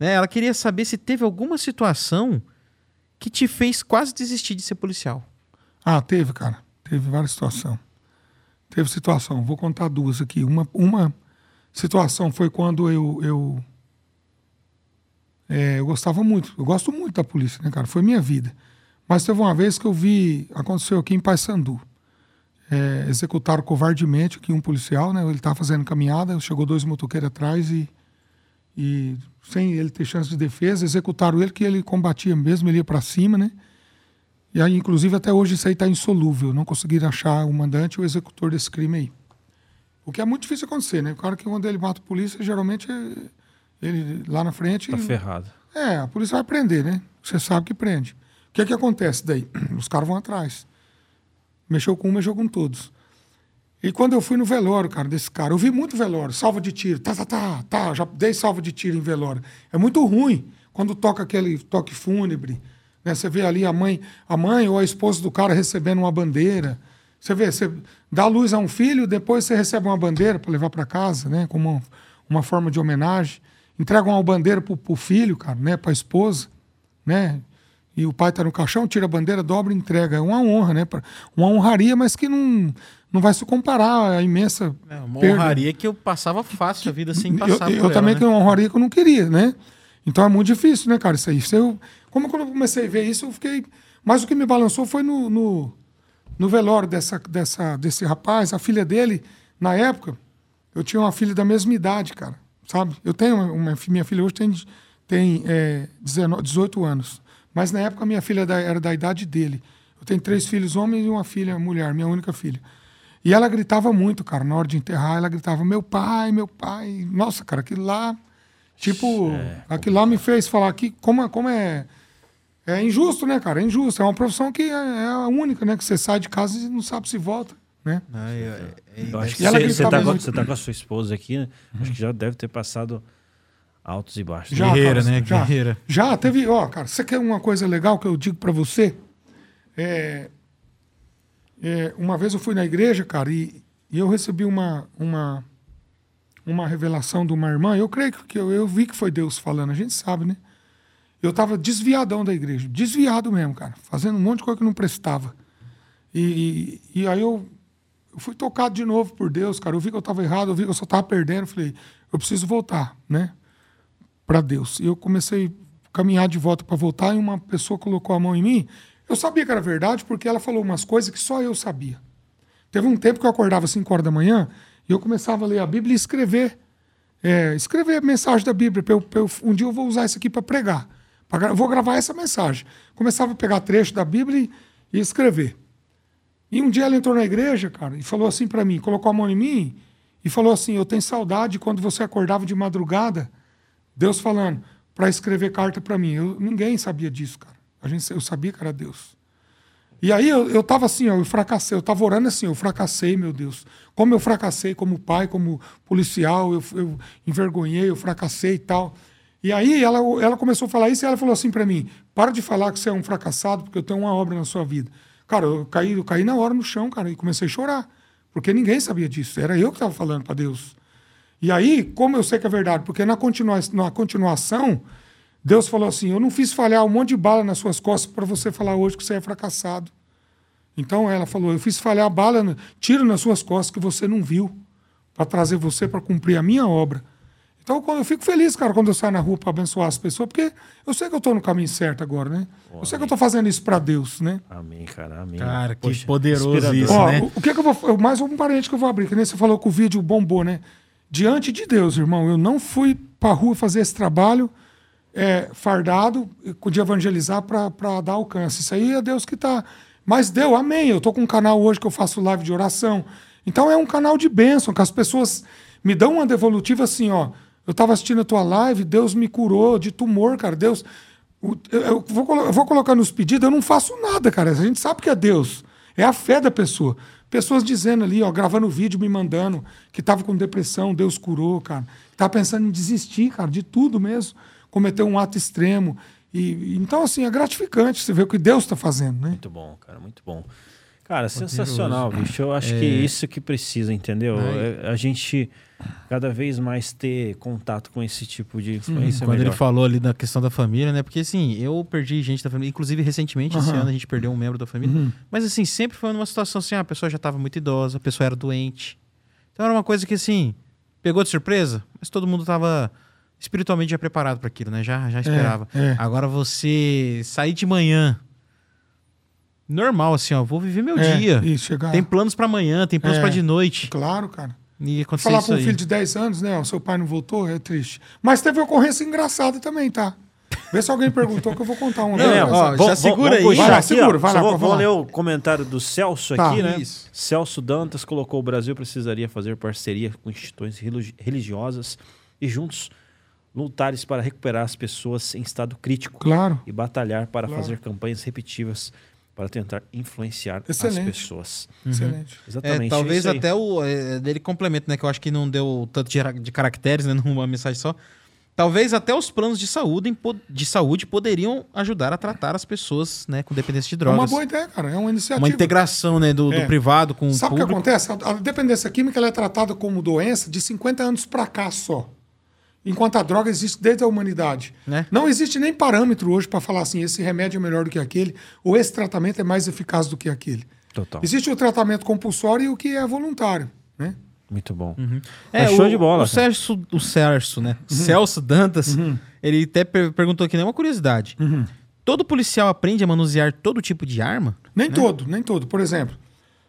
né, ela queria saber se teve alguma situação que te fez quase desistir de ser policial. Ah, teve, cara. Teve várias situações. Teve situação. Vou contar duas aqui. Uma, uma situação foi quando eu. Eu, é, eu gostava muito. Eu gosto muito da polícia, né, cara? Foi minha vida. Mas teve uma vez que eu vi. Aconteceu aqui em Paysandu. É, executaram covardemente aqui um policial, né? Ele estava fazendo caminhada, chegou dois motoqueiros atrás e, e sem ele ter chance de defesa, executaram ele que ele combatia mesmo, ele ia para cima, né? E aí, inclusive, até hoje isso aí está insolúvel. Não conseguiram achar o mandante ou o executor desse crime aí. O que é muito difícil acontecer, né? O cara que quando ele mata a polícia, geralmente ele lá na frente. Tá ferrado. É, a polícia vai prender, né? Você sabe que prende. O que é que acontece daí? Os caras vão atrás. Mexeu com um, mexeu com todos. E quando eu fui no velório, cara, desse cara, eu vi muito velório, salva de tiro, tá, tá, tá, tá, já dei salva de tiro em velório. É muito ruim quando toca aquele toque fúnebre, né? Você vê ali a mãe, a mãe ou a esposa do cara recebendo uma bandeira. Você vê, você dá luz a um filho, depois você recebe uma bandeira para levar para casa, né? Como uma, uma forma de homenagem. Entrega uma bandeira pro, pro filho, cara, né? Pra esposa, né? E o pai tá no caixão, tira a bandeira, dobra e entrega. É uma honra, né? Uma honraria, mas que não, não vai se comparar à imensa. É uma perda. honraria que eu passava fácil a vida sem Eu, passar eu por ela, também né? tenho uma honraria que eu não queria, né? Então é muito difícil, né, cara? Isso aí. Isso eu, como quando eu comecei a ver isso, eu fiquei. Mas o que me balançou foi no, no, no velório dessa, dessa, desse rapaz, a filha dele, na época, eu tinha uma filha da mesma idade, cara. Sabe? Eu tenho uma, uma minha filha hoje tem, tem é, 19, 18 anos. Mas na época minha filha era da idade dele. Eu tenho três filhos homens e uma filha mulher, minha única filha. E ela gritava muito, cara, na hora de enterrar, ela gritava, meu pai, meu pai. Nossa, cara, aquilo lá. Tipo, aquilo lá me fez falar que como, é- como é. É injusto, né, cara? É injusto. É uma profissão que é, é a única, né? Que você sai de casa e não sabe se volta, né? Eu acho que você, você, gritava tá você tá com a sua esposa aqui, né? Acho que já deve ter passado altos e baixos. Já, Guerreira, cara, né? já. Guerreira. Já teve, ó, cara, você quer uma coisa legal que eu digo pra você? É, é, uma vez eu fui na igreja, cara, e, e eu recebi uma, uma, uma revelação de uma irmã. Eu creio que eu, eu vi que foi Deus falando, a gente sabe, né? Eu tava desviadão da igreja, desviado mesmo, cara, fazendo um monte de coisa que não prestava. E, e, e aí eu, eu fui tocado de novo por Deus, cara. Eu vi que eu estava errado, eu vi que eu só estava perdendo. Falei, eu preciso voltar, né? Para Deus. E eu comecei a caminhar de volta para voltar e uma pessoa colocou a mão em mim. Eu sabia que era verdade porque ela falou umas coisas que só eu sabia. Teve um tempo que eu acordava às 5 horas da manhã e eu começava a ler a Bíblia e escrever. É, escrever a mensagem da Bíblia. pra eu- pra eu- um dia eu vou usar isso aqui para pregar. Pra vou gravar essa mensagem. Começava a pegar trecho da Bíblia e, e escrever. E um dia ela entrou na igreja, cara, e falou assim para mim, colocou a mão em mim e falou assim: "Eu tenho saudade quando você acordava de madrugada, Deus falando para escrever carta para mim". Eu, ninguém sabia disso, cara. A gente, eu sabia que era Deus. E aí eu, eu tava assim, ó, eu fracassei, eu tava orando assim, eu fracassei, meu Deus. Como eu fracassei como pai, como policial, eu, eu envergonhei, eu fracassei e tal. E aí ela, ela começou a falar isso e ela falou assim para mim: para de falar que você é um fracassado, porque eu tenho uma obra na sua vida. Cara, eu caí, eu caí na hora no chão, cara, e comecei a chorar. Porque ninguém sabia disso. Era eu que estava falando para Deus. E aí, como eu sei que é verdade? Porque na, continua, na continuação Deus falou assim: Eu não fiz falhar um monte de bala nas suas costas para você falar hoje que você é fracassado. Então ela falou: Eu fiz falhar bala, tiro nas suas costas que você não viu, para trazer você para cumprir a minha obra. Então eu fico feliz, cara, quando eu saio na rua para abençoar as pessoas, porque eu sei que eu estou no caminho certo agora, né? eu sei que eu estou fazendo isso para Deus, né? Amém, cara, amém. Cara, que Poxa, poderoso isso, Ó, né? o, o que, que eu vou. Mais um parente que eu vou abrir, que nem você falou que o vídeo bombou, né? Diante de Deus, irmão, eu não fui pra rua fazer esse trabalho é, fardado de evangelizar para dar alcance. Isso aí é Deus que tá. Mas deu, amém. Eu tô com um canal hoje que eu faço live de oração. Então é um canal de bênção, que as pessoas me dão uma devolutiva assim, ó. Eu tava assistindo a tua live, Deus me curou de tumor, cara. Deus. Eu, vou, eu vou colocar nos pedidos, eu não faço nada, cara. A gente sabe que é Deus. É a fé da pessoa. Pessoas dizendo ali, ó, gravando vídeo, me mandando, que tava com depressão, Deus curou, cara. Tava pensando em desistir, cara, de tudo mesmo. Cometeu um ato extremo. E, então, assim, é gratificante você ver o que Deus está fazendo, né? Muito bom, cara, muito bom. Cara, sensacional, bicho. Eu acho que é isso que precisa, entendeu? É a gente cada vez mais ter contato com esse tipo de influência. Quando ele falou ali da questão da família, né? Porque assim, eu perdi gente da família, inclusive recentemente, esse Aham. ano a gente perdeu um membro da família. Uhum. Mas assim, sempre foi numa situação assim, ah, a pessoa já estava muito idosa, a pessoa era doente. Então era uma coisa que assim, pegou de surpresa, mas todo mundo estava espiritualmente já preparado para aquilo, né? Já, já esperava. é. Agora você sair de manhã, normal assim, ó, vou viver meu É, dia. E chegar. Tem planos para amanhã, tem planos É. para de noite. Claro, cara. E aconteceu Falar isso com um filho de 10 anos, né? O seu pai não voltou, é triste. Mas teve ocorrência engraçada também, tá? Vê se alguém perguntou que eu vou contar uma. Não, bem ó, engraçada. já segura aí. Vai lá, aqui, segura, ó. vai lá, vou, vou ler o comentário do Celso Tá. aqui, né? Isso. Celso Dantas colocou: o Brasil precisaria fazer parceria com instituições religi- religiosas e juntos lutares para recuperar as pessoas em estado crítico Claro. e batalhar para Claro. fazer campanhas repetitivas para tentar influenciar Excelente. as pessoas. Excelente. Exatamente. É, talvez isso aí. até o é, dele complemento, né? Que eu acho que não deu tanto de, de caracteres, né? Numa mensagem só. Talvez até os planos de saúde, de saúde poderiam ajudar a tratar as pessoas, né, com dependência de É drogas. uma boa ideia, cara. É uma iniciativa. Uma integração, né, do, do É. privado com Sabe o o que público. acontece? A a dependência química ela é tratada como doença de 50 anos para cá só. Enquanto a droga existe desde a humanidade. Né? Não existe nem parâmetro hoje para falar assim, esse remédio é melhor do que aquele, ou esse tratamento é mais eficaz do que aquele. Total. Existe o tratamento compulsório e o que é voluntário. Né? Muito bom. É, É show o, de bola, O cara. Celso, o Celso, né? Uhum. Celso Dantas, ele até per- perguntou aqui, né? Uma curiosidade. Uhum. Todo policial aprende a manusear todo tipo de arma? Nem todo, nem todo. Por exemplo,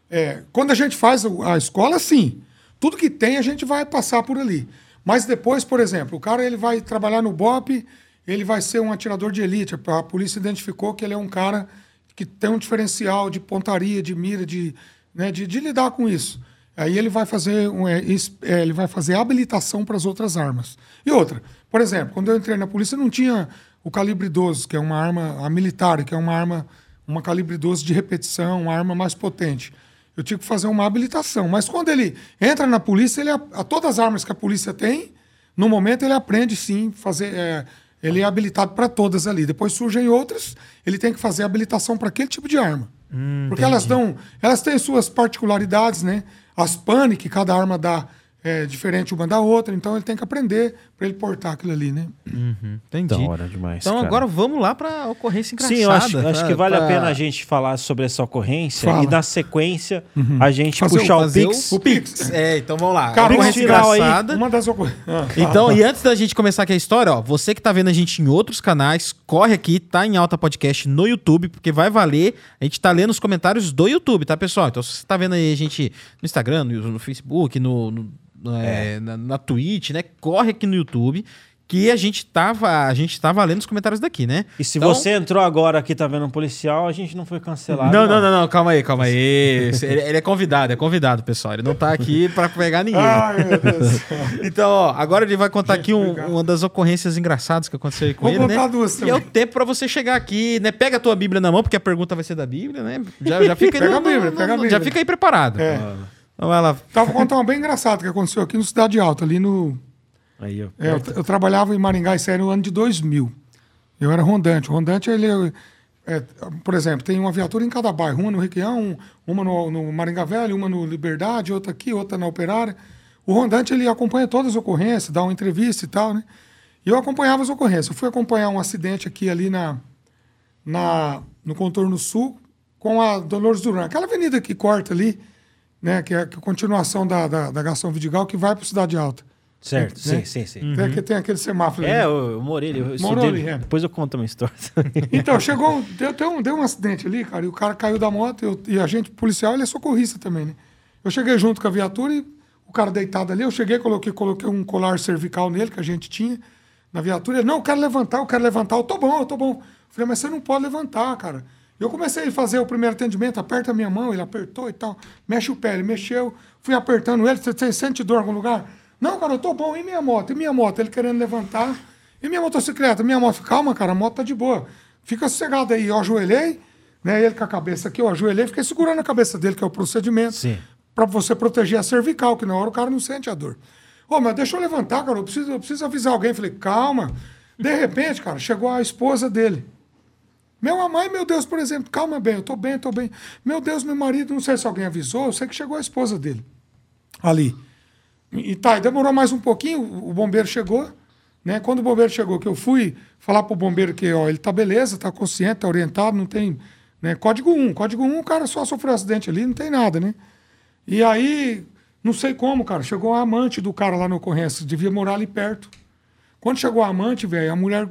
é, quando a gente faz a escola, sim. Tudo que tem a gente vai passar por ali. Mas depois, por exemplo, o cara ele vai trabalhar no BOP, ele vai ser um atirador de elite. A polícia identificou que ele é um cara que tem um diferencial de pontaria, de mira, de, né, de, de lidar com isso. Aí ele vai fazer um, é, é, ele vai fazer habilitação para as outras armas. E outra, por exemplo, quando eu entrei na polícia não tinha o calibre 12, que é uma arma a militar, que é uma arma uma calibre 12 de repetição, uma arma mais potente. Eu tive que fazer uma habilitação. Mas quando ele entra na polícia, ele, a, a todas as armas que a polícia tem, no momento ele aprende sim fazer. é, ele é habilitado para todas ali. Depois surgem outras, ele tem que fazer habilitação para aquele tipo de arma. Porque elas dão. Elas têm suas particularidades, né? As pane que cada arma dá é diferente uma da outra, então ele tem que aprender para ele portar aquilo ali, né? Entendi. Da hora demais. Então cara. agora vamos lá pra ocorrência engraçada. Sim, eu acho, acho pra- que vale a pra- pena a gente falar sobre essa ocorrência Fala. e na sequência a gente Fazer o- puxar o, fazer Pix. O Pix. É, então vamos lá. Cara, ocorrência final aí, engraçada. Uma das ocorrências. Ah, Então, e antes da gente começar aqui a história, ó, você que tá vendo a gente em outros canais, corre aqui, tá em alta podcast no YouTube, porque vai valer. A gente tá lendo os comentários do YouTube, tá, pessoal? Então, se você tá vendo aí a gente no Instagram, no, no Facebook, no- no, é, na, na Twitch, né? Corre aqui no YouTube. Que a gente tava, a gente tá valendo os comentários daqui, né? E se Então- você entrou agora aqui tá vendo um policial, a gente não foi cancelado. Não, não, não, não, calma aí, calma aí. Ele, ele é convidado, é convidado, pessoal. Ele não tá aqui pra pegar ninguém. Ai, meu Deus. Então, ó, agora ele vai contar aqui um- uma das ocorrências engraçadas que aconteceu aí com Vou ele, contar né? duas E é o tempo pra você chegar aqui, né? Pega a tua Bíblia na mão, porque a pergunta vai ser da Bíblia, né? Já, já fica aí Pega no- a Bíblia, no- pega a no- Bíblia. Já fica aí preparado. É. Então vai lá. Tava contando uma bem engraçada que aconteceu aqui no Cidade Alta, ali no. Aí, ó. é, eu, eu trabalhava em Maringá, isso era no ano de 2000. Eu era rondante. O rondante, ele. é, é, por exemplo, tem uma viatura em cada bairro, uma no Requião, uma no, no Maringá Velho, uma no Liberdade, outra aqui, outra na Operária. O rondante, ele acompanha todas as ocorrências, dá uma entrevista e tal, né? E eu acompanhava as ocorrências. Eu fui acompanhar um acidente aqui ali na, na, no contorno sul com a Dolores Duran. Aquela avenida que corta ali, né, que é a continuação da, da, da Gastão Vidigal, que vai para Cidade Alta. Certo, Né? sim, sim, sim. Tem, que tem aquele semáforo É, ali. eu, eu morei ali. Eu Morou ali. é. Depois eu conto uma história. Então, chegou, deu, deu, um, deu um acidente ali, cara, e o cara caiu da moto, eu- e a gente, policial, ele é socorrista também, né? Eu cheguei junto com a viatura e o cara deitado ali, eu cheguei, coloquei, coloquei um colar cervical nele, que a gente tinha, na viatura. Ele, não, eu quero levantar, eu quero levantar. Eu tô bom, eu tô bom. Eu falei, mas você não pode levantar, cara. Eu comecei a fazer o primeiro atendimento, aperta a minha mão, ele apertou e tal, mexe o pé, ele mexeu, fui apertando ele, você, sente dor em algum lugar? Não, cara, eu tô bom, e minha moto? E minha moto? Ele querendo levantar. E minha motocicleta? Minha moto, calma, cara, a moto tá de boa. Fica sossegado aí. Eu ajoelhei, né? Ele com a cabeça aqui, eu ajoelhei, fiquei segurando a cabeça dele, que é o procedimento. Pra você proteger a cervical, que na hora o cara não sente a dor. Ô, mas deixa eu levantar, cara, eu preciso, eu preciso avisar alguém. Falei, calma. De repente, cara, chegou a esposa dele. Meu mãe, meu Deus, por exemplo, calma bem, eu tô bem, tô bem. Meu Deus, meu marido, não sei se alguém avisou, eu sei que chegou a esposa dele ali. E tá, demorou mais um pouquinho, o bombeiro chegou, né? Quando o bombeiro chegou, que eu fui falar pro bombeiro que, ó, ele tá beleza, tá consciente, tá orientado, não tem, né? Código 1, código 1, o cara só sofreu um acidente ali, não tem nada, né? E aí, não sei como, cara, chegou a amante do cara lá na ocorrência, devia morar ali perto. Quando chegou a amante, velho, a mulher,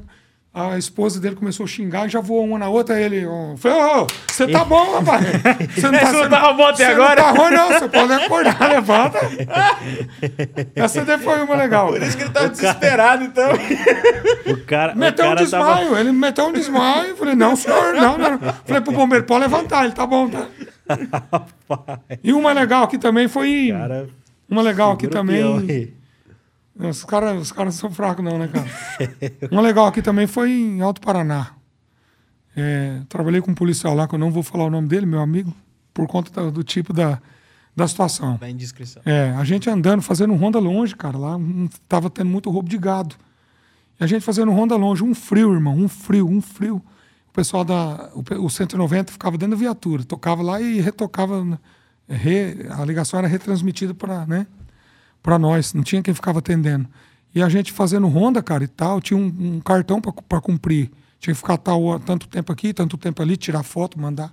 a esposa dele começou a xingar e já voou uma na outra. Ele ó, falou: Ô, você tá bom, rapaz? Você não Você não tava bom até você agora?" Não tá ruim, não. Você pode acordar, levanta. Essa daí foi uma legal. Por isso que ele tá desesperado, então. O cara, o Meteu um cara tava... desmaio, ele meteu um desmaio. Eu Falei, não, senhor, não, não. não. Falei pro bombeiro, pode levantar, ele tá bom, tá? E uma legal aqui também foi. Cara, Uma legal aqui o também. Os caras os caras não são fracos, não, né, cara? Uma legal aqui também foi em Alto Paraná. É, trabalhei com um policial lá, que eu não vou falar o nome dele, meu amigo, por conta da- do tipo da, da situação. Da indiscrição. É, a gente andando, fazendo um ronda longe, cara. Lá um, tava tendo muito roubo de gado. E a gente fazendo um ronda longe, um frio, irmão, um frio, um frio. O pessoal da. O, o 190 ficava dentro da viatura, tocava lá e retocava. né, re- a ligação era retransmitida para né, pra nós, não tinha quem ficava atendendo. E a gente fazendo ronda, cara, e tal, tinha um, um cartão para cumprir. Tinha que ficar tal, tanto tempo aqui, tanto tempo ali, tirar foto, mandar.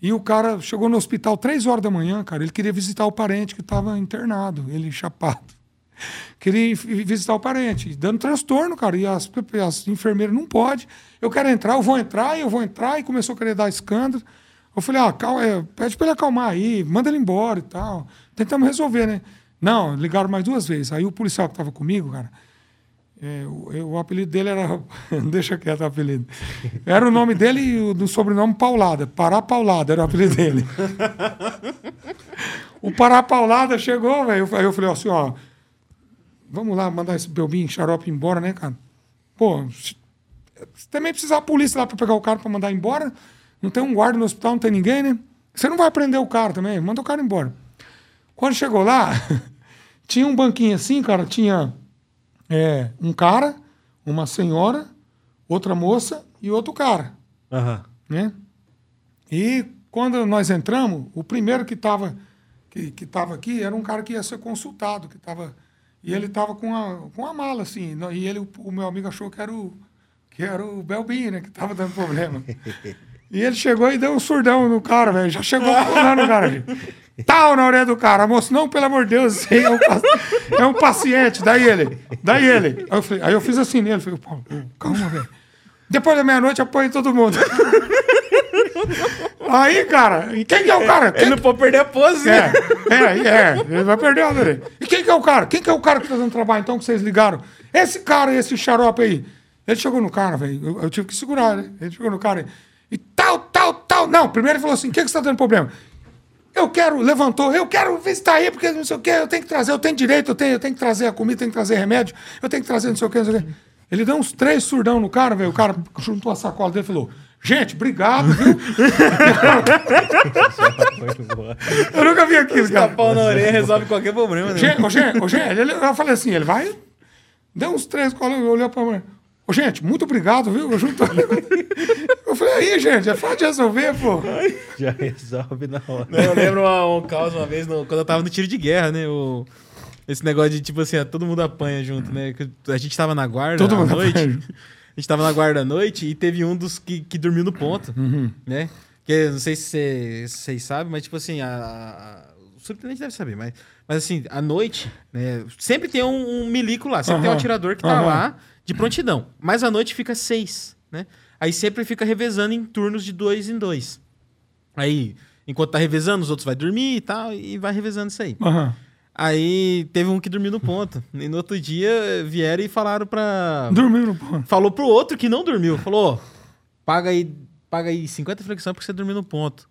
E o cara chegou no hospital três horas da manhã, cara. Ele queria visitar o parente que estava internado, ele chapado. Queria visitar o parente, dando transtorno, cara. E as, as enfermeiras não pode. Eu quero entrar, eu vou entrar, eu vou entrar. E começou a querer dar escândalo. Eu falei, ah, é, pede para ele acalmar aí, manda ele embora e tal. Tentamos resolver, né? Não, ligaram mais duas vezes. Aí o policial que estava comigo, cara, é, o, eu- o apelido dele era. Deixa quieto o apelido. Era o nome dele e o do sobrenome Paulada. Pará Paulada era o apelido dele. o Pará Paulada chegou, velho. Aí eu falei assim: ó, vamos lá mandar esse Belbinho xarope embora, né, cara? Pô, se também precisar a polícia lá pra pegar o cara pra mandar embora. Não tem um guarda no hospital, não tem ninguém, né? Você não vai prender o cara também, manda o cara embora. Quando chegou lá, tinha um banquinho assim, cara, tinha é, um cara, uma senhora, outra moça e outro cara, Aham. né? E quando nós entramos, o primeiro que estava que, que tava aqui era um cara que ia ser consultado, que tava e ele estava com a com a mala assim, e ele o, o meu amigo achou que era o que era o Belbin, né, que estava dando problema. E ele chegou e deu um surdão no cara, velho. Já chegou pulando o cara. gente. Tal na orelha do cara. Moço, não, pelo amor de Deus, é um, é um paciente. Daí ele, daí ele. Aí eu, falei- aí eu fiz assim nele. Falei, Paulo, calma, velho. Depois da meia-noite apanha todo mundo. Aí, cara, e quem que é o cara? Quem- Ele não pode perder a pose, né? é, é, é, ele vai perder a dele. E quem que é o cara? Quem que é o cara que tá dando trabalho, então, que vocês ligaram? Esse cara, esse xarope aí. Ele chegou no cara, velho. Eu, eu tive que segurar, né? Ele chegou no cara e tal, tal, tal. Não, primeiro ele falou assim: o que, que você tá dando problema? Eu quero, levantou, eu quero visitar aí, porque não sei o quê, eu tenho que trazer, eu tenho direito, eu tenho, eu tenho que trazer a comida, tenho que trazer remédio, eu tenho que trazer não sei o quê, não sei o quê. Ele deu uns três surdão no cara, velho. O cara juntou a sacola dele e falou: Gente, obrigado, viu? eu nunca vi aquilo, cara. Pau na orelha resolve qualquer problema, né? Gente, ô, gente, ô, gente, eu falei assim, ele vai. Deu uns três colas, olhou pra mãe. Ô, gente, muito obrigado, viu? Eu, junto... eu falei, aí, gente, é fácil de resolver, pô. Já resolve na hora. Eu lembro uma- um caos uma vez, no- quando eu tava no tiro de guerra, né? O, esse negócio de, tipo assim, ó, todo mundo apanha junto, né? A gente tava na guarda Todo à mundo noite. apanha. A gente tava na guarda à noite e teve um dos que, que dormiu no ponto, Uhum. né? Que eu não sei se cê- se vocês sabem, mas, tipo assim, a, a- o subtenente deve saber, mas, mas assim, à noite, né? Sempre tem um, um milico lá, sempre tem um atirador que tá Aham. lá de prontidão. Mas à noite fica seis, né? Aí sempre fica revezando em turnos de dois em dois. Aí, enquanto tá revezando, os outros vai dormir e tal, e vai revezando isso aí. Aham. Aí teve um que dormiu no ponto. E no outro dia vieram e falaram pra. Dormiu no ponto. Falou pro outro que não dormiu. Falou: paga aí, paga aí 50 flexões porque você dormiu no ponto.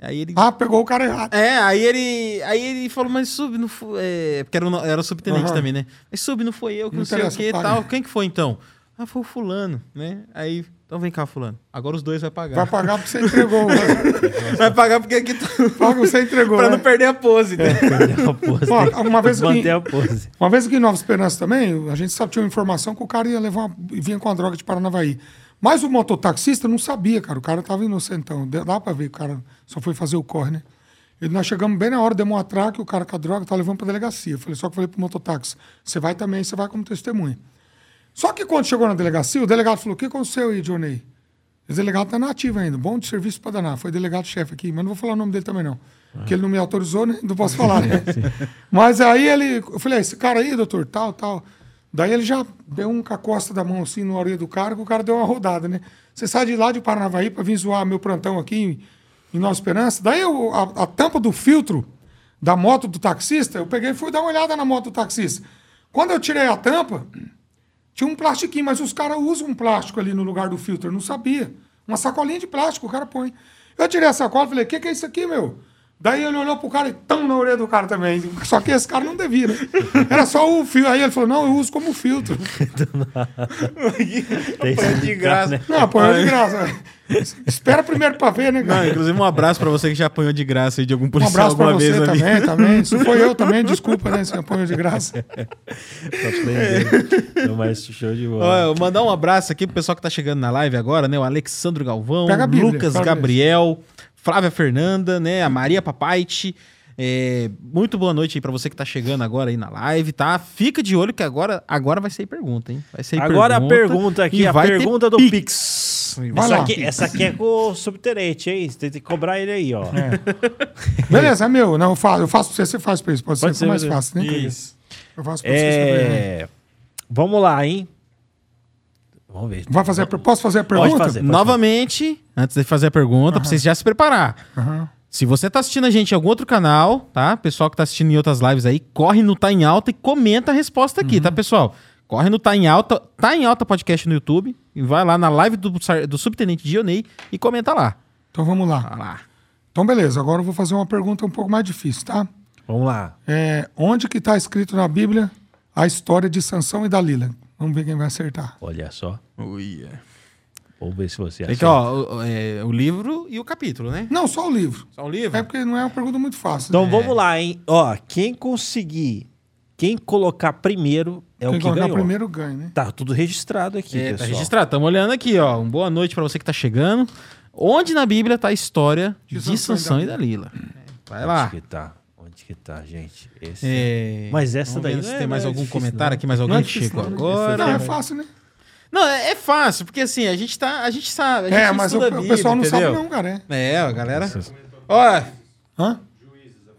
Aí ele. Ah, pegou o cara errado. É, aí ele, aí ele falou, mas sub, não foi. É, porque era, era subtenente Aham. também, né? Mas sub, não foi eu, que não, Não sei o que e paga. tal. Quem que foi então? Ah, foi o fulano, né? Aí, então vem cá, fulano. Agora os dois vai pagar. Vai pagar porque você entregou. Vai pagar porque aqui tá... Paga você entregou. pra né? não perder a pose. né? Perder a pose. Uma vez que- Manter a pose. Uma vez aqui em Nova Esperança também, a gente só tinha uma informação que o cara ia levar uma, vinha com a droga de Paranavaí. Mas o mototaxista não sabia, cara. O cara tava inocentão. Dá dá pra ver que o cara só foi fazer o corre, né? E nós chegamos bem na hora, demos um atraque, o cara com a droga tá levando pra delegacia. Eu falei, só que eu falei pro mototáxi, você vai também, você vai como testemunha. Só que quando chegou na delegacia, o delegado falou, o que aconteceu aí, Johnny? Esse delegado tá nativo ainda, bom de serviço pra danar. Foi delegado-chefe aqui, mas não vou falar o nome dele também não. Porque ele não me autorizou, né? Não posso falar, né? Mas aí ele, eu falei, "Ah, esse cara aí, doutor, tal, tal. Daí ele já deu um com a costa da mão assim na orelha do cara, que o cara deu uma rodada, né? Você sai de lá de Paranavaí pra vir zoar meu plantão aqui em, em Nova Esperança. Daí eu, a, a tampa do filtro da moto do taxista, eu peguei e fui dar uma olhada na moto do taxista. Quando eu tirei a tampa, tinha um plastiquinho, mas os caras usam um plástico ali no lugar do filtro. Eu não sabia. Uma sacolinha de plástico, o cara põe. Eu tirei a sacola e falei, o que, que é isso aqui, meu? Daí ele olhou pro cara e tão na orelha do cara também. Só que esse cara não devia, né? Era só o fio. Aí ele falou, não, eu uso como filtro. Foi de graça. né? Não, apanhou de graça. Espera primeiro pra ver, né, Não, cara? inclusive um abraço pra você que já apanhou de graça aí de algum Um policial abraço pra alguma você vez ali. também, também. Isso foi eu também, desculpa, né? Você apanhou de graça. Tá aprendendo. Mas show de Ó, bola. eu mandar um abraço aqui pro pessoal que tá chegando na live agora, né? O Alexandro Galvão, Bíblia, Lucas Gabriel, Flávia Fernanda, né? A Maria Papaiti. É, muito boa noite aí pra você que tá chegando agora aí na live, tá? Fica de olho que agora, agora vai sair pergunta, hein? Vai sair Agora a pergunta aqui, e a pergunta do Pix. Pix. Essa lá. aqui, essa aqui é com o subtenente, hein? Você tem que cobrar ele aí, ó. Beleza, é meu. Não, eu faço, eu faço pra você, você faz pra isso. Pode, Pode ser, ser, mais beleza. fácil, né? Isso. Eu faço pra você. você É... Vamos lá, hein? Vamos ver. Vai fazer a, posso fazer a pergunta? fazer. Pode Novamente, antes de fazer a pergunta, pra vocês já se preparar. Aham. Se você tá assistindo a gente em algum outro canal, tá? Pessoal que tá assistindo em outras lives aí, corre no Tá em Alta e comenta a resposta aqui, tá, pessoal? Corre no Tá em Alta, Tá em Alta Podcast no YouTube e vai lá na live do, do Subtenente Dionei e comenta lá. Então vamos lá. Vai lá. Então, beleza. Agora eu vou fazer uma pergunta um pouco mais difícil, tá? Vamos lá. É, onde que está escrito na Bíblia a história de Sansão e Dalila? Vamos ver quem vai acertar. Olha só. Uia. Vamos ver se você Aqui, acerta. ó, o, é, o livro e o capítulo, né? Não, só o livro. Só o livro? É porque não é uma pergunta muito fácil. Então né? vamos lá, hein? Ó, quem conseguir, quem colocar primeiro é Quem o que colocar ganhou. primeiro ganha, né? Tá tudo registrado aqui, É, tá pessoal. registrado. Estamos olhando aqui, ó. Um boa noite pra você que tá chegando. Onde na Bíblia tá a história de, De Sansão e Sansão e Dalila? É, Vai lá. Onde que tá? Que tá, gente? Esse... É, Mas essa vamos daí ver não se é- tem mais não é algum difícil, comentário não. aqui, mais Não alguém é que difícil, chegou não, agora. Não, é fácil, né? Não, é, é fácil, porque assim, a gente tá. A gente sabe. A gente É, mas o, o pessoal não entendeu? sabe não, cara. É. É, a galera. Ó, Hã?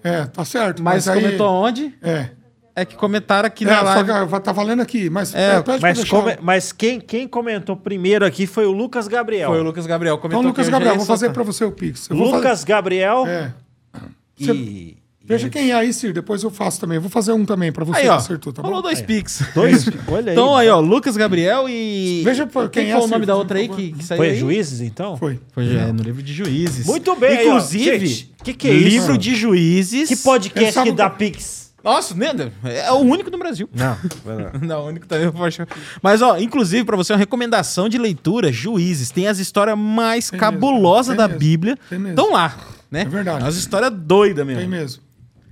É, tá certo. mas, Mas, aí... comentou onde? É. É que comentaram aqui É, na só live. que tá valendo aqui. Mas, É, é, Mas, come- mas quem, quem comentou primeiro aqui foi o Lucas Gabriel. Foi o Lucas Gabriel. Comentou Então, Lucas Gabriel, vou fazer pra você o Pix. Eu vou Lucas Gabriel fazer- É. e... Veja quem é aí, Ciro. Depois eu faço também. Eu vou fazer um também pra você Aí, que ó. acertou, tá falou bom? dois Pix. Dois? Olha aí. Então aí, ó, Lucas Gabriel e. Veja por quem, quem foi é, o nome da outra aí que, que saiu Foi aí? Juízes, então? Foi. Foi é, no livro de Juízes. Muito bem, aí. Inclusive, Gente, que que é isso? livro de Juízes. Que podcast que o- dá Pix? Nossa, né? É o único no Brasil. Não, vai lá. Não, o único também eu acho. Mas, ó, inclusive, pra você, uma recomendação de leitura, Juízes. Tem as histórias mais Tem cabulosas mesmo, da tem mesmo, Bíblia. tem mesmo. Estão lá, né? É verdade. As histórias doidas mesmo. Tem mesmo.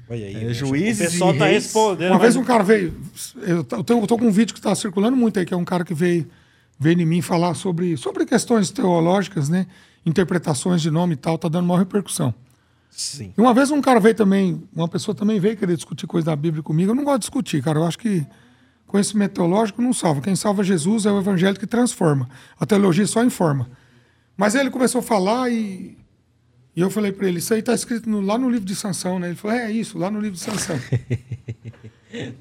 Olha aí. É, gente, juízes O pessoal e tá reis. respondendo. Uma mas- vez um cara veio. Eu tô, eu tô- com um vídeo que está circulando muito aí, que é um cara que veio, veio em mim falar sobre, sobre questões teológicas, né? Interpretações de nome e tal, tá dando maior repercussão. Sim. E uma vez um cara veio também, uma pessoa também veio querer discutir coisa da Bíblia comigo. Eu não gosto de discutir, cara. Eu acho que conhecimento teológico não salva. Quem salva Jesus é o evangelho que transforma. A teologia só informa. Mas aí ele começou a falar e, e eu falei para ele, isso aí está escrito no- lá no livro de Sansão, né? Ele falou, é isso, lá no livro de Sansão.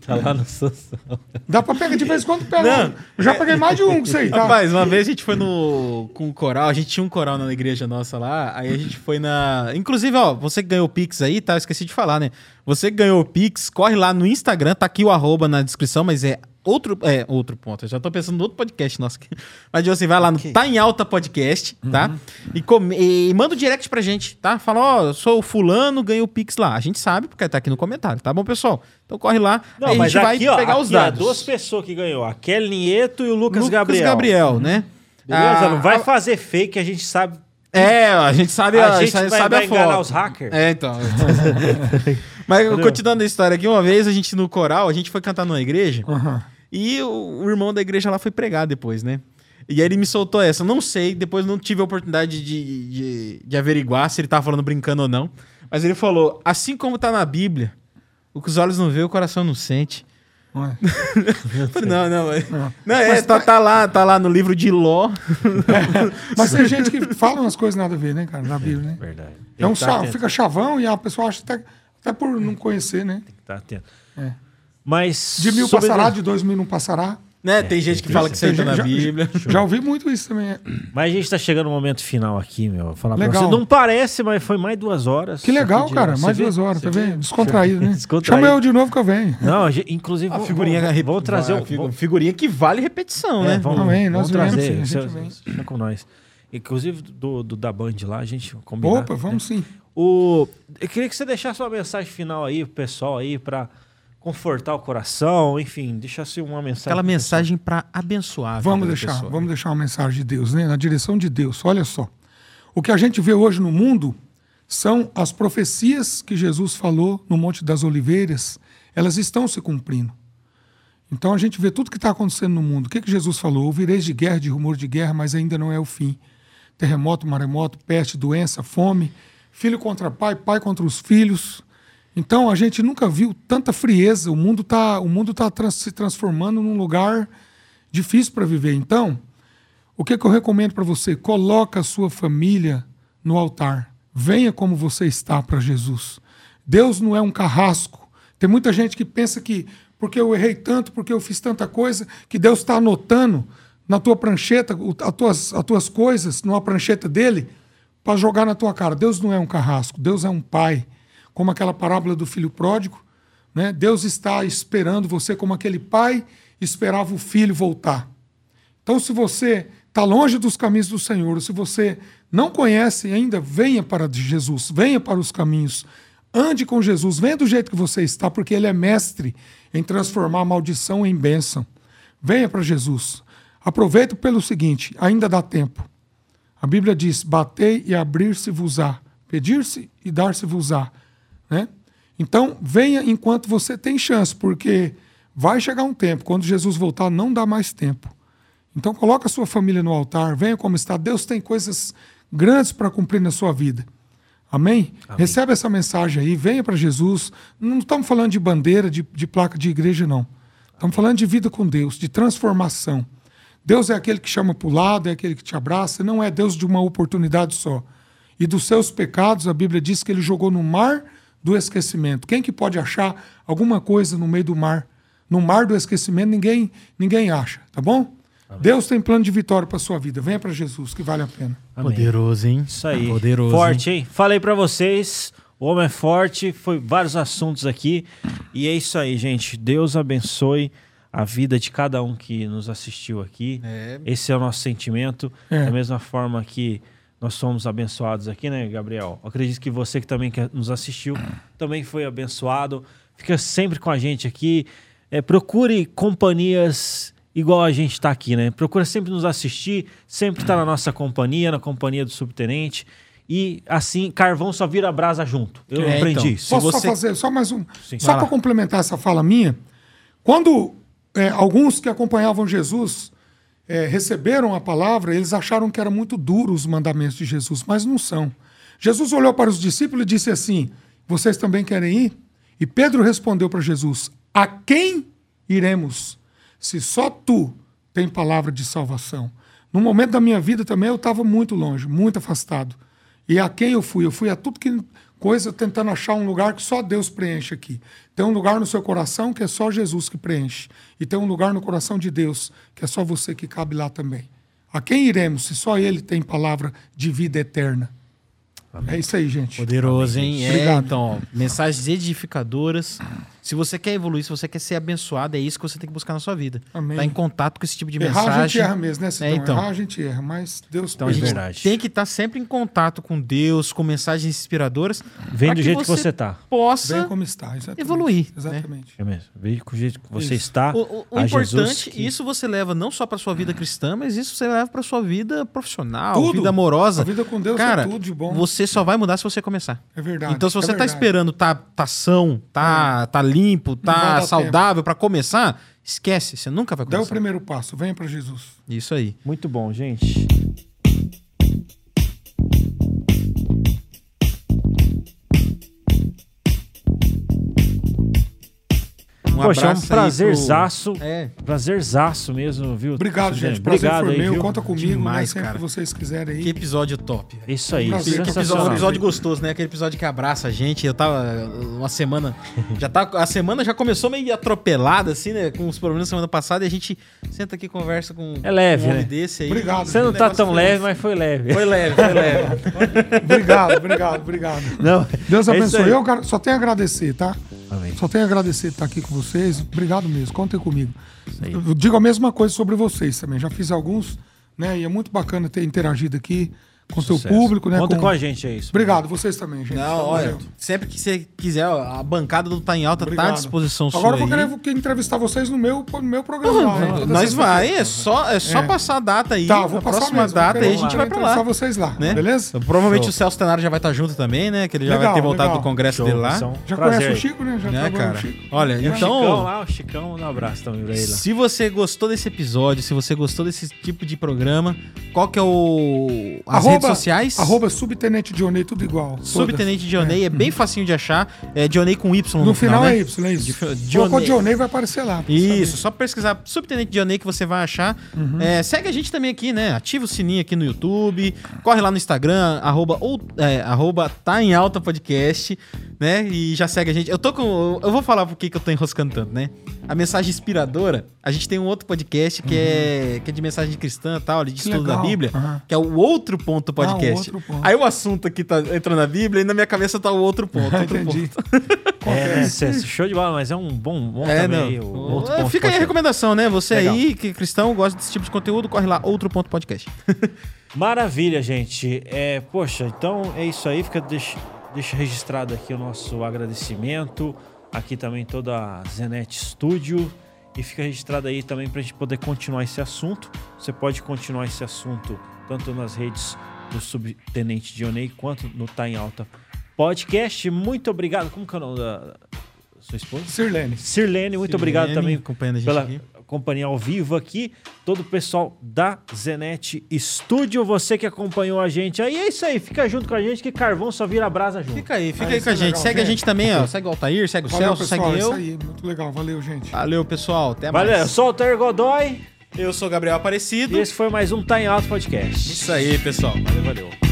Tá lá no Sansão. Dá para pegar de vez em quando pega. Não. Eu já peguei mais de um com isso aí, tá? Rapaz, uma vez a gente foi no com o coral, a gente tinha um coral na igreja nossa lá, aí a gente foi na, inclusive, ó, você que ganhou o Pix aí, tá? Eu esqueci de falar, né? Você que ganhou o Pix, corre lá no Instagram, tá aqui o arroba na descrição, mas é outro, é, outro ponto. Eu já tô pensando no outro podcast nosso. aqui. Mas você vai lá no Tá em Alta Podcast, tá? E, come- e manda o direct pra gente, tá? Fala, ó, eu sou o fulano, ganhei o Pix lá. A gente sabe, porque tá aqui no comentário, tá bom, pessoal? Então corre lá, Não, aí a gente aqui, vai ó, pegar os dados. duas pessoas que ganhou. A Kelly Nieto e o Lucas, Lucas Gabriel. Gabriel, né? Beleza? Ah, não vai a- fazer fake, a gente sabe. É, a gente sabe A a, gente vai- sabe vai a foto. os hackers. É, então. Mas continuando a história aqui, uma vez a gente no coral, a gente foi cantar numa igreja Aham. E o, o irmão da igreja lá foi pregar depois, né? E aí ele me soltou essa. Não sei, depois não tive a oportunidade de, de, de averiguar se ele tava falando brincando ou não. Mas ele falou: assim como tá na Bíblia, o que os olhos não vê, o coração não sente. Não, não, é- Não. não, é, tá, tá lá, tá lá no livro de Ló. Mas tem gente que fala umas coisas nada a ver, né, cara, na Bíblia, né? Verdade. É um Tem que tá fica chavão e a pessoa acha até, até por não conhecer, né? tem que tá atento. É. Mas. De mil sobre- passará, de dois mil não passará. Né? tem gente que fala que tá na já, Bíblia. já ouvi muito isso também. é. Mas a gente tá chegando no momento final aqui, meu. Falar pra Legal. você. Não parece, mas foi mais duas horas. Que legal, de- cara. Você Mais vê? duas horas, tá Você vê? vendo? Descontraído, né? Descontraído. Chama eu de novo que eu venho. Não, a gente- inclusive. A figurinha vamos, vamos trazer figu- vamos- figurinha que vale repetição, É, né? vamos, Amém, nós vamos trazer. sim, Você-. Fica com nós. Inclusive do, do da Band lá, a gente combinar. Opa, vamos sim. O, eu queria que você deixasse uma mensagem final aí pro pessoal aí pra confortar o coração, enfim, deixasse uma mensagem. Aquela mensagem pra abençoar. a Vamos deixar, pessoa. vamos deixar uma mensagem de Deus, né? Na direção de Deus. Olha só. O que a gente vê hoje no mundo são as profecias que Jesus falou no Monte das Oliveiras, elas estão se cumprindo. Então a gente vê tudo que está acontecendo no mundo. O que, que Jesus falou? Ouvireis de guerra, de rumor de guerra, mas ainda não é o fim. Terremoto, maremoto, peste, doença, fome, filho contra pai, pai contra os filhos. Então a gente nunca viu tanta frieza. O mundo está o mundo tá trans- se transformando num lugar difícil para viver. Então, o que, que eu recomendo para você? Coloca a sua família no altar. Venha como você está para Jesus. Deus não é um carrasco. Tem muita gente que pensa que porque eu errei tanto, porque eu fiz tanta coisa, que Deus está anotando na tua prancheta as tuas, as tuas coisas, numa prancheta dele, para jogar na tua cara. Deus não é um carrasco, Deus é um pai. Como aquela parábola do filho pródigo, né? Deus está esperando você como aquele pai esperava o filho voltar. Então, se você está longe dos caminhos do Senhor, se você não conhece ainda, venha para Jesus, venha para os caminhos, ande com Jesus, venha do jeito que você está, porque Ele é mestre em transformar a maldição em bênção. Venha para Jesus. Aproveita pelo seguinte: ainda dá tempo. A Bíblia diz: batei e abrir-se-vos-á, pedir-se e dar-se-vos-á. Né? Então, venha enquanto você tem chance, porque vai chegar um tempo, quando Jesus voltar, não dá mais tempo. Então, coloca a sua família no altar, venha como está. Deus tem coisas grandes para cumprir na sua vida. Amém? Recebe essa mensagem aí, venha para Jesus. Não estamos falando de bandeira, de, de placa de igreja, não. Estamos falando de vida com Deus, de transformação. Deus é aquele que chama para o lado, é aquele que te abraça, não é Deus de uma oportunidade só. E dos seus pecados, a Bíblia diz que ele jogou no mar do esquecimento. Quem que pode achar alguma coisa no meio do mar? No mar do esquecimento, ninguém, ninguém acha, tá bom? Deus tem plano de vitória para sua vida. Venha para Jesus, que vale a pena. Amém. Poderoso, hein? Isso aí. Poderoso. Forte, hein? Falei pra vocês. O homem é forte. Foi vários assuntos aqui. E é isso aí, gente. Deus abençoe a vida de cada um que nos assistiu aqui. É. Esse é o nosso sentimento. É. Da mesma forma que nós somos abençoados aqui, né, Gabriel? Eu acredito que você que também que nos assistiu também foi abençoado. Fica sempre com a gente aqui. É, procure companhias igual a gente está aqui, né? Procura sempre nos assistir, sempre estar na nossa companhia, na companhia do subtenente. E assim, carvão só vira brasa junto. Eu É, aprendi então. isso. Posso você- só fazer só mais um? Sim. Só para complementar essa fala minha, quando é, alguns que acompanhavam Jesus é, receberam a palavra, eles acharam que eram muito duros os mandamentos de Jesus, mas não são. Jesus olhou para os discípulos e disse assim: Vocês também querem ir? E Pedro respondeu para Jesus: A quem iremos? Se só tu tem palavra de salvação. No momento da minha vida também eu estava muito longe, muito afastado. E a quem eu fui? Eu fui a tudo que coisa tentando achar um lugar que só Deus preenche aqui. Tem um lugar no seu coração que é só Jesus que preenche. E tem um lugar no coração de Deus que é só você que cabe lá também. A quem iremos se só Ele tem palavra de vida eterna? É isso aí, gente. Poderoso, hein? É, Obrigado. então, ó, mensagens edificadoras. Se você quer evoluir, se você quer ser abençoado, é isso que você tem que buscar na sua vida. Amém. Tá em contato com esse tipo de Errar a gente mensagem. erra mesmo, né, Sidão? É, então. Errar a gente erra, mas Deus Então a gente perdoa. verdade. tem que estar sempre em contato com Deus, com mensagens inspiradoras. Vem do jeito que você tá. Possa. Bem como está, exatamente. evoluir, né? Exatamente. É mesmo. Vem com o jeito que você Isso. está. O, o- o a importante, Jesus que- isso você leva não só para sua vida cristã, mas isso você leva para sua vida profissional, Tudo. vida amorosa. A vida com Deus Cara, é tudo de bom. Você só vai mudar se você começar. É verdade. Então, se você é tá verdade. esperando tá, tá são, tá, tá limpo, tá saudável para começar, esquece, você nunca vai Dá o começar. primeiro passo, venha para Jesus. Isso aí. Muito bom, gente. Um Poxa, é um prazerzaço. pro- É. Prazerzaço mesmo, viu? Obrigado, gente. Prazer Obrigado foi aí, meu. viu? Conta comigo, Demais, né? Cara. que vocês quiserem aí. Que episódio top. Isso aí, Prazer. Que episódio, sensacional. um episódio gostoso, né? Aquele episódio que abraça a gente. Eu tava uma semana. Já tá, a semana já começou meio atropelada, assim, né? Com os problemas da semana passada. E a gente senta aqui e conversa com É leve, um homem né? desse aí. Obrigado. Você não tá tão foi- leve, mas foi leve. Foi leve, foi leve. Obrigado, obrigado, obrigado. Não, Deus é abençoe. Eu só tenho a agradecer, tá? Amém. Só tenho a agradecer de estar aqui com vocês. Obrigado mesmo. Contem comigo. Eu digo a mesma coisa sobre vocês também. Já fiz alguns, né? E é muito bacana ter interagido aqui com o seu Sucesso. público, né? Conta com... com a gente, é isso. Obrigado, vocês também, gente. Não, olha, sempre que você quiser, ó, a bancada do Tá em Alta tá à Obrigado. disposição Agora eu vou aí. querer que entrevistar vocês no meu, no meu programa. lá, hein? Toda Nós vai, é só, é só É. passar a data aí. Tá, vou a passar próxima mesmo. data aí a gente vai pra lá. vocês lá, Né? beleza? Então, provavelmente Show. o Celso Tenaro já vai estar junto também, né? Que ele já Legal, vai ter voltado legal. do congresso Show, dele lá. são- Já Prazer conhece o. Chico, né? Já Né, cara? com o Chico. Olha, então. Chicão lá, o Chicão, um abraço também pra ele lá. Se você gostou desse episódio, se você gostou desse tipo de programa, qual que é o as redes sociais? Arroba Subtenente Dionei, tudo igual. Subtenente Dionei, é. bem facinho de achar. É Dionei com Y no, No final né? é Y, é isso. Colocou Dionei. Dionei, vai aparecer lá. Isso, saber. só pesquisar Subtenente Dionei que você vai achar. Uhum. É, segue a gente também aqui, né? Ativa o sininho aqui no YouTube. Corre lá no Instagram, arroba, ou, é, arroba tá em alta podcast, né? E já segue a gente. Eu tô com. Eu vou falar por que que eu tô enroscando tanto, né? A mensagem inspiradora, a gente tem um outro podcast que, é, que é de mensagem cristã e tal, de Que estudo da legal. Bíblia, Aham. que é o outro ponto podcast. Ah, o outro ponto. Aí o assunto aqui tá entrando na Bíblia e na minha cabeça tá o outro ponto. outro Entendi. ponto. É, né? cê- show de bola, mas é um bom, bom É, também. não. o outro É, ponto Fica aí a recomendação, né? Você Legal. aí, que é cristão, gosta desse tipo de conteúdo, corre lá, outro ponto podcast. Maravilha, gente. É, poxa, então é isso aí. Fica, deixa, deixa registrado aqui o nosso agradecimento. Aqui também toda a Zenet Studio. E fica registrado aí também para a gente poder continuar esse assunto. Você pode continuar esse assunto tanto nas redes do Subtenente Dionei quanto no Tá em Alta Podcast. Muito obrigado. Como que é o nome da sua esposa? Sirlene. Sirlene, muito obrigado também acompanhando a gente pela aqui. Companhia ao vivo aqui, todo o pessoal da Zenet Studio, você que acompanhou a gente aí, é isso aí, fica junto com a gente que carvão só vira brasa junto. Fica aí, fica Ah, aí com a é gente. legal, segue a gente. gente também, ó. Segue o Altair, segue o Valeu, Celso, pessoal. segue Isso eu. aí, muito legal. Valeu, gente. Valeu, pessoal. Até Valeu, eu mais. sou o Altair Godoy Eu sou o Gabriel Aparecido. e esse foi mais um Time Alto Podcast. Isso aí, pessoal. Valeu, valeu.